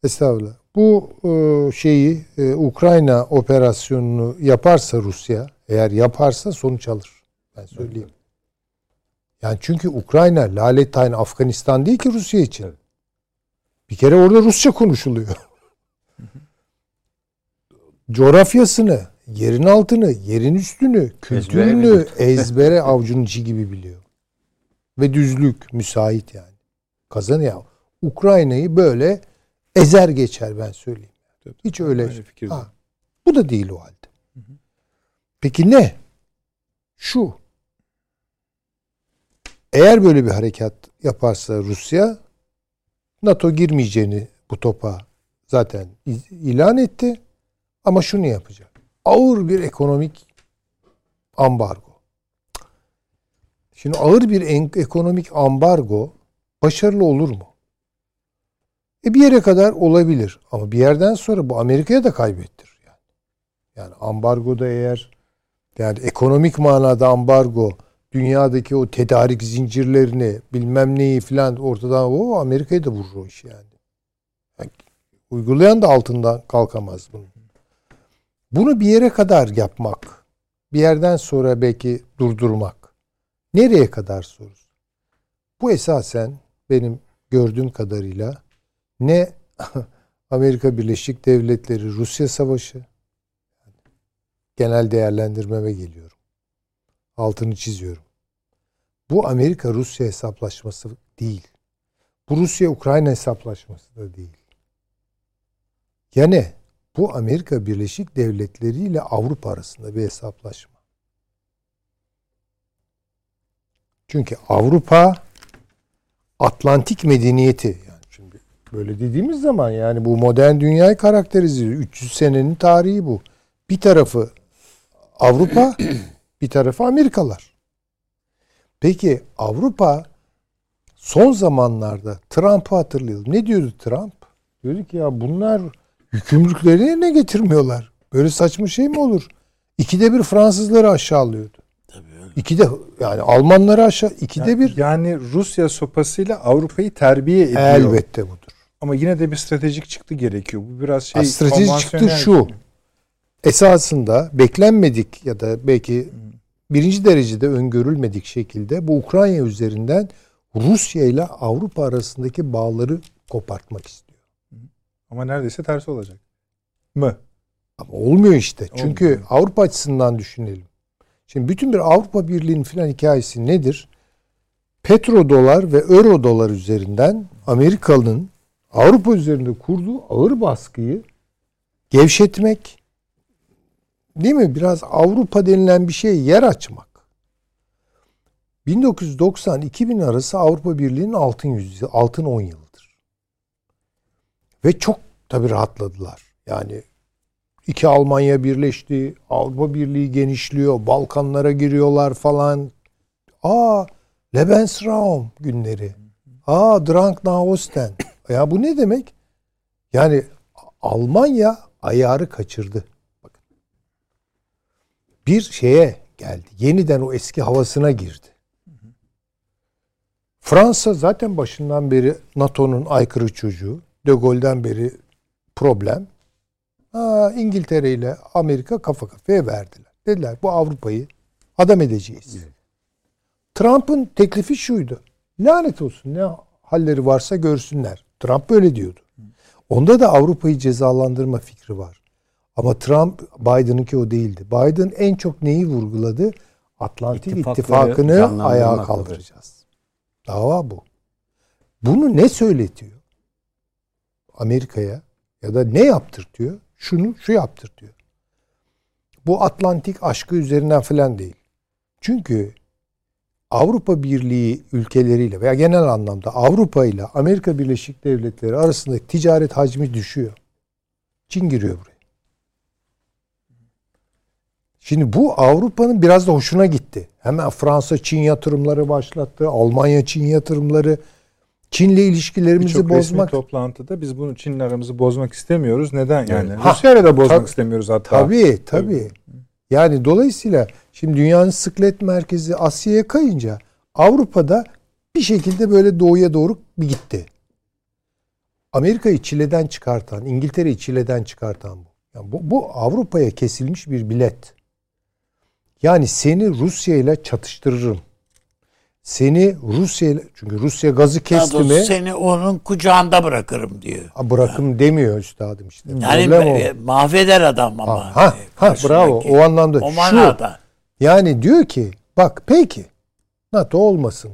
estağfurullah. Bu e, şeyi e, Ukrayna operasyonunu yaparsa Rusya, eğer yaparsa sonuç alır. Ben söyleyeyim. Yani çünkü Ukrayna lalettayn Afganistan değil ki Rusya için. Evet. Bir kere orada Rusça konuşuluyor. Coğrafyasını, yerin altını, yerin üstünü, kültürünü biliyor. ezbere avucunun içi gibi biliyor. Ve düzlük müsait yani. Kazanıyor. Ukrayna'yı böyle ezer geçer ben söyleyeyim. Hiç öyle. Ha, bu da değil o halde. Peki ne? Şu. Eğer böyle bir harekat yaparsa Rusya NATO girmeyeceğini bu topa zaten ilan etti. Ama şunu yapacak. Ağır bir ekonomik ambargo. Şimdi ağır bir ekonomik ambargo başarılı olur mu? E bir yere kadar olabilir. Ama bir yerden sonra bu Amerika'ya da kaybettir. Yani, yani ambargoda eğer yani ekonomik manada ambargo dünyadaki o tedarik zincirlerini bilmem neyi filan ortadan o Amerika'yı da vurur o iş yani. yani. Uygulayan da altından kalkamaz bunu. Bunu bir yere kadar yapmak, bir yerden sonra belki durdurmak. Nereye kadar soruz? Bu esasen benim gördüğüm kadarıyla ne Amerika Birleşik Devletleri Rusya Savaşı genel değerlendirmeme geliyorum. Altını çiziyorum. Bu Amerika Rusya hesaplaşması değil. Bu Rusya Ukrayna hesaplaşması da değil. Ya ne? Bu Amerika Birleşik Devletleri ile Avrupa arasında bir hesaplaşma. Çünkü Avrupa Atlantik medeniyeti yani şimdi böyle dediğimiz zaman yani bu modern dünyayı karakterize ediyor. 300 senenin tarihi bu. Bir tarafı Avrupa, bir tarafı Amerikalar. Peki Avrupa son zamanlarda Trump'ı hatırlayalım. Ne diyordu Trump? Diyordu ki ya bunlar yükümlülükleri yerine getirmiyorlar. Böyle saçma şey mi olur? İkide bir Fransızları aşağılıyordu. Tabii öyle. İkide yani Almanları aşağı ikide bir Yani Rusya sopasıyla Avrupa'yı terbiye ediyor. elbette budur. Ama yine de bir stratejik çıktı gerekiyor. Bu biraz şey Ha, stratejik çıktı şu. şey. Esasında beklenmedik ya da belki birinci derecede öngörülmedik şekilde bu Ukrayna üzerinden Rusya ile Avrupa arasındaki bağları kopartmak istiyor. Ama neredeyse tersi olacak. Mı? Ama olmuyor işte. Çünkü Olmuyor. Avrupa açısından düşünelim. Şimdi bütün bir Avrupa Birliği'nin filan hikayesi nedir? Petrodolar ve euro dolar üzerinden Amerikalı'nın Avrupa üzerinde kurduğu ağır baskıyı gevşetmek değil mi? Biraz Avrupa denilen bir şeye yer açmak. 1990-2000 arası Avrupa Birliği'nin altın yüzü, altın 10 yılıdır. Ve çok tabii rahatladılar. Yani iki Almanya birleşti, Avrupa Birliği genişliyor, Balkanlara giriyorlar falan. Aa, Lebensraum günleri. Aa, Drang nach Osten. Ya bu ne demek? Yani Almanya ayarı kaçırdı. Bir şeye geldi. Yeniden o eski havasına girdi. Fransa zaten başından beri NATO'nun aykırı çocuğu. De Gaulle'den beri problem. Ha, İngiltere ile Amerika kafa kafaya verdiler. Dediler bu Avrupa'yı adam edeceğiz. Trump'ın teklifi şuydu. Lanet olsun ne halleri varsa görsünler. Trump böyle diyordu. Onda da Avrupa'yı cezalandırma fikri var. Ama Trump Biden'ınki o değildi. Biden en çok neyi vurguladı? Atlantik İttifakları İttifakı'nı ayağa kaldıracağız. Dava bu. Bunu ne söyletiyor? Amerika'ya ya da ne yaptırtıyor? Şunu şu yaptırtıyor. Bu Atlantik aşkı üzerinden falan değil. Çünkü Avrupa Birliği ülkeleriyle veya genel anlamda Avrupa ile Amerika Birleşik Devletleri arasındaki ticaret hacmi düşüyor. Çin giriyor buraya. Şimdi bu Avrupa'nın biraz da hoşuna gitti. Hemen Fransa Çin yatırımları başlattı. Almanya Çin yatırımları. Çin'le ilişkilerimizi Birçok resmi bozmak. toplantıda biz bunu Çin'le aramızı bozmak istemiyoruz. Neden yani? Ha, Rusya'yla da bozmak tabii. istemiyoruz hatta. Tabii tabii. Yani dolayısıyla şimdi dünyanın sıklet merkezi Asya'ya kayınca Avrupa'da bir şekilde böyle doğuya doğru bir gitti. Amerika'yı çileden çıkartan, İngiltere'yi çileden çıkartan bu. Yani bu, bu Avrupa'ya kesilmiş bir bilet. Yani seni Rusya ile çatıştırırım. Seni Rusya çünkü Rusya gazı kesti mi seni onun kucağında bırakırım diyor. Ha, bırakım demiyor üstadım işte. Yani Problem e, mahveder adam ama. Ha, ha, e, ha bravo karşındaki. o anlamda. O Şu, manada. yani diyor ki bak peki NATO olmasın.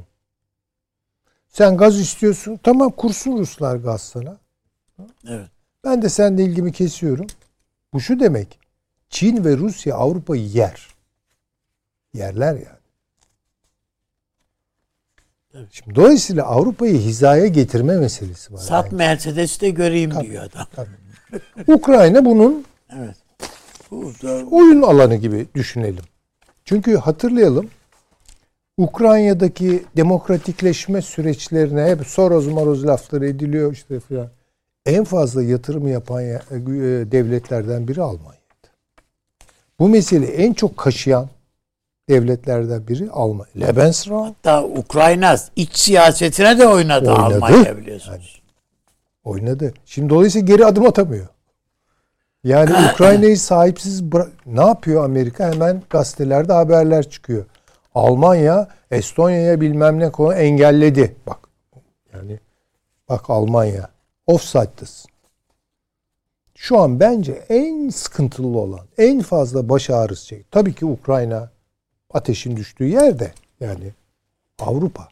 Sen gaz istiyorsun. Tamam kursun Ruslar gaz sana. Evet. Ben de seninle ilgimi kesiyorum. Bu şu demek. Çin ve Rusya Avrupa'yı yer. Yerler yani. Evet. Şimdi dolayısıyla Avrupa'yı hizaya getirme meselesi var. Sat yani. Mercedes'i de göreyim Tabii. diyor adam. Ukrayna bunun Evet. Oyun alanı gibi düşünelim. Çünkü hatırlayalım Ukrayna'daki demokratikleşme süreçlerine hep Soros Moros lafları ediliyor işte filan. En fazla yatırım yapan ya- e, devletlerden biri Almanya'ydı. Bu meseleyi en çok kaşıyan devletlerden biri Almanya. Lebensraum hatta Ukrayna iç siyasetine de oynadı, Oynadı. Almanya biliyorsunuz. oynadı. Şimdi dolayısıyla geri adım atamıyor. Yani Ukrayna'yı sahipsiz bıra- ne yapıyor Amerika? Hemen gazetelerde haberler çıkıyor. Almanya Estonya'ya bilmem ne konu engelledi. Bak yani bak Almanya offside'dasın. Şu an bence en sıkıntılı olan, en fazla baş ağrısı şey. Tabii ki Ukrayna ateşin düştüğü yerde yani Avrupa.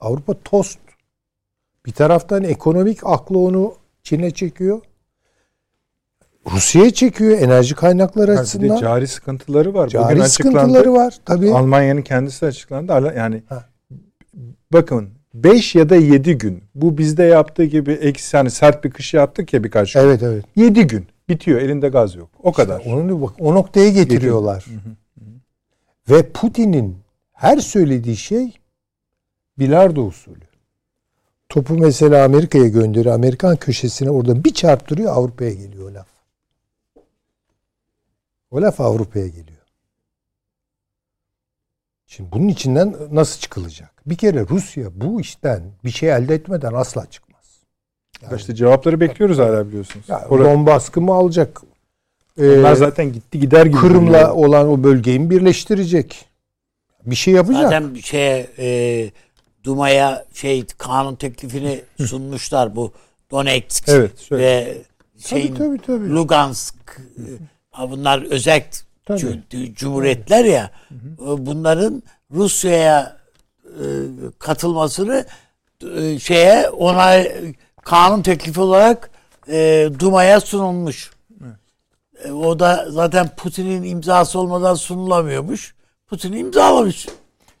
Avrupa tost. Bir taraftan ekonomik aklı onu Çin'e çekiyor. Rusya'ya çekiyor enerji kaynakları de açısından. cari sıkıntıları var. Cari Bugün sıkıntıları var tabii. Almanya'nın kendisi açıklandı. Yani Ha. bakın 5 ya da 7 gün. Bu bizde yaptığı gibi eksi yani sert bir kış yaptık ya birkaç gün. Evet evet. 7 gün bitiyor. Elinde gaz yok. O kadar. Onu bak o noktaya getiriyorlar. Ve Putin'in her söylediği şey bilardo usulü. Topu mesela Amerika'ya gönderiyor. Amerikan köşesine oradan bir çarptırıyor Avrupa'ya geliyor o laf. O laf Avrupa'ya geliyor. Şimdi bunun içinden nasıl çıkılacak? Bir kere Rusya bu işten bir şey elde etmeden asla çıkmaz. Yani, İşte cevapları bekliyoruz hala biliyorsunuz. ya, Orada- Donbask'ı mı alacak? Onlar Ee, zaten gitti gider gibi. Kırım'la duruyor. olan o bölgeyi mi birleştirecek? Bir şey yapacak. Zaten şey e, Duma'ya şey kanun teklifini sunmuşlar bu Donetsk Evet, ve şeyin tabii, tabii. Lugansk e, ha bunlar özel Tabii. cu- cumhuriyetler ya e, bunların Rusya'ya e, katılmasını e, şeye onay kanun teklifi olarak e, Duma'ya sunulmuş. E, o da zaten Putin'in imzası olmadan sunulamıyormuş. Putin imzalamış.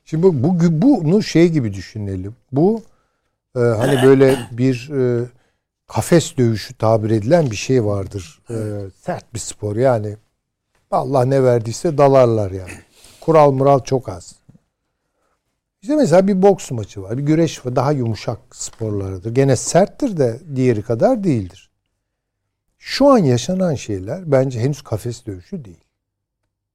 Şimdi bu, bu bunu şey gibi düşünelim. Bu e, hani böyle bir e, kafes dövüşü tabir edilen bir şey vardır. E, sert bir spor yani. Allah ne verdiyse dalarlar yani. Kural mural çok az. İşte mesela bir boks maçı var. Bir güreş var. Daha yumuşak sporlarıdır. Gene serttir de diğeri kadar değildir. Şu an yaşanan şeyler bence henüz kafes dövüşü değil.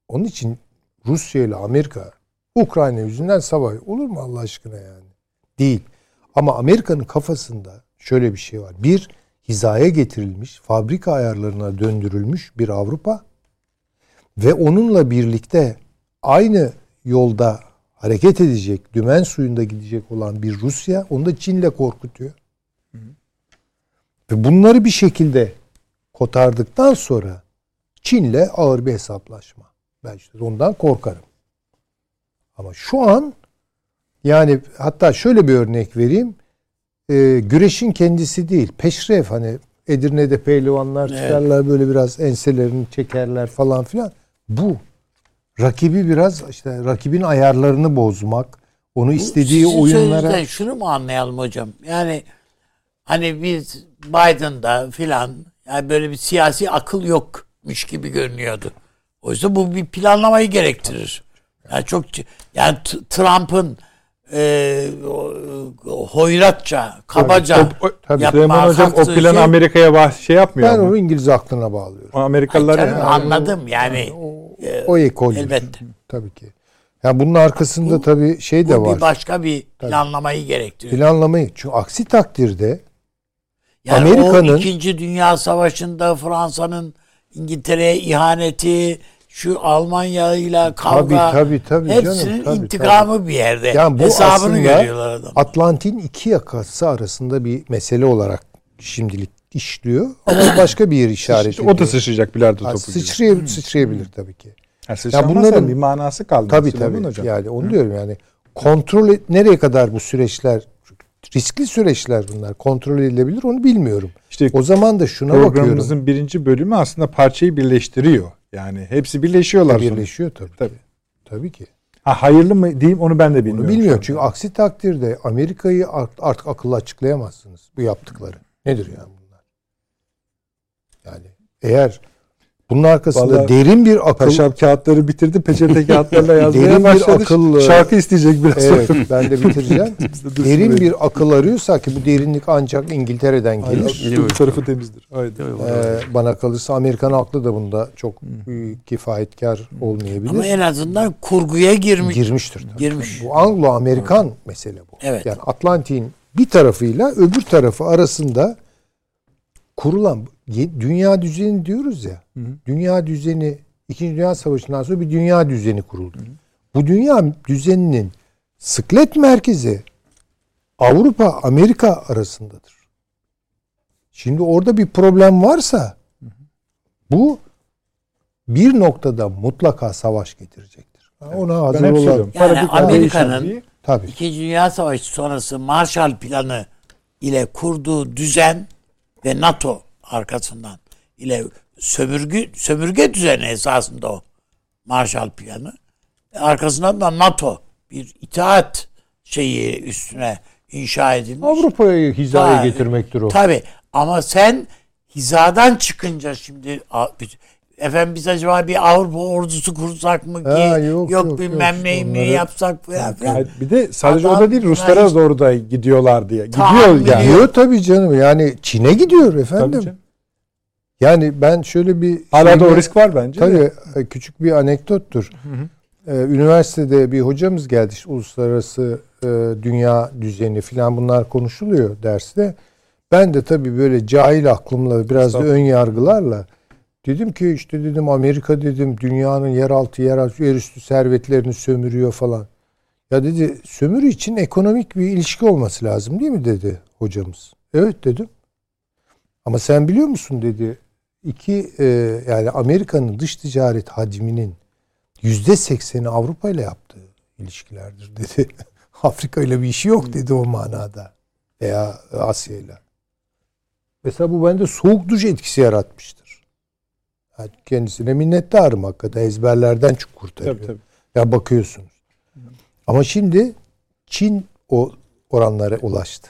Onun için Rusya ile Amerika Ukrayna yüzünden savaş olur mu Allah aşkına yani? Değil. Ama Amerika'nın kafasında şöyle bir şey var. Bir hizaya getirilmiş, fabrika ayarlarına döndürülmüş bir Avrupa ve onunla birlikte aynı yolda hareket edecek, dümen suyunda gidecek olan bir Rusya onu da Çin'le korkutuyor. Ve bunları bir şekilde kotardıktan sonra Çin'le ağır bir hesaplaşma. Ben işte ondan korkarım. Ama şu an yani hatta şöyle bir örnek vereyim. Ee, güreşin kendisi değil. Peşref hani Edirne'de pehlivanlar Evet. çıkarlar böyle biraz enselerini çekerler falan filan. Bu. Rakibi biraz işte rakibin ayarlarını bozmak, onu istediği Sizin oyunlara şunu mu anlayalım hocam? Yani hani biz Biden'da filan yani böyle bir siyasi akıl yokmuş gibi görünüyordu. Oysa bu bir planlamayı gerektirir. Yani çok yani Trump'ın e, o- o- hoyratça, kabaca O- o- tabii yapma Süleyman Hocam o planı şey- Amerika'ya bah- şey yapmıyor ben ama. onu İngiliz aklına bağlıyorum. O Amerikalılar Canım, yani. anladım yani. O e, o ekol. elbette. Tabii ki. Yani bunun arkasında Bu- tabii şey de bu var. bir başka bir planlamayı gerektiriyor. Planlamayı. Çünkü aksi takdirde Yani Amerika'nın- o İkinci Dünya Savaşı'nda Fransa'nın İngiltere'ye ihaneti, şu Almanya ile kavga, tabii, tabii hepsinin canım, tabii, intikamı bir yerde. Yani bu Hesabını aslında görüyorlar adam. Atlantin iki yakası arasında bir mesele olarak şimdilik işliyor. Ama başka bir yer işaret ediyor. O da sıçrayacak bilardo topu gibi. sıçrayabilir, sıçrayabilir tabii ki. Ha, sıçramazsa bunların- bir manası kalmaz. Tabii tabii. Hocam. Yani onu diyorum yani. Kontrol et, nereye kadar bu süreçler riskli süreçler bunlar. Kontrol edilebilir onu bilmiyorum. İşte O zaman da şuna bakıyorum. programımızın birinci bölümü aslında parçayı birleştiriyor. Yani hepsi birleşiyorlar. sonuçta. birleşiyor tabii. Tabii. Tabii ki. Ha hayırlı mı diyeyim onu ben de bilmiyorum. Bunu bilmiyorum. Çünkü aksi takdirde Amerika'yı art- artık akıllı açıklayamazsınız bu yaptıkları. Nedir yani bunlar? Yani eğer bunun arkasında Vallahi derin bir akıl Paşam kağıtları bitirdi. Peçete kağıtlarla yazmaya Derin bir başladı. akıllı- Şarkı isteyecek biraz Evet, sonra. ben de bitireceğim. Derin bir akıl arıyorsa ki bu derinlik ancak İngiltere'den Aynen. gelir. Bu tarafı temizdir. Haydi. Ee, bana kalırsa Amerikan aklı da bunda çok kifayetkar olmayabilir. Ama en azından kurguya girmiş. Girmiştir. tabii. Girmiş. Bu Anglo-Amerikan mesele bu. Evet. Yani Atlantik'in bir tarafıyla öbür tarafı arasında kurulan dünya düzeni diyoruz ya. Dünya düzeni İkinci Dünya Savaşı'ndan sonra bir dünya düzeni kuruldu. Bu dünya düzeninin sıklet merkezi Avrupa Amerika arasındadır. Şimdi orada bir problem varsa bu bir noktada mutlaka savaş getirecektir. Ona Ben hazır olalım. Yani Amerika'nın- Tabii. İkinci Dünya Savaşı sonrası Marshall Planı ile kurduğu düzen ve NATO arkasından ile sömürgü sömürge düzeni esasında o Marshall Planı. Arkasından da NATO bir itaat şeyi üstüne inşa edilmiş. Avrupa'yı hizaya Ha, getirmektir o. Tabii ama sen hizadan çıkınca şimdi efendim biz acaba bir Avrupa ordusu kursak mı ki Ha, yok, yok, yok, bilmem yok. neyi mi yapsak falan filan. Bir de sadece Adam o da değil Ruslara hiç- doğru da gidiyorlar diye. Gidiyor yani. yok. Diyor tabii canım. Yani Çin'e gidiyor efendim. Yani ben şöyle bir Hala da o risk var bence. de. Tabii e, küçük bir anekdottur. Ee, üniversitede bir hocamız geldi. işte uluslararası e, dünya düzeni filan bunlar konuşuluyor derste. Ben de tabii böyle cahil aklımla biraz da ön yargılarla dedim ki işte dedim Amerika dedim dünyanın yeraltı yeraltı yerüstü servetlerini sömürüyor falan. Ya dedi sömürü için ekonomik bir ilişki olması lazım değil mi dedi hocamız. Evet dedim. Ama sen biliyor musun dedi. İki e, yani Amerika'nın dış ticaret hacminin yüzde sekseni Avrupa ile yaptığı ilişkilerdir dedi. Afrika ile bir işi yok dedi o manada. Veya Asya ile. Mesela bu bende soğuk duş etkisi yaratmıştır. Kendisine minnettarım hakikaten ezberlerden çok kurtarıyor. Tabii tabii. Ya bakıyorsunuz. Ama şimdi Çin o oranlara ulaştı.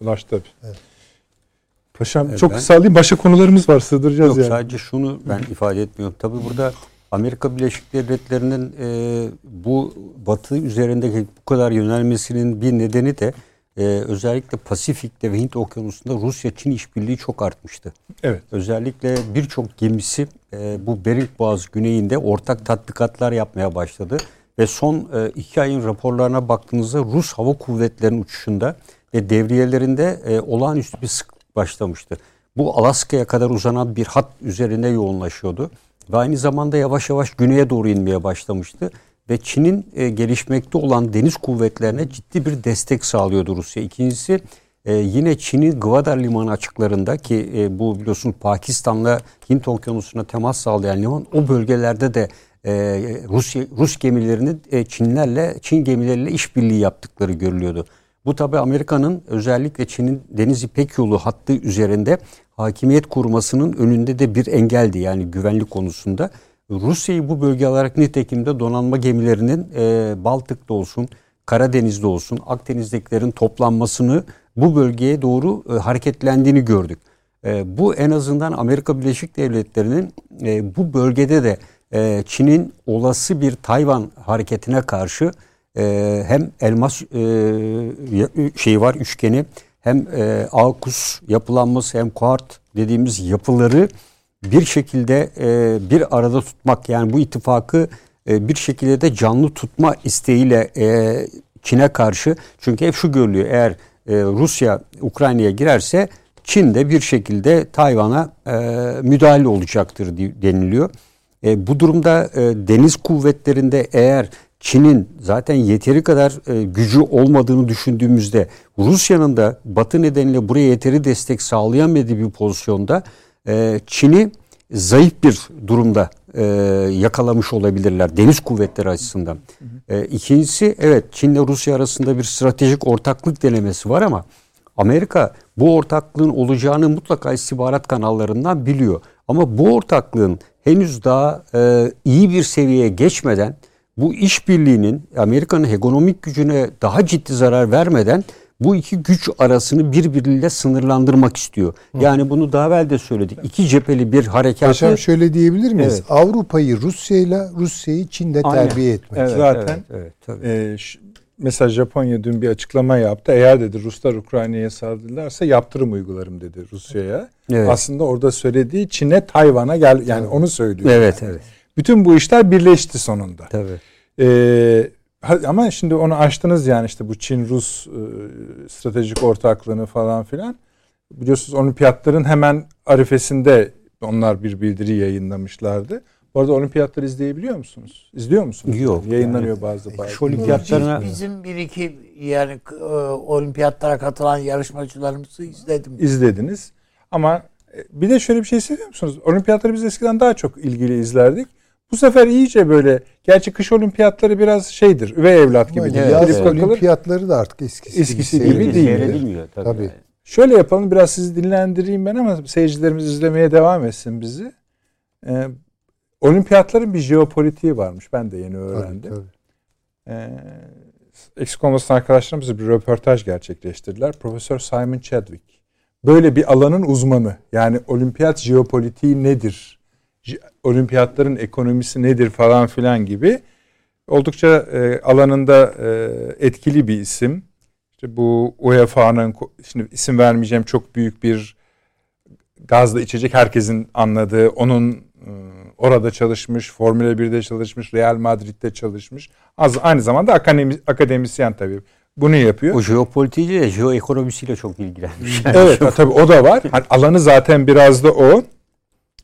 Ulaştı tabii. Paşam Evet, çok ben- kısa alayım. Başka konularımız var. Sığdıracağız Yok yani. sadece şunu ben ifade etmiyorum. Tabii burada Amerika Birleşik Devletleri'nin e, bu Batı üzerindeki bu kadar yönelmesinin bir nedeni de e, özellikle Pasifik'te ve Hint Okyanusu'nda Rusya-Çin işbirliği çok artmıştı. Evet. Özellikle birçok gemisi e, bu Bering Boğazı güneyinde ortak tatbikatlar yapmaya başladı. Ve son e, iki ayın raporlarına baktığınızda Rus Hava Kuvvetleri'nin uçuşunda ve devriyelerinde e, olağanüstü bir sık başlamıştı. Bu Alaska'ya kadar uzanan bir hat üzerinde yoğunlaşıyordu. Ve aynı zamanda yavaş yavaş güneye doğru inmeye başlamıştı. Ve Çin'in e, gelişmekte olan deniz kuvvetlerine ciddi bir destek sağlıyordu Rusya. İkincisi e, yine Çin'in Gwadar Limanı açıklarında ki e, bu biliyorsun Pakistan'la Hint Okyanusu'na temas sağlayan liman o bölgelerde de e, Rusya Rus gemilerinin e, Çinlerle Çin gemileriyle işbirliği yaptıkları görülüyordu. Bu tabi Amerika'nın özellikle Çin'in Deniz İpek Yolu hattı üzerinde hakimiyet kurmasının önünde de bir engeldi yani güvenlik konusunda. Rusya'yı bu bölge olarak nitekim de donanma gemilerinin e, Baltık'ta olsun, Karadeniz'de olsun, Akdeniz'dekilerin toplanmasını bu bölgeye doğru e, hareketlendiğini gördük. E, bu en azından Amerika Birleşik Devletleri'nin e, bu bölgede de e, Çin'in olası bir Tayvan hareketine karşı e, hem elmas e, şeyi var üçgeni hem e, AUKUS yapılanması hem kuart dediğimiz yapıları bir şekilde e, bir arada tutmak yani bu ittifakı e, bir şekilde de canlı tutma isteğiyle e, Çin'e karşı çünkü hep şu görülüyor eğer Rusya Ukrayna'ya girerse Çin de bir şekilde Tayvan'a müdahale olacaktır deniliyor. Bu durumda deniz kuvvetlerinde eğer Çin'in zaten yeteri kadar gücü olmadığını düşündüğümüzde Rusya'nın da Batı nedeniyle buraya yeteri destek sağlayamadığı bir pozisyonda e, Çin'i zayıf bir durumda e, yakalamış olabilirler deniz kuvvetleri açısından. E, ikincisi evet Çin ile Rusya arasında bir stratejik ortaklık denemesi var ama Amerika bu ortaklığın olacağını mutlaka istihbarat kanallarından biliyor. Ama bu ortaklığın henüz daha e, iyi bir seviyeye geçmeden bu işbirliğinin Amerika'nın ekonomik gücüne daha ciddi zarar vermeden bu iki güç arasını birbiriyle sınırlandırmak istiyor. Yani bunu daha evvel de söyledik. İki cepheli bir harekatı... Paşam şöyle diyebilir miyiz? Evet. Avrupa'yı Rusya'yla, Rusya'yı Çin'de Aynen. terbiye etmek. Evet, Zaten evet, evet, e, mesela Japonya dün bir açıklama yaptı. Eğer dedi Ruslar Ukrayna'ya saldırırlarsa yaptırım uygularım dedi Rusya'ya. Evet. Aslında orada söylediği Çin'e Tayvan'a gel ama şimdi onu açtınız yani işte bu Çin-Rus e, stratejik ortaklığını falan filan. Biliyorsunuz olimpiyatların hemen arifesinde onlar bir bildiri yayınlamışlardı. Bu arada olimpiyatları izleyebiliyor musunuz? İzliyor musunuz? Yok. Yayınlanıyor yani, bazı bazı. Şu olimpiyatlarına bizim bir iki yani e, olimpiyatlara katılan yarışmacılarımızı izledim. İzlediniz. Ama e, bir de şöyle bir şey seviyor musunuz? Olimpiyatları biz eskiden daha çok ilgili izlerdik. Bu sefer iyice böyle gerçi kış olimpiyatları biraz şeydir. Üvey evlat gibi. Evet, yaz evet. olimpiyatları da artık eskisi, eskisi gibi, gibi değil. Seyredilmiyor tabii. tabii. Şöyle yapalım biraz sizi dinlendireyim ben ama seyircilerimiz izlemeye devam etsin bizi. Ee, olimpiyatların bir jeopolitiği varmış. Ben de yeni öğrendim. Tabii, tabii. Ee, eksik olmasın arkadaşlarımız bir röportaj gerçekleştirdiler. Profesör Simon Chadwick. Böyle bir alanın uzmanı. Yani olimpiyat jeopolitiği nedir? Olimpiyatların ekonomisi nedir falan filan gibi oldukça e, alanında e, etkili bir isim. İşte bu UEFA'nın şimdi isim vermeyeceğim çok büyük bir gazlı içecek herkesin anladığı onun e, orada çalışmış, Formula 1'de çalışmış, Real Madrid'de çalışmış. Az aynı zamanda akademi, akademisyen tabii. Bunu yapıyor. O jeopolitiğiyle, jeoekonomisiyle çok ilgilenmiş. evet tabii o da var. Hani alanı zaten biraz da o.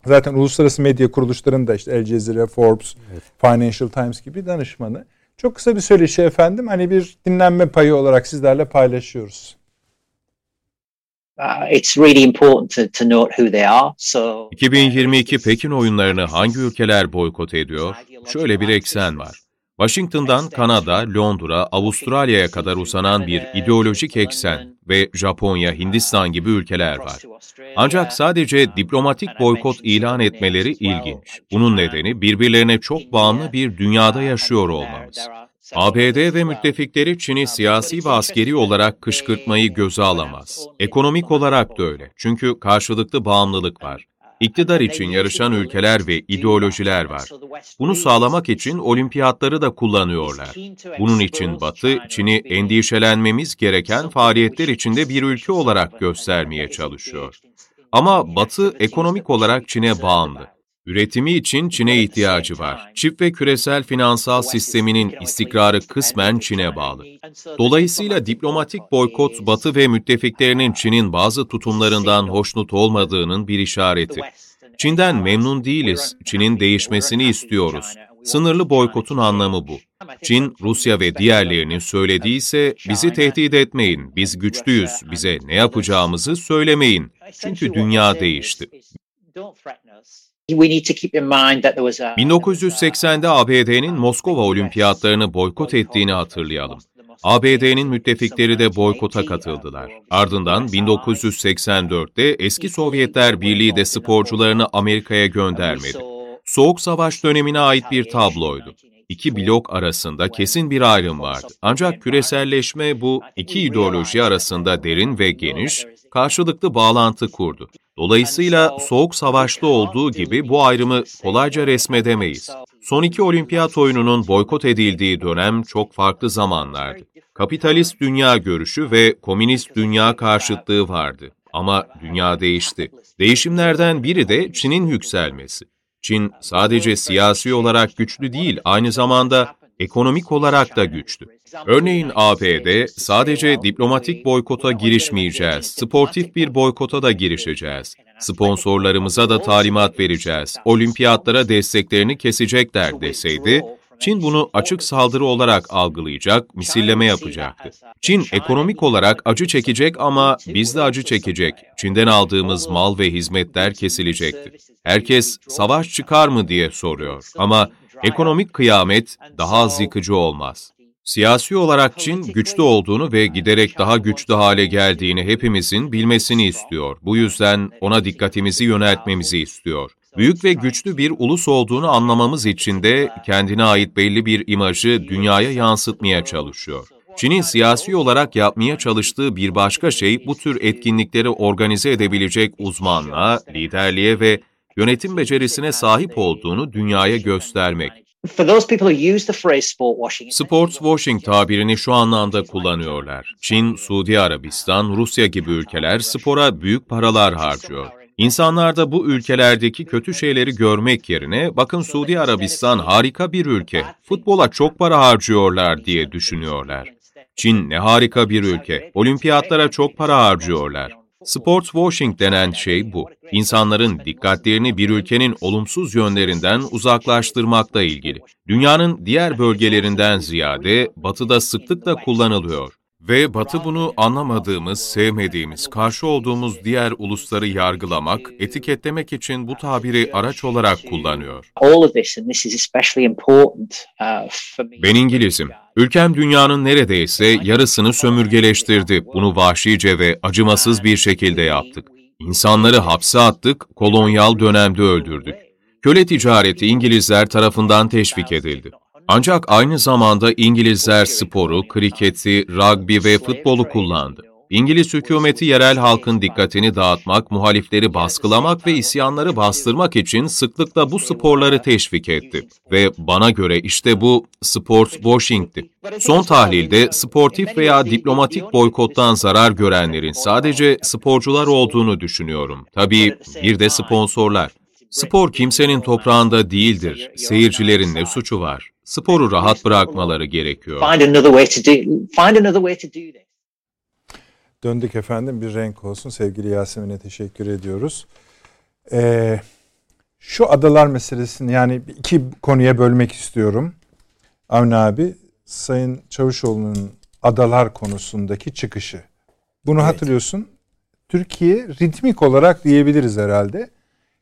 Zaten uluslararası medya kuruluşlarında işte El Cezire, Forbes, evet. Financial Times gibi danışmanı. Çok kısa bir söyleşi efendim. Hani bir dinlenme payı olarak sizlerle paylaşıyoruz. Uh, it's really important to, to note who they are. So 2022 Pekin oyunlarını hangi ülkeler boykot ediyor? Şöyle bir eksen var. Washington'dan Kanada, Londra, Avustralya'ya kadar uzanan bir ideolojik eksen ve Japonya, Hindistan gibi ülkeler var. Ancak sadece diplomatik boykot ilan etmeleri ilginç. Bunun nedeni birbirlerine çok bağımlı bir dünyada yaşıyor olmamız. ABD ve müttefikleri Çin'i siyasi ve askeri olarak kışkırtmayı göze alamaz. Ekonomik olarak da öyle. Çünkü karşılıklı bağımlılık var. İktidar için yarışan ülkeler ve ideolojiler var. Bunu sağlamak için olimpiyatları da kullanıyorlar. Bunun için Batı, Çin'i endişelenmemiz gereken faaliyetler içinde bir ülke olarak göstermeye çalışıyor. Ama Batı ekonomik olarak Çin'e bağımlı. Üretimi için Çin'e ihtiyacı var. Çift ve küresel finansal sisteminin istikrarı kısmen Çin'e bağlı. Dolayısıyla diplomatik boykot Batı ve müttefiklerinin Çin'in bazı tutumlarından hoşnut olmadığının bir işareti. Çin'den memnun değiliz, Çin'in değişmesini istiyoruz. Sınırlı boykotun anlamı bu. Çin, Rusya ve diğerlerinin söylediği ise bizi tehdit etmeyin, biz güçlüyüz, bize ne yapacağımızı söylemeyin. Çünkü dünya değişti. 1980'de ABD'nin Moskova olimpiyatlarını boykot ettiğini hatırlayalım. ABD'nin müttefikleri de boykota katıldılar. Ardından 1984'te eski Sovyetler Birliği de sporcularını Amerika'ya göndermedi. Soğuk Savaş dönemine ait bir tabloydu. İki blok arasında kesin bir ayrım vardı. Ancak küreselleşme bu iki ideoloji arasında derin ve geniş, karşılıklı bağlantı kurdu. Dolayısıyla Soğuk Savaş'ta olduğu gibi bu ayrımı kolayca resmedemeyiz. Son iki olimpiyat oyununun boykot edildiği dönem çok farklı zamanlardı. Kapitalist dünya görüşü ve komünist dünya karşıtlığı vardı. Ama dünya değişti. Değişimlerden biri de Çin'in yükselmesi. Çin sadece siyasi olarak güçlü değil, aynı zamanda ekonomik olarak da güçlü. Örneğin ABD sadece diplomatik boykota girişmeyeceğiz, sportif bir boykota da girişeceğiz. Sponsorlarımıza da talimat vereceğiz, olimpiyatlara desteklerini kesecekler deseydi, Çin bunu açık saldırı olarak algılayacak, misilleme yapacaktı. Çin ekonomik olarak acı çekecek ama biz de acı çekecek. Çin'den aldığımız mal ve hizmetler kesilecekti. Herkes savaş çıkar mı diye soruyor ama ekonomik kıyamet daha az yıkıcı olmaz. Siyasi olarak Çin güçlü olduğunu ve giderek daha güçlü hale geldiğini hepimizin bilmesini istiyor. Bu yüzden ona dikkatimizi yöneltmemizi istiyor. Büyük ve güçlü bir ulus olduğunu anlamamız için de kendine ait belli bir imajı dünyaya yansıtmaya çalışıyor. Çin'in siyasi olarak yapmaya çalıştığı bir başka şey bu tür etkinlikleri organize edebilecek uzmanlığa, liderliğe ve yönetim becerisine sahip olduğunu dünyaya göstermek. Sports washing tabirini şu anlamda kullanıyorlar. Çin, Suudi Arabistan, Rusya gibi ülkeler spora büyük paralar harcıyor. İnsanlar da bu ülkelerdeki kötü şeyleri görmek yerine bakın Suudi Arabistan harika bir ülke, futbola çok para harcıyorlar diye düşünüyorlar. Çin ne harika bir ülke, olimpiyatlara çok para harcıyorlar. Sports washing denen şey bu. İnsanların dikkatlerini bir ülkenin olumsuz yönlerinden uzaklaştırmakla ilgili. Dünyanın diğer bölgelerinden ziyade batıda sıklıkla kullanılıyor. Ve Batı bunu anlamadığımız, sevmediğimiz, karşı olduğumuz diğer ulusları yargılamak, etiketlemek için bu tabiri araç olarak kullanıyor. Ben İngilizim. Ülkem dünyanın neredeyse yarısını sömürgeleştirdi. Bunu vahşice ve acımasız bir şekilde yaptık. İnsanları hapse attık, kolonyal dönemde öldürdük. Köle ticareti İngilizler tarafından teşvik edildi. Ancak aynı zamanda İngilizler sporu, kriketi, rugby ve futbolu kullandı. İngiliz hükümeti yerel halkın dikkatini dağıtmak, muhalifleri baskılamak ve isyanları bastırmak için sıklıkla bu sporları teşvik etti. Ve bana göre işte bu sport washing'ti. Son tahlilde sportif veya diplomatik boykottan zarar görenlerin sadece sporcular olduğunu düşünüyorum. Tabii bir de sponsorlar. Spor kimsenin toprağında değildir. Seyircilerin ne suçu var? Sporu rahat bırakmaları gerekiyor. Döndük efendim bir renk olsun. Sevgili Yasemin'e teşekkür ediyoruz. Ee, şu adalar meselesini yani iki konuya bölmek istiyorum. Avni abi, Sayın Çavuşoğlu'nun adalar konusundaki çıkışı. Bunu evet. hatırlıyorsun. Türkiye ritmik olarak diyebiliriz herhalde.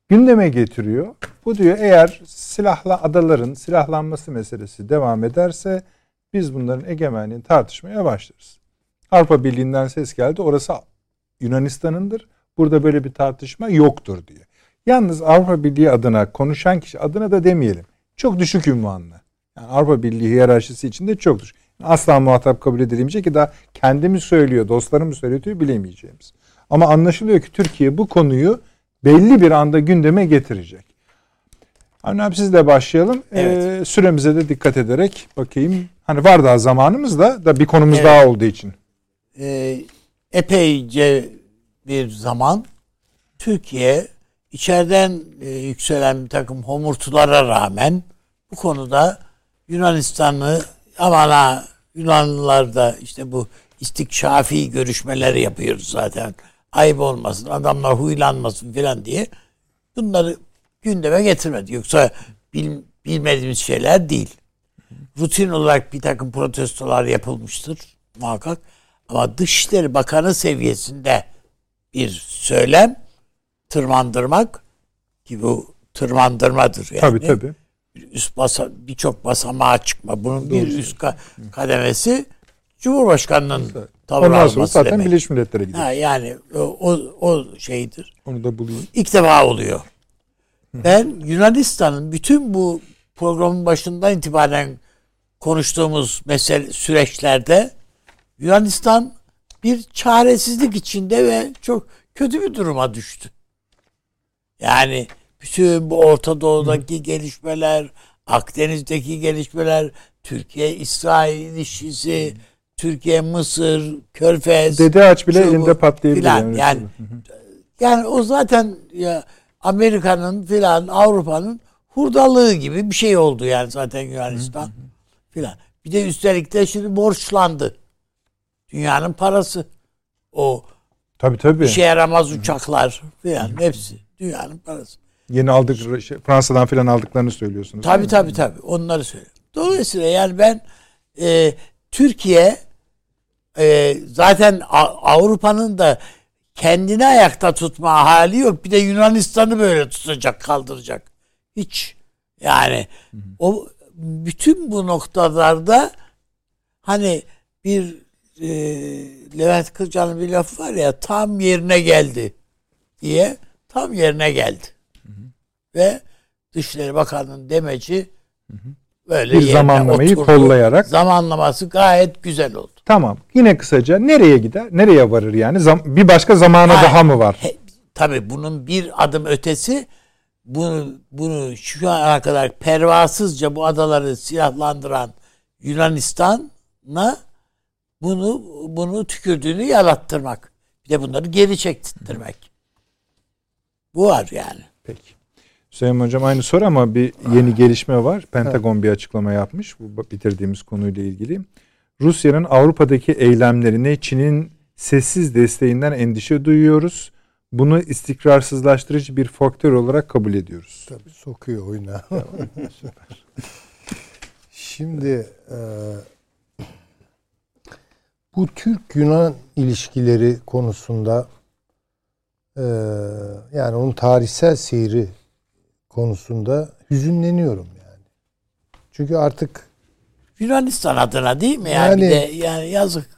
Gündeme getiriyor. Bu diyor eğer silahla adaların silahlanması meselesi devam ederse biz bunların egemenliğini tartışmaya başlarız. Avrupa Birliği'nden ses geldi. Orası Yunanistan'ındır. Burada böyle bir tartışma yoktur diye. Yalnız Avrupa Birliği adına konuşan kişi adına da demeyelim. Çok düşük ünvanlı. Yani Avrupa Birliği hiyerarşisi içinde çok düşük. Asla muhatap kabul edilemeyecek ki daha kendimiz söylüyor, dostlarımız söylüyor bilemeyeceğimiz. Ama anlaşılıyor ki Türkiye bu konuyu belli bir anda gündeme getirecek. Avni sizle başlayalım. Evet. Ee, süremize de dikkat ederek bakayım. Hani var daha zamanımız da, da bir konumuz evet. daha olduğu için e, epeyce bir zaman Türkiye içeriden e, yükselen bir takım homurtulara rağmen bu konuda Yunanistan'ı aman ha Yunanlılar da işte bu istikşafi görüşmeleri yapıyoruz zaten. Ayıp olmasın, adamlar huylanmasın filan diye bunları gündeme getirmedi. Yoksa bil, bilmediğimiz şeyler değil. Rutin olarak bir takım protestolar yapılmıştır muhakkak. Ama Dışişleri Bakanı seviyesinde bir söylem tırmandırmak ki bu tırmandırmadır yani. Tabii tabii. Üst basa birçok basamağa çıkma. Bunun bir üst ka- kademesi Cumhurbaşkanının tavır Ondan sonra zaten demek. Birleşmiş Milletler'e gidiyor. Ha, yani o, o şeydir. Onu da bulayım. İlk defa oluyor. Ben Yunanistan'ın bütün bu programın başından itibaren konuştuğumuz mesele süreçlerde Yunanistan bir çaresizlik içinde ve çok kötü bir duruma düştü. Yani bütün bu Orta Doğu'daki Hı. gelişmeler, Akdeniz'deki gelişmeler, Türkiye-İsrail ilişkisi, Türkiye, Mısır, Körfez Dede Ağaç bile bu elinde patlayabilir. filan. Yani yani o zaten ya Amerika'nın filan Avrupa'nın hurdalığı gibi bir şey oldu yani zaten Yunanistan filan. Bir de üstelik de şimdi borçlandı. Dünyanın parası. O tabii tabii. işe yaramaz uçaklar filan hepsi dünyanın parası. Yeni aldık şey, Fransa'dan falan aldıklarını söylüyorsunuz. Tabii tabii tabii. Onları söylüyorum. Dolayısıyla yani ben e, Türkiye e, zaten Avrupa'nın da kendini ayakta tutma hali yok. Bir de Yunanistan'ı böyle tutacak, kaldıracak. Hiç yani o bütün bu noktalarda hani bir e, Levent Kırca'nın bir lafı var ya tam yerine geldi diye tam yerine geldi. Ve Dışişleri Bakanı'nın demeci böyle Bir zamanlamayı oturdu. kollayarak. zamanlaması gayet güzel oldu. Tamam. Yine kısaca nereye gider? Nereye varır yani? Zam- bir başka zamana Hayır. daha mı var? He, tabii bunun bir adım ötesi bunu bunu şu ana kadar pervasızca bu adaları silahlandıran Yunanistan'a bunu bunu tükürdüğünü yarattırmak. Bir de bunları geri çektirtmek. Bu var yani. Peki. Hüseyin Hocam aynı soru ama bir yeni gelişme var. Pentagon bir açıklama yapmış. Bu bitirdiğimiz konuyla ilgili. Rusya'nın Avrupa'daki eylemlerine Çin'in sessiz desteğinden endişe duyuyoruz. Bunu istikrarsızlaştırıcı bir faktör olarak kabul ediyoruz. Tabii sokuyor oyuna. Şimdi e, bu Türk-Yunan ilişkileri konusunda e, yani onun tarihsel seyri konusunda hüzünleniyorum yani. Çünkü artık Yunanistan adına değil mi? Yani, Yani- de yani yazık.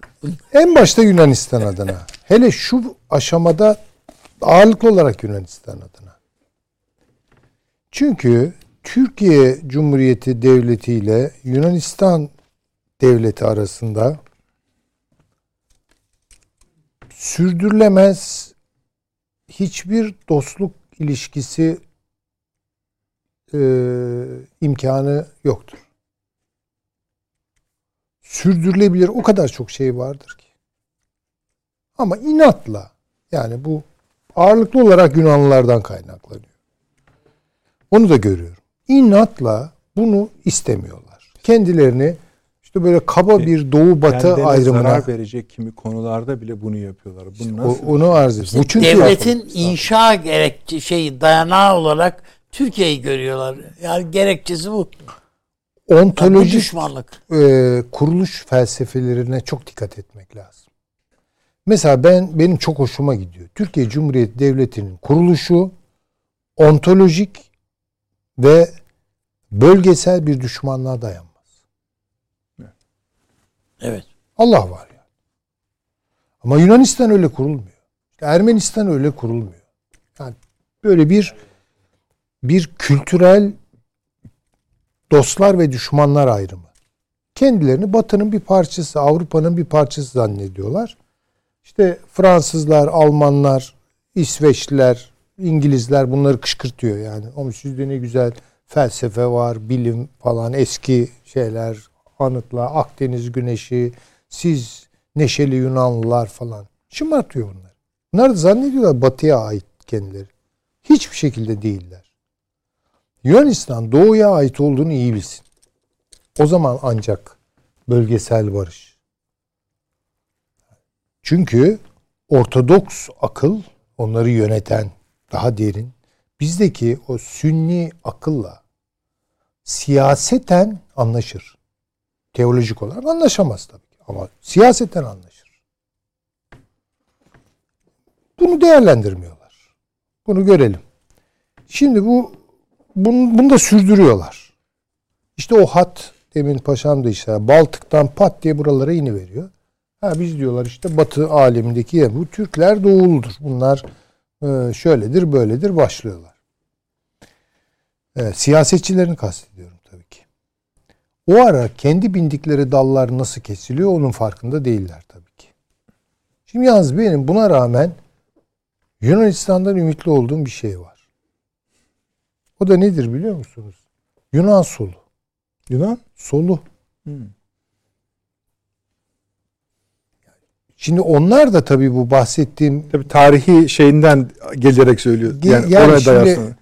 en başta Yunanistan adına. Hele şu aşamada ağırlıklı olarak Yunanistan adına. Çünkü Türkiye Cumhuriyeti Devleti ile Yunanistan Devleti arasında sürdürülemez hiçbir dostluk ilişkisi e, imkanı yoktur. Sürdürülebilir o kadar çok şey vardır ki. Ama inatla yani bu ağırlıklı olarak Yunanlılardan kaynaklanıyor. Onu da görüyorum. İnatla bunu istemiyorlar. Kendilerini böyle kaba bir doğu batı ayrımına zarar verecek kimi konularda bile bunu yapıyorlar. Bu o- nasıl? onu arz ediyor. Bu çünkü Devletin inşa gerekçe şey dayanağı olarak Türkiye'yi görüyorlar. Yani gerekçesi bu. Ontolojik düşmanlık. e, kuruluş felsefelerine çok dikkat etmek lazım. Mesela ben benim çok hoşuma gidiyor. Türkiye Cumhuriyeti Devleti'nin kuruluşu ontolojik ve bölgesel bir düşmanlığa dayanmaz. Evet. Allah var ya. Ama Yunanistan öyle kurulmuyor. Ermenistan öyle kurulmuyor. Yani böyle bir bir kültürel dostlar ve düşmanlar ayrımı. Kendilerini Batı'nın bir parçası, Avrupa'nın bir parçası zannediyorlar. İşte Fransızlar, Almanlar, İsveçliler, İngilizler bunları kışkırtıyor yani. Ama sizde ne güzel felsefe var, bilim falan, eski şeyler, anıtlar, Akdeniz güneşi, siz neşeli Yunanlılar falan. Şımartıyor bunlar. Bunlar zannediyorlar batıya ait kendileri. Hiçbir şekilde değiller. Yunanistan doğuya ait olduğunu iyi bilsin. O zaman ancak bölgesel barış. Çünkü Ortodoks akıl onları yöneten daha derin. Bizdeki o sünni akılla siyaseten anlaşır. Teolojik olarak anlaşamaz tabii ki ama siyaseten anlaşır. Bunu değerlendirmiyorlar. Bunu görelim. Şimdi bu bunu, bunu da sürdürüyorlar. İşte o hat demin paşam da işte Baltık'tan pat diye buralara iniveriyor. Ha biz diyorlar işte Batı alemindeki yer. Bu Türkler doğuludur. Bunlar e, şöyledir böyledir başlıyorlar. Evet, siyasetçilerini kastediyorum. O ara kendi bindikleri dallar nasıl kesiliyor onun farkında değiller tabii ki. Şimdi yalnız benim buna rağmen Yunanistan'dan ümitli olduğum bir şey var. O da nedir biliyor musunuz? Yunan solu. Yunan? Solu. Hmm. Şimdi onlar da tabii bu bahsettiğim Tabii tarihi şeyinden gelerek söylüyor. Yani, yani oraya şimdi- dayansın. Yani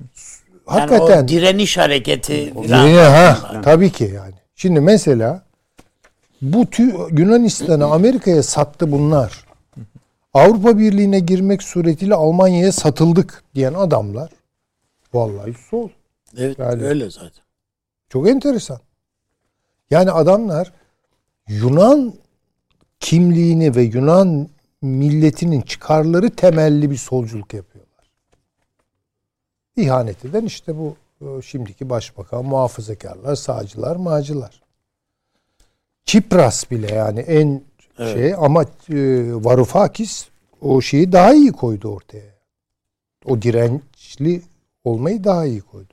hakikaten o direniş hareketi. Yine ha tabii ki yani. Şimdi mesela bu Yunanistan'ı Amerika'ya sattı bunlar. Avrupa Birliği'ne girmek suretiyle Almanya'ya satıldık diyen adamlar vallahi sol. Evet Yani- öyle zaten. Çok enteresan. Yani adamlar Yunan kimliğini ve Yunan milletinin çıkarları temelli bir solculuk yapıyorlar. İhanet eden işte bu şimdiki başbakan, muhafazakarlar, sağcılar, mağcılar. Çipras bile yani en Evet. şey ama e, Varoufakis o şeyi daha iyi koydu ortaya. O dirençli olmayı daha iyi koydu.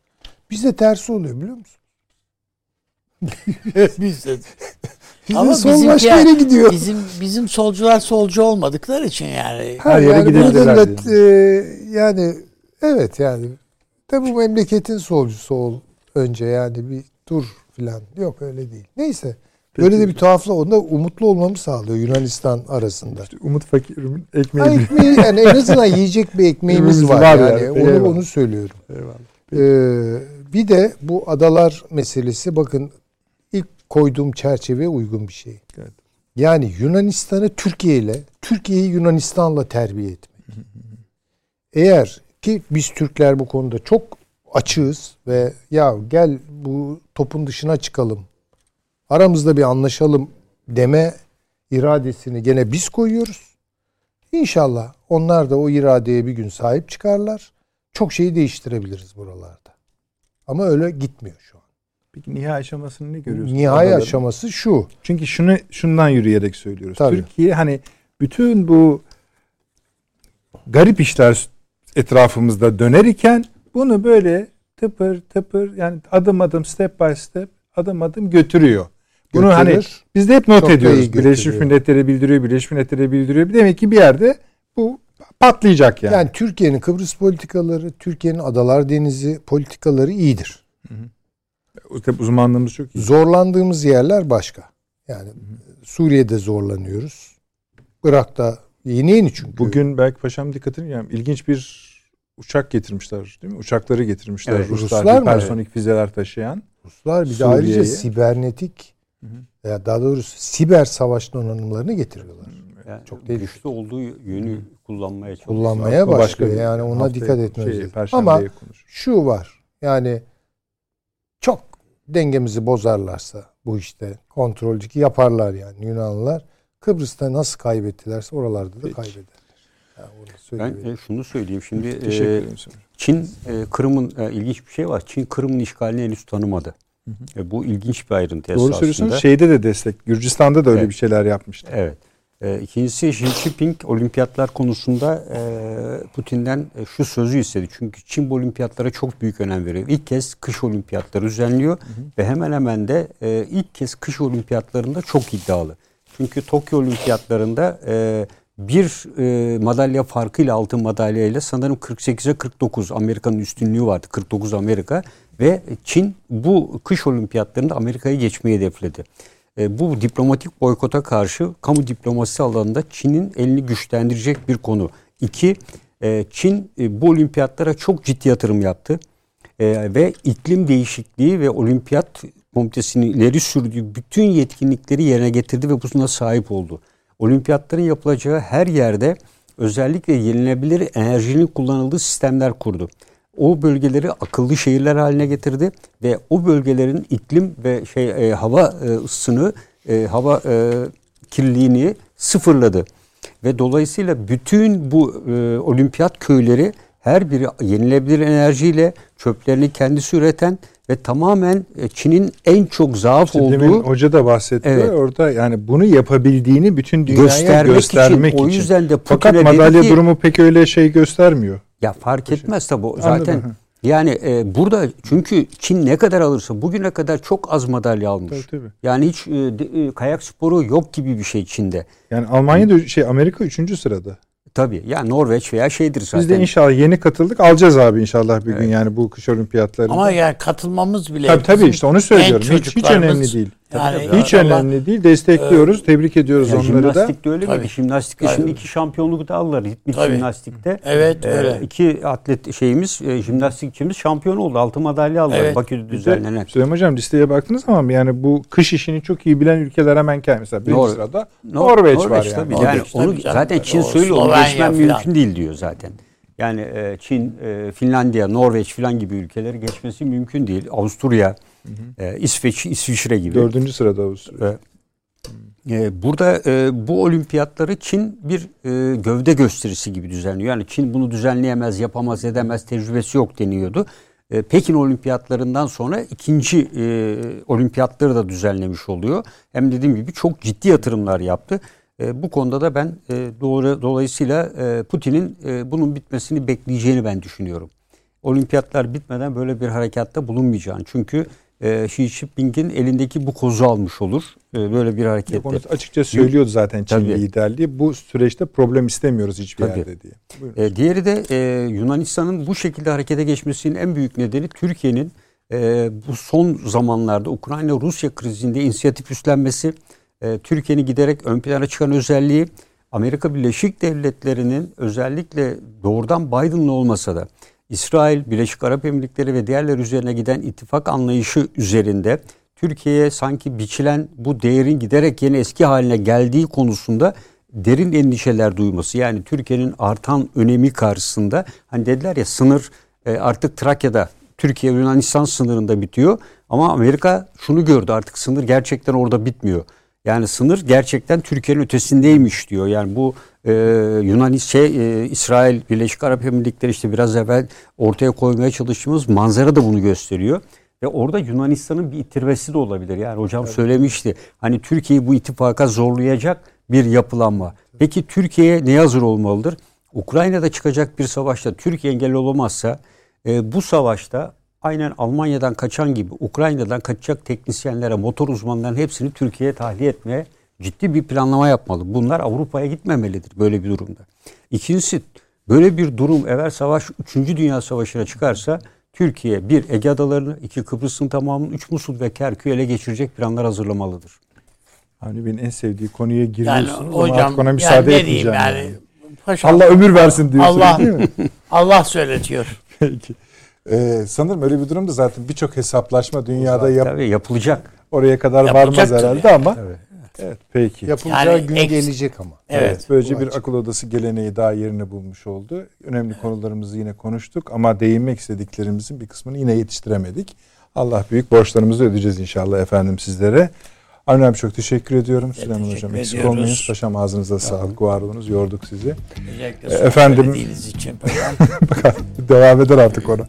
Bizde tersi oluyor biliyor musun? Biz de Bizde Ama sol bizimki başka yere gidiyor. bizim bizim solcular solcu olmadıkları için yani. Her yere yani gidebilirler e, yani evet yani de bu memleketin solcusu ol önce yani bir dur filan. Yok öyle değil. Neyse. Böyle de bir tuhafla onda umutlu olmamı sağlıyor Yunanistan arasında. Umut Fakir'in ekmeği Ha, ekmeği yani en azından yiyecek bir ekmeğimiz var, var yani. yani. Onu Eyvallah. onu söylüyorum. Eyvallah. Ee, bir de bu adalar meselesi bakın ilk koyduğum çerçeve uygun bir şey. Evet. Yani Yunanistan'ı Türkiye ile, Türkiye'yi Yunanistan'la terbiye etmek. Eğer ki biz Türkler bu konuda çok açığız ve ya gel bu topun dışına çıkalım. Aramızda bir anlaşalım deme iradesini gene biz koyuyoruz. İnşallah onlar da o iradeye bir gün sahip çıkarlar. Çok şeyi değiştirebiliriz buralarda. Ama öyle gitmiyor şu an. Peki nihai aşamasını ne görüyorsun? Nihai Adaların? aşaması şu. Çünkü şunu şundan yürüyerek söylüyoruz. Tabii. Türkiye hani bütün bu garip işler etrafımızda döner iken bunu böyle tıpır tıpır yani adım adım step by step adım adım götürüyor. Bunu Götürür. hani biz de hep not ediyoruz. Birleşmiş Milletler'e bildiriyor, Birleşmiş Milletler'e bildiriyor. Demek ki bir yerde bu patlayacak yani. Yani Türkiye'nin Kıbrıs politikaları, Türkiye'nin Adalar Denizi politikaları iyidir. Tabii uzmanlığımız çok iyi. Zorlandığımız yerler başka. Yani Suriye'de zorlanıyoruz. Irak'ta yeni yeni çünkü. Bugün belki paşam dikkatini yani ilginç bir uçak getirmişler değil mi? Uçakları getirmişler. Evet, Ruslar, Ruslar mı? hipersonik füzeler taşıyan. Ruslar bir de ayrıca sibernetik veya daha doğrusu siber savaş donanımlarını getiriyorlar. Yani Çok tehlikeli. güçlü olduğu yönü kullanmaya çalışıyor. Kullanmaya başka başlıyor. Yani ona dikkat etmemiz şey, lazım. Ama konuşuruz. şu var. Yani çok dengemizi bozarlarsa bu işte kontrolcü ki yaparlar yani Yunanlılar. Kıbrıs'ta nasıl kaybettilerse oralarda da Peki. kaybederler. Yani onu Ben e, şunu söyleyeyim. Şimdi Teşekkür e. Çin e, Kırım'ın e, ilginç bir şey var. Çin Kırım'ın işgalini henüz tanımadı. E, bu ilginç bir ayrıntı Doğru esasında. söylüyorsunuz. Şeyde de destek. Gürcistan'da da öyle Evet. bir şeyler yapmıştı. Evet. E, ikincisi Xi Jinping olimpiyatlar konusunda e, Putin'den e, şu sözü istedi. Çünkü Çin bu olimpiyatlara çok büyük önem veriyor. İlk kez kış olimpiyatları düzenliyor ve hemen hemen de e, ilk kez kış olimpiyatlarında çok iddialı. Çünkü Tokyo olimpiyatlarında e, bir e, madalya farkıyla altın madalyayla sanırım 48'e 49 Amerika'nın üstünlüğü vardı. 49 Amerika ve Çin bu kış olimpiyatlarında Amerika'yı geçmeyi hedefledi. E, bu diplomatik boykota karşı kamu diplomasisi alanında Çin'in elini güçlendirecek bir konu. İki, e, Çin e, bu olimpiyatlara çok ciddi yatırım yaptı. E, ve iklim değişikliği ve olimpiyat komitesinin ileri sürdüğü bütün yetkinlikleri yerine getirdi ve buna sahip oldu. Olimpiyatların yapılacağı her yerde özellikle yenilebilir enerjinin kullanıldığı sistemler kurdu. O bölgeleri akıllı şehirler haline getirdi ve o bölgelerin iklim ve şey e, hava e, ısısını, e, hava e, kirliliğini sıfırladı. Ve dolayısıyla bütün bu e, olimpiyat köyleri her biri yenilebilir enerjiyle çöplerini kendisi üreten ve tamamen e, Çin'in en çok zaaf İşte demin olduğu hoca da bahsetti. Evet. Orada yani bunu yapabildiğini bütün dünyaya göstermek, göstermek, için. O yüzden de Fakat Putin'e madalya ki, durumu pek öyle şey göstermiyor. Ya fark etmez tabi o Anladım. zaten. Yani e, burada çünkü Çin ne kadar alırsa bugüne kadar çok az madalya almış. Tabii, tabii. Yani hiç e, de- e, kayak sporu yok gibi bir şey Çin'de. Yani Almanya da şey Amerika 3. sırada. Tabii ya Norveç veya şeydir zaten. Biz de inşallah yeni katıldık. Alacağız abi inşallah bir gün Evet. yani bu kış olimpiyatlarında. Ama yani katılmamız bile tabii tabii işte onu söylüyorum. Hiç, hiç önemli değil. Yani. Hiç inşallah- önemli değil. Destekliyoruz. Tebrik ediyoruz Yani onları da. jimnastikte öyle Tabii. miydi? Jimnastikte Tabii. şimdi iki şampiyonluk da aldılar. Ritmik Tabii. jimnastikte. Evet, Ee, öyle. iki atlet şeyimiz, e, jimnastikçimiz şampiyon oldu. Altın madalya aldılar Evet. Bakü'de düzenlenen. Süleyman Hocam listeye baktınız ama yani bu kış işini çok iyi bilen ülkeler hemen geldi. Mesela birinci Nor- sırada Nor- Norveç, var Norveç yani. tabii. Norveç yani tabii onu canım. zaten Çin O söylüyor. Onu falan. mümkün değil diyor zaten. Yani e, Çin, e, Finlandiya, Norveç falan gibi ülkeleri geçmesi mümkün değil. Avusturya, e, İsveç, İsviçre gibi. Dördüncü sırada Avusturya. E, Burada e, bu olimpiyatları Çin bir e, gövde gösterisi gibi düzenliyor. Yani Çin bunu düzenleyemez, yapamaz, edemez, tecrübesi yok deniyordu. E, Pekin olimpiyatlarından sonra ikinci e, olimpiyatları da düzenlemiş oluyor. Hem dediğim gibi çok ciddi yatırımlar yaptı. E, bu konuda da ben e, doğru dolayısıyla e, Putin'in e, bunun bitmesini bekleyeceğini ben düşünüyorum. Olimpiyatlar bitmeden böyle bir harekatta bulunmayacağını. Çünkü e, Xi Jinping'in elindeki bu kozu almış olur. E, böyle bir Yok, harekette. Onu açıkça söylüyordu zaten Çin Tabii. liderliği. Bu süreçte problem istemiyoruz hiçbir Tabii. yerde diye. Buyurun. E, diğeri de e, Yunanistan'ın bu şekilde harekete geçmesinin en büyük nedeni Türkiye'nin e, bu son zamanlarda Ukrayna-Rusya krizinde inisiyatif üstlenmesi, e, Türkiye'nin giderek ön plana çıkan özelliği, Amerika Birleşik Devletleri'nin özellikle doğrudan Biden'la olmasa da İsrail, Birleşik Arap Emirlikleri ve diğerler üzerine giden ittifak anlayışı üzerinde Türkiye'ye sanki biçilen bu değerin giderek yeni eski haline geldiği konusunda derin endişeler duyması. Yani Türkiye'nin artan önemi karşısında hani dediler ya sınır e, artık Trakya'da Türkiye Yunanistan sınırında bitiyor ama Amerika şunu gördü artık sınır gerçekten orada bitmiyor. Yani sınır gerçekten Türkiye'nin ötesindeymiş diyor. Yani bu e, Yunan şey e, İsrail Birleşik Arap Emirlikleri işte biraz evvel ortaya koymaya çalıştığımız manzara da bunu gösteriyor. Ve orada Yunanistan'ın bir itirmesi de olabilir. Yani hocam söylemişti. Hani Türkiye'yi bu ittifaka zorlayacak bir yapılanma. Peki Türkiye neye hazır olmalıdır? Ukrayna'da çıkacak bir savaşta Türkiye engel olamazsa e, bu savaşta aynen Almanya'dan kaçan gibi Ukrayna'dan kaçacak teknisyenlere, motor uzmanlarının hepsini Türkiye'ye tahliye etmeye ciddi bir planlama yapmalı. Bunlar Avrupa'ya gitmemelidir böyle bir durumda. İkincisi böyle bir durum eğer savaş 3. Dünya Savaşı'na çıkarsa Türkiye bir Ege Adalarını, iki Kıbrıs'ın tamamını, üç Musul ve Kerkük'ü ele geçirecek planlar hazırlamalıdır. Hani benim en sevdiği konuya Yani giriyorsunuz ama hocam artık ona yani müsaade diyeyim etmeyeceğim. yani. yani. Paşam, Allah ömür versin diyorsunuz Allah- değil mi? Allah söyletiyor. Peki. Ee, sanırım öyle bir durumda zaten birçok hesaplaşma dünyada yap, Tabii yapılacak. oraya kadar Yapılacak varmaz tabii. herhalde ama evet, peki. Yapılacağı Yani gün eks- gelecek ama. Evet. Böylece bu bir akıl odası geleneği daha yerini bulmuş oldu. Önemli konularımızı yine konuştuk ama değinmek istediklerimizin bir kısmını yine yetiştiremedik. Allah büyük borçlarımızı ödeyeceğiz inşallah efendim sizlere. Avni abi çok teşekkür ediyorum. Süleyman Hocam eksik ediyoruz. olmayınız. Paşam ağzınıza sağlık, var olunuz. Yorduk sizi. Özellikle E, efendim- için. Bakalım, Devam eder artık ona.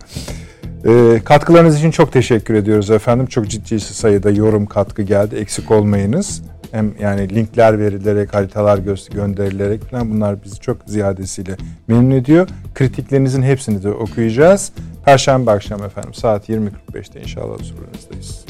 Ee, katkılarınız için çok teşekkür ediyoruz efendim. Çok ciddi sayıda yorum katkı geldi. Eksik olmayınız. Hem yani linkler verilerek, haritalar gö- gönderilerek falan bunlar bizi çok ziyadesiyle memnun ediyor. Kritiklerinizin hepsini de okuyacağız. Perşembe akşam efendim saat 20.45'te inşallah huzurunuzdayiz.